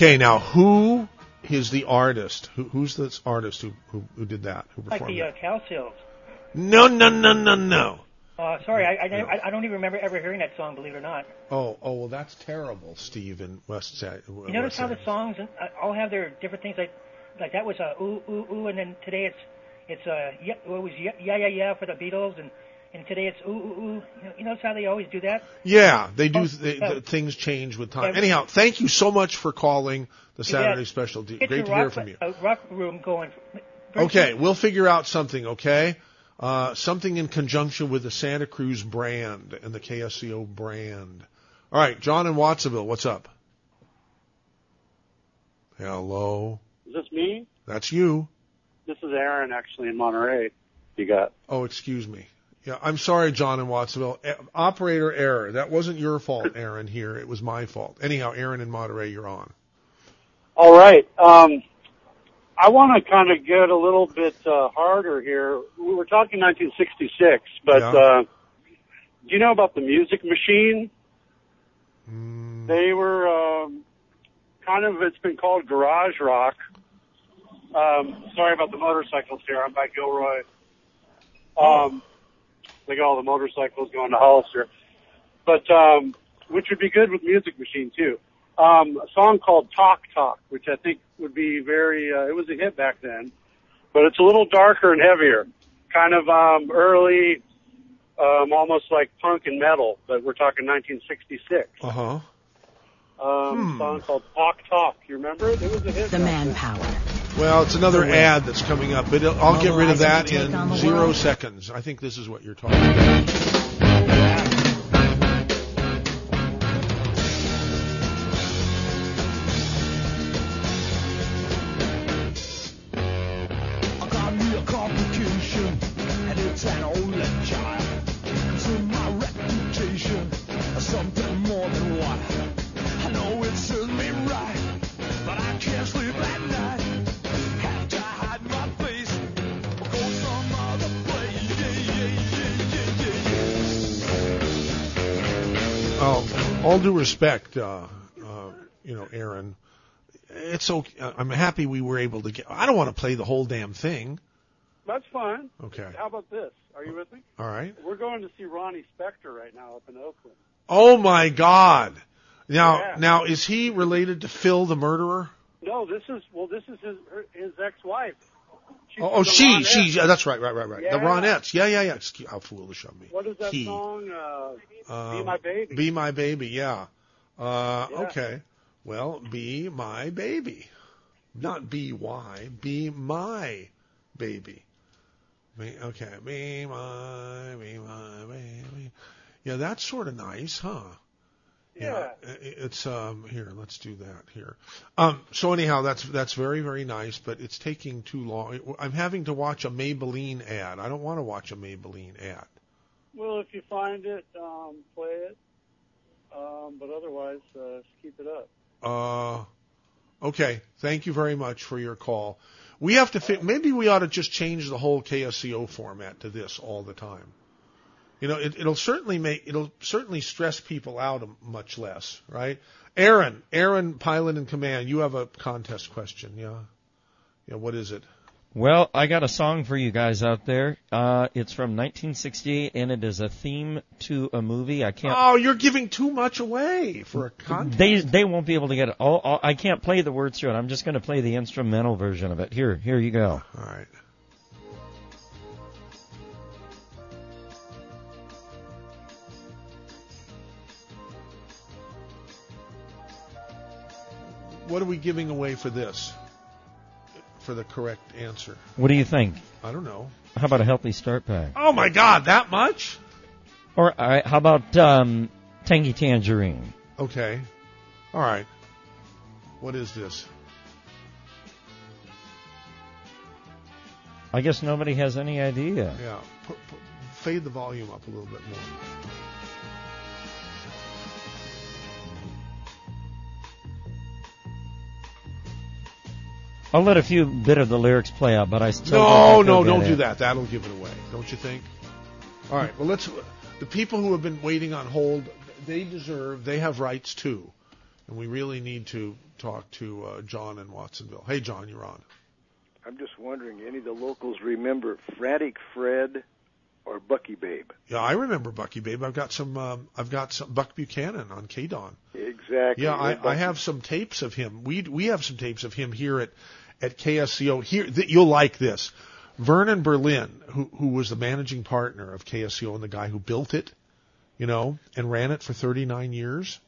Speaker 2: Okay, now who is the artist? Who, who's this artist who, who who did that? Who
Speaker 41: Like
Speaker 2: performed
Speaker 41: the uh, cow.
Speaker 2: No, no, no, no, no.
Speaker 41: Uh, sorry, I, I, I, I don't even remember ever hearing that song. Believe it or not.
Speaker 2: Oh, oh, well, that's terrible, Steve in West Side.
Speaker 41: You notice how the songs uh, all have their different things. Like, like that was a ooh ooh ooh, and then today it's it's uh yeah, well, it was yeah yeah yeah yeah for the Beatles, and and today it's ooh ooh ooh. You, know, you notice how they always do that?
Speaker 2: Yeah, they do.
Speaker 41: Oh,
Speaker 2: They, the, things change with time.
Speaker 41: Yeah.
Speaker 2: Anyhow, thank you so much for calling the
Speaker 41: You bet.
Speaker 2: Saturday special. D- Great
Speaker 41: your
Speaker 2: to hear from you.
Speaker 41: Uh, rock room going. Bring
Speaker 2: Okay,
Speaker 41: some-
Speaker 2: we'll figure out something. Okay, uh, something in conjunction with the Santa Cruz brand and the KSCO brand. All right, John in Watsonville, what's up? Hello,
Speaker 44: Is this me?
Speaker 2: that's you.
Speaker 44: This is Aaron, actually, in Monterey. You got.
Speaker 2: Oh, excuse me. Yeah, I'm sorry, John in Watsonville. Eh, Operator error. That wasn't your fault, Aaron. Here, it was my fault. Anyhow, Aaron in Monterey, you're on.
Speaker 44: All right. Um, I want to kind of get a little bit uh, harder here. We were talking 1966, but
Speaker 2: Yeah.
Speaker 44: uh, do you know about the Music Machine?
Speaker 2: Mm.
Speaker 44: They were um, kind of. It's been called garage rock. Um, sorry about the motorcycles here. I'm by Gilroy. Um, they got all the motorcycles going to Hollister, but um, which would be good with Music Machine too. Um, a song called Talk Talk, which I think would be very. Uh, it was a hit back then, but it's a little darker and heavier, kind of um, early, um, almost like punk and metal. But we're talking 1966.
Speaker 2: Uh huh.
Speaker 44: Um, song called Talk Talk. You remember it? It was a hit.
Speaker 35: The
Speaker 44: back
Speaker 35: manpower.
Speaker 2: Well, it's another ad that's coming up, but I'll get rid of that in zero seconds. I think this is what you're talking about. All due respect, uh, uh, you know, Aaron. It's okay. I'm happy we were able to get. I don't want to play the whole damn thing.
Speaker 44: That's fine.
Speaker 2: Okay.
Speaker 44: How about this? Are you with me?
Speaker 2: All right.
Speaker 44: We're going to see Ronnie Spector right now up in Oakland.
Speaker 2: Oh my God. Now,
Speaker 44: Yeah.
Speaker 2: now is he related to Phil the murderer?
Speaker 44: No, this is well, this is his his ex-wife.
Speaker 2: Oh, oh she,
Speaker 44: Ronettes.
Speaker 2: she. yeah, That's right, right, right, right. The Ronettes. Yeah, yeah, yeah. Excuse, how foolish of me.
Speaker 44: What is that
Speaker 2: He.
Speaker 44: song? Uh, Be
Speaker 2: Um,
Speaker 44: My Baby.
Speaker 2: Be my baby. Yeah. Uh,
Speaker 44: Yeah.
Speaker 2: Okay. Well, be my baby, not be why. Be my baby. Be, okay. Be my, be my baby. Yeah, that's sort of nice, huh?
Speaker 44: Yeah.
Speaker 2: It's um here. Let's do that here. Um. So anyhow, that's that's very very nice, but it's taking too long. I'm having to watch a Maybelline ad. I don't want to watch a Maybelline ad.
Speaker 44: Well, if you find it, um, play it. Um, but otherwise, uh, keep it up.
Speaker 2: Uh, okay. Thank you very much for your call. We have to fit. Maybe we ought to just change the whole KSCO format to this all the time. You know, it, it'll certainly make it'll certainly stress people out much less, right? Aaron, Aaron, pilot in command, you have a contest question, yeah? Yeah. What is it?
Speaker 1: Well, I got a song for you guys out there. Uh, it's from 1968, and it is a theme to a movie. I can't.
Speaker 2: Oh, you're giving too much away for a contest.
Speaker 1: They they won't be able to get it. All, all, I can't play the words through it. I'm just going to play the instrumental version of it. Here, here you go.
Speaker 2: All right. What are we giving away for this? For the correct answer?
Speaker 1: What do you think?
Speaker 2: I don't know.
Speaker 1: How about a healthy start pack?
Speaker 2: Oh my God, that much?
Speaker 1: Or all right, how about um, Tangy Tangerine?
Speaker 2: Okay. All right. What is this?
Speaker 1: I guess nobody has any idea.
Speaker 2: Yeah. Put, put, fade the volume up a little bit more.
Speaker 1: I'll let a few bit of the lyrics play out, but I still
Speaker 2: No, no, don't
Speaker 1: get
Speaker 2: do that. That'll give it away, don't you think? All right. Well, let's. The people who have been waiting on hold, they deserve. They have rights too, and we really need to talk to uh, John in Watsonville. Hey, John, you're on.
Speaker 45: I'm just wondering, any of the locals remember Frantic Fred or Bucky Babe?
Speaker 2: Yeah, I remember Bucky Babe. I've got some. Um, I've got some Buck Buchanan on KDON.
Speaker 45: Exactly.
Speaker 2: Yeah, I, I have some tapes of him. We we have some tapes of him here at at KSCO. Here, th- you'll like this. Vernon Berlin, who who was the managing partner of KSCO and the guy who built it, you know, and ran it for 39 years.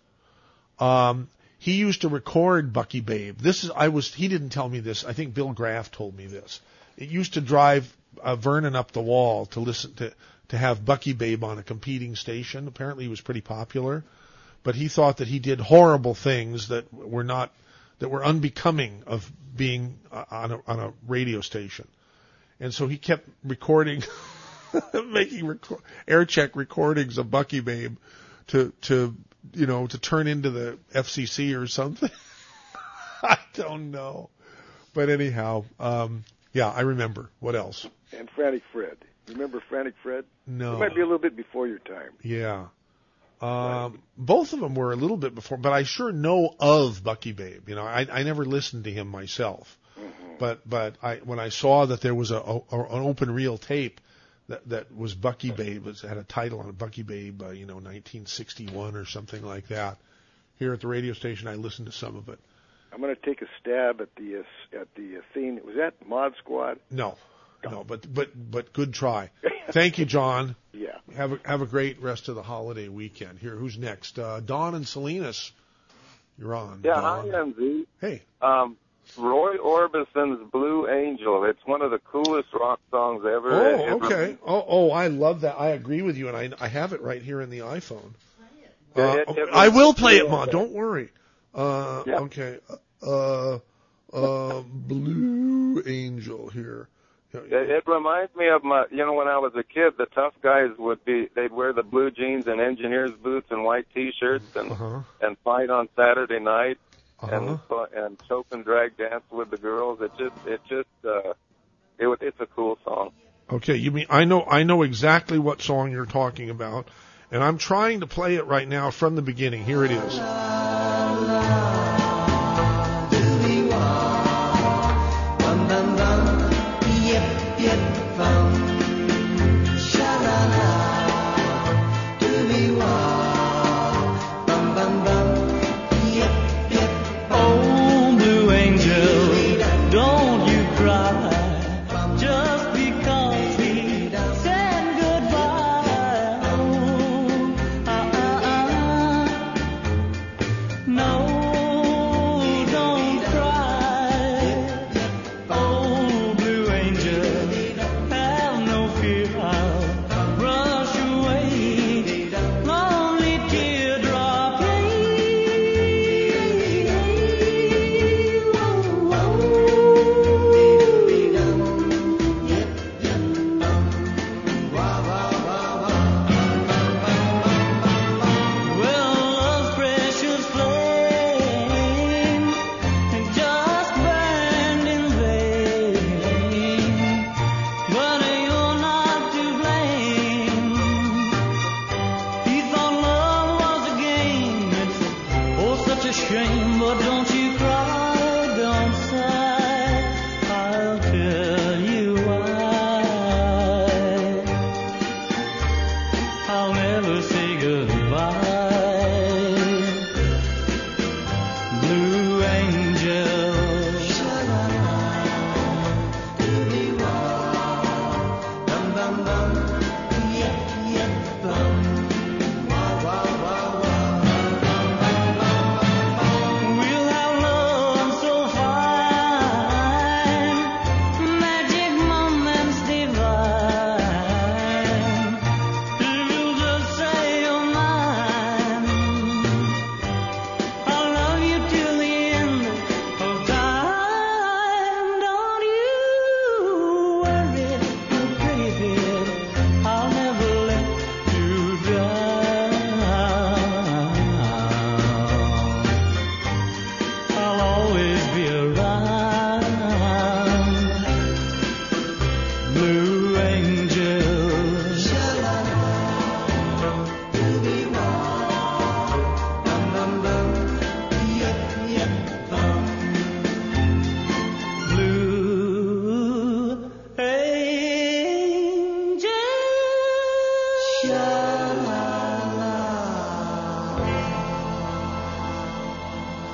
Speaker 2: Um, he used to record Bucky Babe. This is I was he didn't tell me this. I think Bill Graff told me this. It used to drive uh, Vernon up the wall to listen to to have Bucky Babe on a competing station. Apparently, he was pretty popular, but he thought that he did horrible things that were not that were unbecoming of being on a on a radio station. And so he kept recording, making record, air check recordings of Bucky Babe to to you know to turn into the FCC or something. I don't know, but anyhow, um, yeah, I remember. What else?
Speaker 45: and Frantic Fred. Remember Frantic Fred?
Speaker 2: No.
Speaker 45: It might be a little bit before your time.
Speaker 2: Yeah. Um, both of them were a little bit before, but I sure know of Bucky Babe. You know, I, I never listened to him myself, but but I when I saw that there was a, a an open reel tape that that was Bucky Babe, it had a title on it, Bucky Babe, uh, you know, 1961 or something like that. Here at the radio station, I listened to some of it.
Speaker 45: I'm going to take a stab at the uh, at the uh, theme. Was that Mod Squad?
Speaker 2: No, no, but but but good try. Thank you, John.
Speaker 45: Yeah.
Speaker 2: Have a have a great rest of the holiday weekend. Here, who's next? Uh, Dawn and Salinas. You're on.
Speaker 46: Yeah,
Speaker 2: Dawn.
Speaker 46: hi, MZ.
Speaker 2: Hey.
Speaker 46: Um, Roy Orbison's Blue Angel. It's one of the coolest rock songs ever.
Speaker 2: Oh, okay. Oh, oh, I love that. I agree with you, and I I have it right here in the iPhone. Uh, I will play it, Ma. Don't worry. Uh,
Speaker 46: Yeah.
Speaker 2: Okay. Uh, uh, Blue Angel here.
Speaker 46: It, it reminds me of my, you know, when I was a kid, the tough guys would be, they'd wear the blue jeans and engineers boots and white t-shirts and,
Speaker 2: Uh-huh.
Speaker 46: and fight on Saturday night
Speaker 2: Uh-huh.
Speaker 46: and, and choke and drag dance with the girls. It just, it just, uh, it, was- it's a cool song.
Speaker 2: Okay, you mean I know I know exactly what song you're talking about, and I'm trying to play it right now from the beginning. Here it is.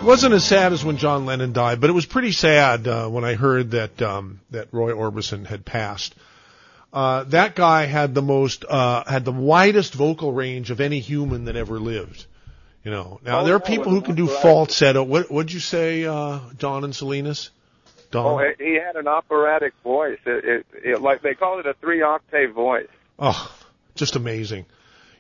Speaker 2: Wasn't as sad as when John Lennon died, but it was pretty sad uh, when I heard that um, that Roy Orbison had passed. Uh, that guy had the most uh, had the widest vocal range of any human that ever lived. You know, now
Speaker 46: Oh,
Speaker 2: there are people who can do falsetto. What what'd you say, uh, Don and Salinas? Don.
Speaker 46: Oh, he- he had an operatic voice. It, it, it like they call it a three octave voice.
Speaker 2: Oh, just amazing.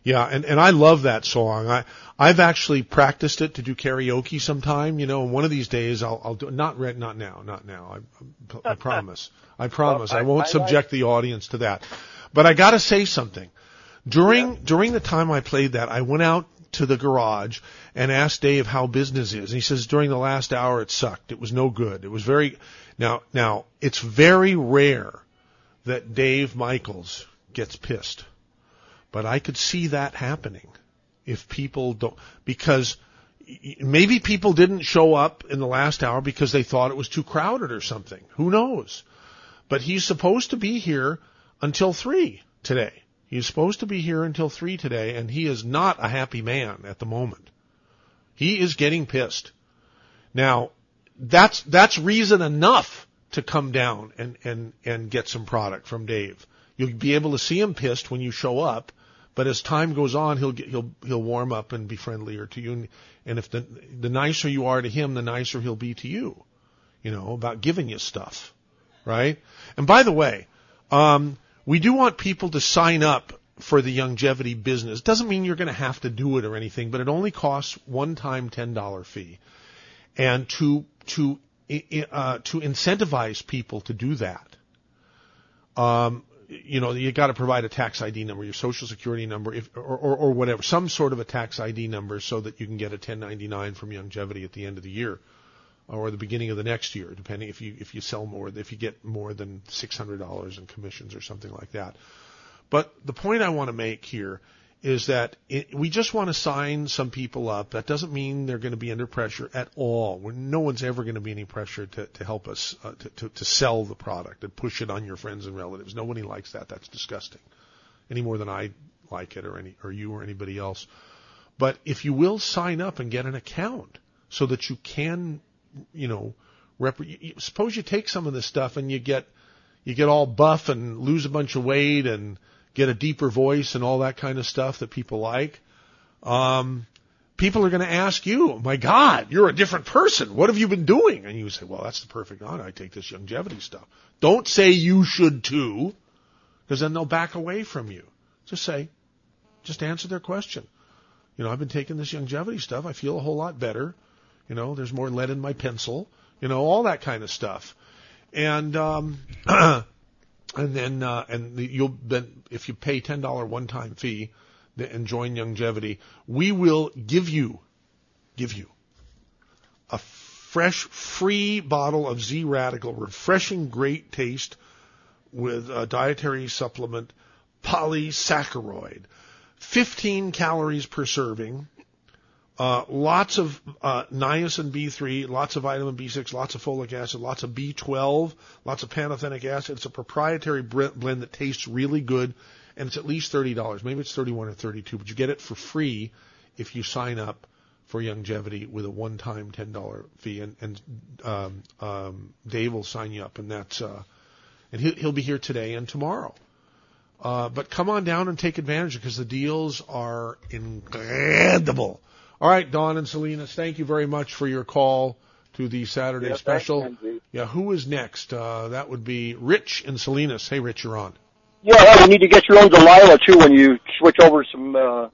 Speaker 2: Yeah, and and I love that song. I I've actually practiced it to do karaoke sometime. You know, and one of these days I'll I'll do not right not now, not now. I I promise. I promise.
Speaker 46: Well,
Speaker 2: I,
Speaker 46: I-
Speaker 2: won't
Speaker 46: I
Speaker 2: subject the audience to that. But I got to say something. During during the time I played that, I went out to the garage and asked Dave how business is. And he says during the last hour it sucked. It was no good. It was very now now it's very rare that Dave Michaels gets pissed. But I could see that happening if people don't, because maybe people didn't show up in the last hour because they thought it was too crowded or something. Who knows? But he's supposed to be here until three today. He's supposed to be here until three today, and he is not a happy man at the moment. He is getting pissed. Now, that's that's reason enough to come down and and and get some product from Dave. You'll be able to see him pissed when you show up, but as time goes on, he'll get he'll he'll warm up and be friendlier to you. And, and if the the nicer you are to him, the nicer he'll be to you. You know about giving you stuff, right? And by the way, um, we do want people to sign up for the longevity business. Doesn't mean you're going to have to do it or anything, but it only costs one time ten dollar fee and to to uh, to incentivize people to do that, um, you know, you got to provide a tax ID number, your social security number, if, or, or or whatever, some sort of a tax ID number, so that you can get a 1099 from Longevity at the end of the year, or the beginning of the next year, depending if you if you sell more, if you get more than $600 in commissions or something like that. But the point I want to make here is that it, we just want to sign some people up. That doesn't mean they're going to be under pressure at all. We're, no one's ever going to be any pressure to, to help us uh, to, to, to sell the product and push it on your friends and relatives. Nobody likes that. That's disgusting. Any more than I like it or any or you or anybody else. But if you will sign up and get an account so that you can, you know, rep- suppose you take some of this stuff and you get you get all buff and lose a bunch of weight and get a deeper voice and all that kind of stuff that people like. Um, people are going to ask you, "My God, you're a different person. What have you been doing?" And you say, "Well, that's the perfect honor. I take this longevity stuff." Don't say you should too, because then they'll back away from you. Just say, just answer their question. You know, I've been taking this longevity stuff. I feel a whole lot better. You know, there's more lead in my pencil. You know, all that kind of stuff. And um, and then uh, and the, you'll then if you pay ten dollar one time fee and join longevity, we will give you give you a fresh free bottle of Z Radical, refreshing, great taste with a dietary supplement, polysaccharide, 15 calories per serving. Uh, lots of uh, niacin B3, lots of vitamin B6, lots of folic acid, lots of B12, lots of pantothenic acid. It's a proprietary blend that tastes really good, and it's at least thirty dollars. Maybe it's thirty-one or thirty-two, but you get it for free if you sign up for longevity with a one-time ten dollar fee, and, and um, um, Dave will sign you up, and that's uh, and he'll, he'll be here today and tomorrow. Uh, but come on down and take advantage because the deals are incredible. All right, Don and Salinas, thank you very much for your call to the Saturday
Speaker 47: Yeah,
Speaker 2: special.
Speaker 47: Lindsay.
Speaker 2: yeah, who is next? Uh, that would be Rich and Salinas. Hey, Rich, you're on.
Speaker 47: Yeah, well, you need to get your own Delilah too when you switch over some, uh, uh,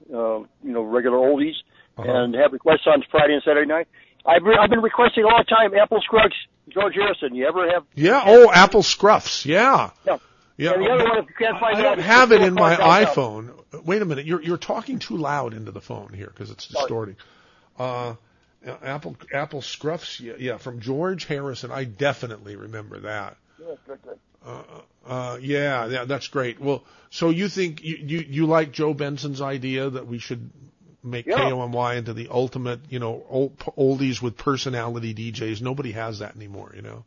Speaker 47: you know, regular oldies
Speaker 2: Uh-huh.
Speaker 47: and have requests on Friday and Saturday night. I've re- I've been requesting all the time Apple Scruggs, George Harrison. You ever have?
Speaker 2: Yeah. Oh, Apple Scruffs. Yeah.
Speaker 47: Yeah.
Speaker 2: Yeah.
Speaker 47: And the other one, if you can't find
Speaker 2: I don't have it in my iPhone. Wait a minute. You're you're talking too loud into the phone here because it's distorting. Uh, Apple Apple Scruffs. Yeah, yeah, from George Harrison. I definitely remember that.
Speaker 47: Good, good, good.
Speaker 2: Uh, uh, yeah, yeah, that's great. Well, so you think you, you you like Joe Benson's idea that we should make
Speaker 47: Yeah.
Speaker 2: KOMY into the ultimate, you know, old, oldies with personality DJs? Nobody has that anymore, you know.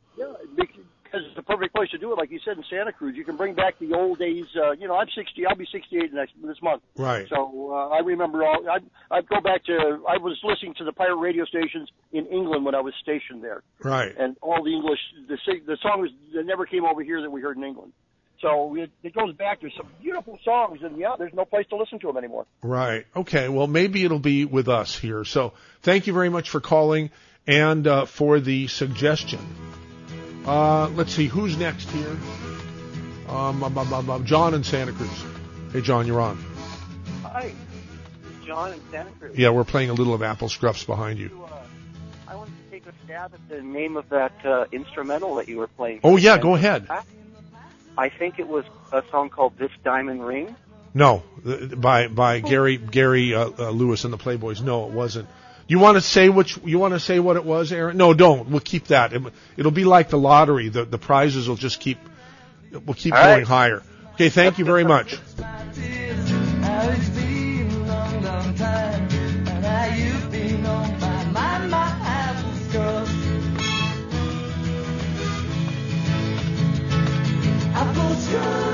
Speaker 47: Yeah, because the perfect place to do it, like you said in Santa Cruz. You can bring back the old days. Uh, you know, I'm 60. I'll be 68 next this month.
Speaker 2: Right.
Speaker 47: So uh, I remember all. I I go back to. I was listening to the pirate radio stations in England when I was stationed there,
Speaker 2: Right.
Speaker 47: and all the English. The the song was that never came over here that we heard in England. So it, it goes back to some beautiful songs, and yeah, there's no place to listen to them anymore.
Speaker 2: Right. Okay. Well, maybe it'll be with us here. So thank you very much for calling and uh, for the suggestion. Uh, let's see who's next here. Um, um, um, John in Santa Cruz. Hey, John, you're on.
Speaker 48: Hi, John in Santa Cruz.
Speaker 2: Yeah, we're playing a little of Apple Scruffs behind you.
Speaker 48: I wanted to take a stab at the name of that uh, instrumental that you were playing.
Speaker 2: Oh yeah, go ahead.
Speaker 48: I think it was a song called "This Diamond Ring."
Speaker 2: No, by by Gary Gary uh, uh, Lewis and the Playboys. No, it wasn't. You want to say which? You want to say what it was, Aaron? No, don't. We'll keep that. It, it'll be like the lottery. The the prizes will just keep. We'll keep
Speaker 48: All
Speaker 2: going
Speaker 48: right.
Speaker 2: higher. Okay, thank you very much.
Speaker 20: How it's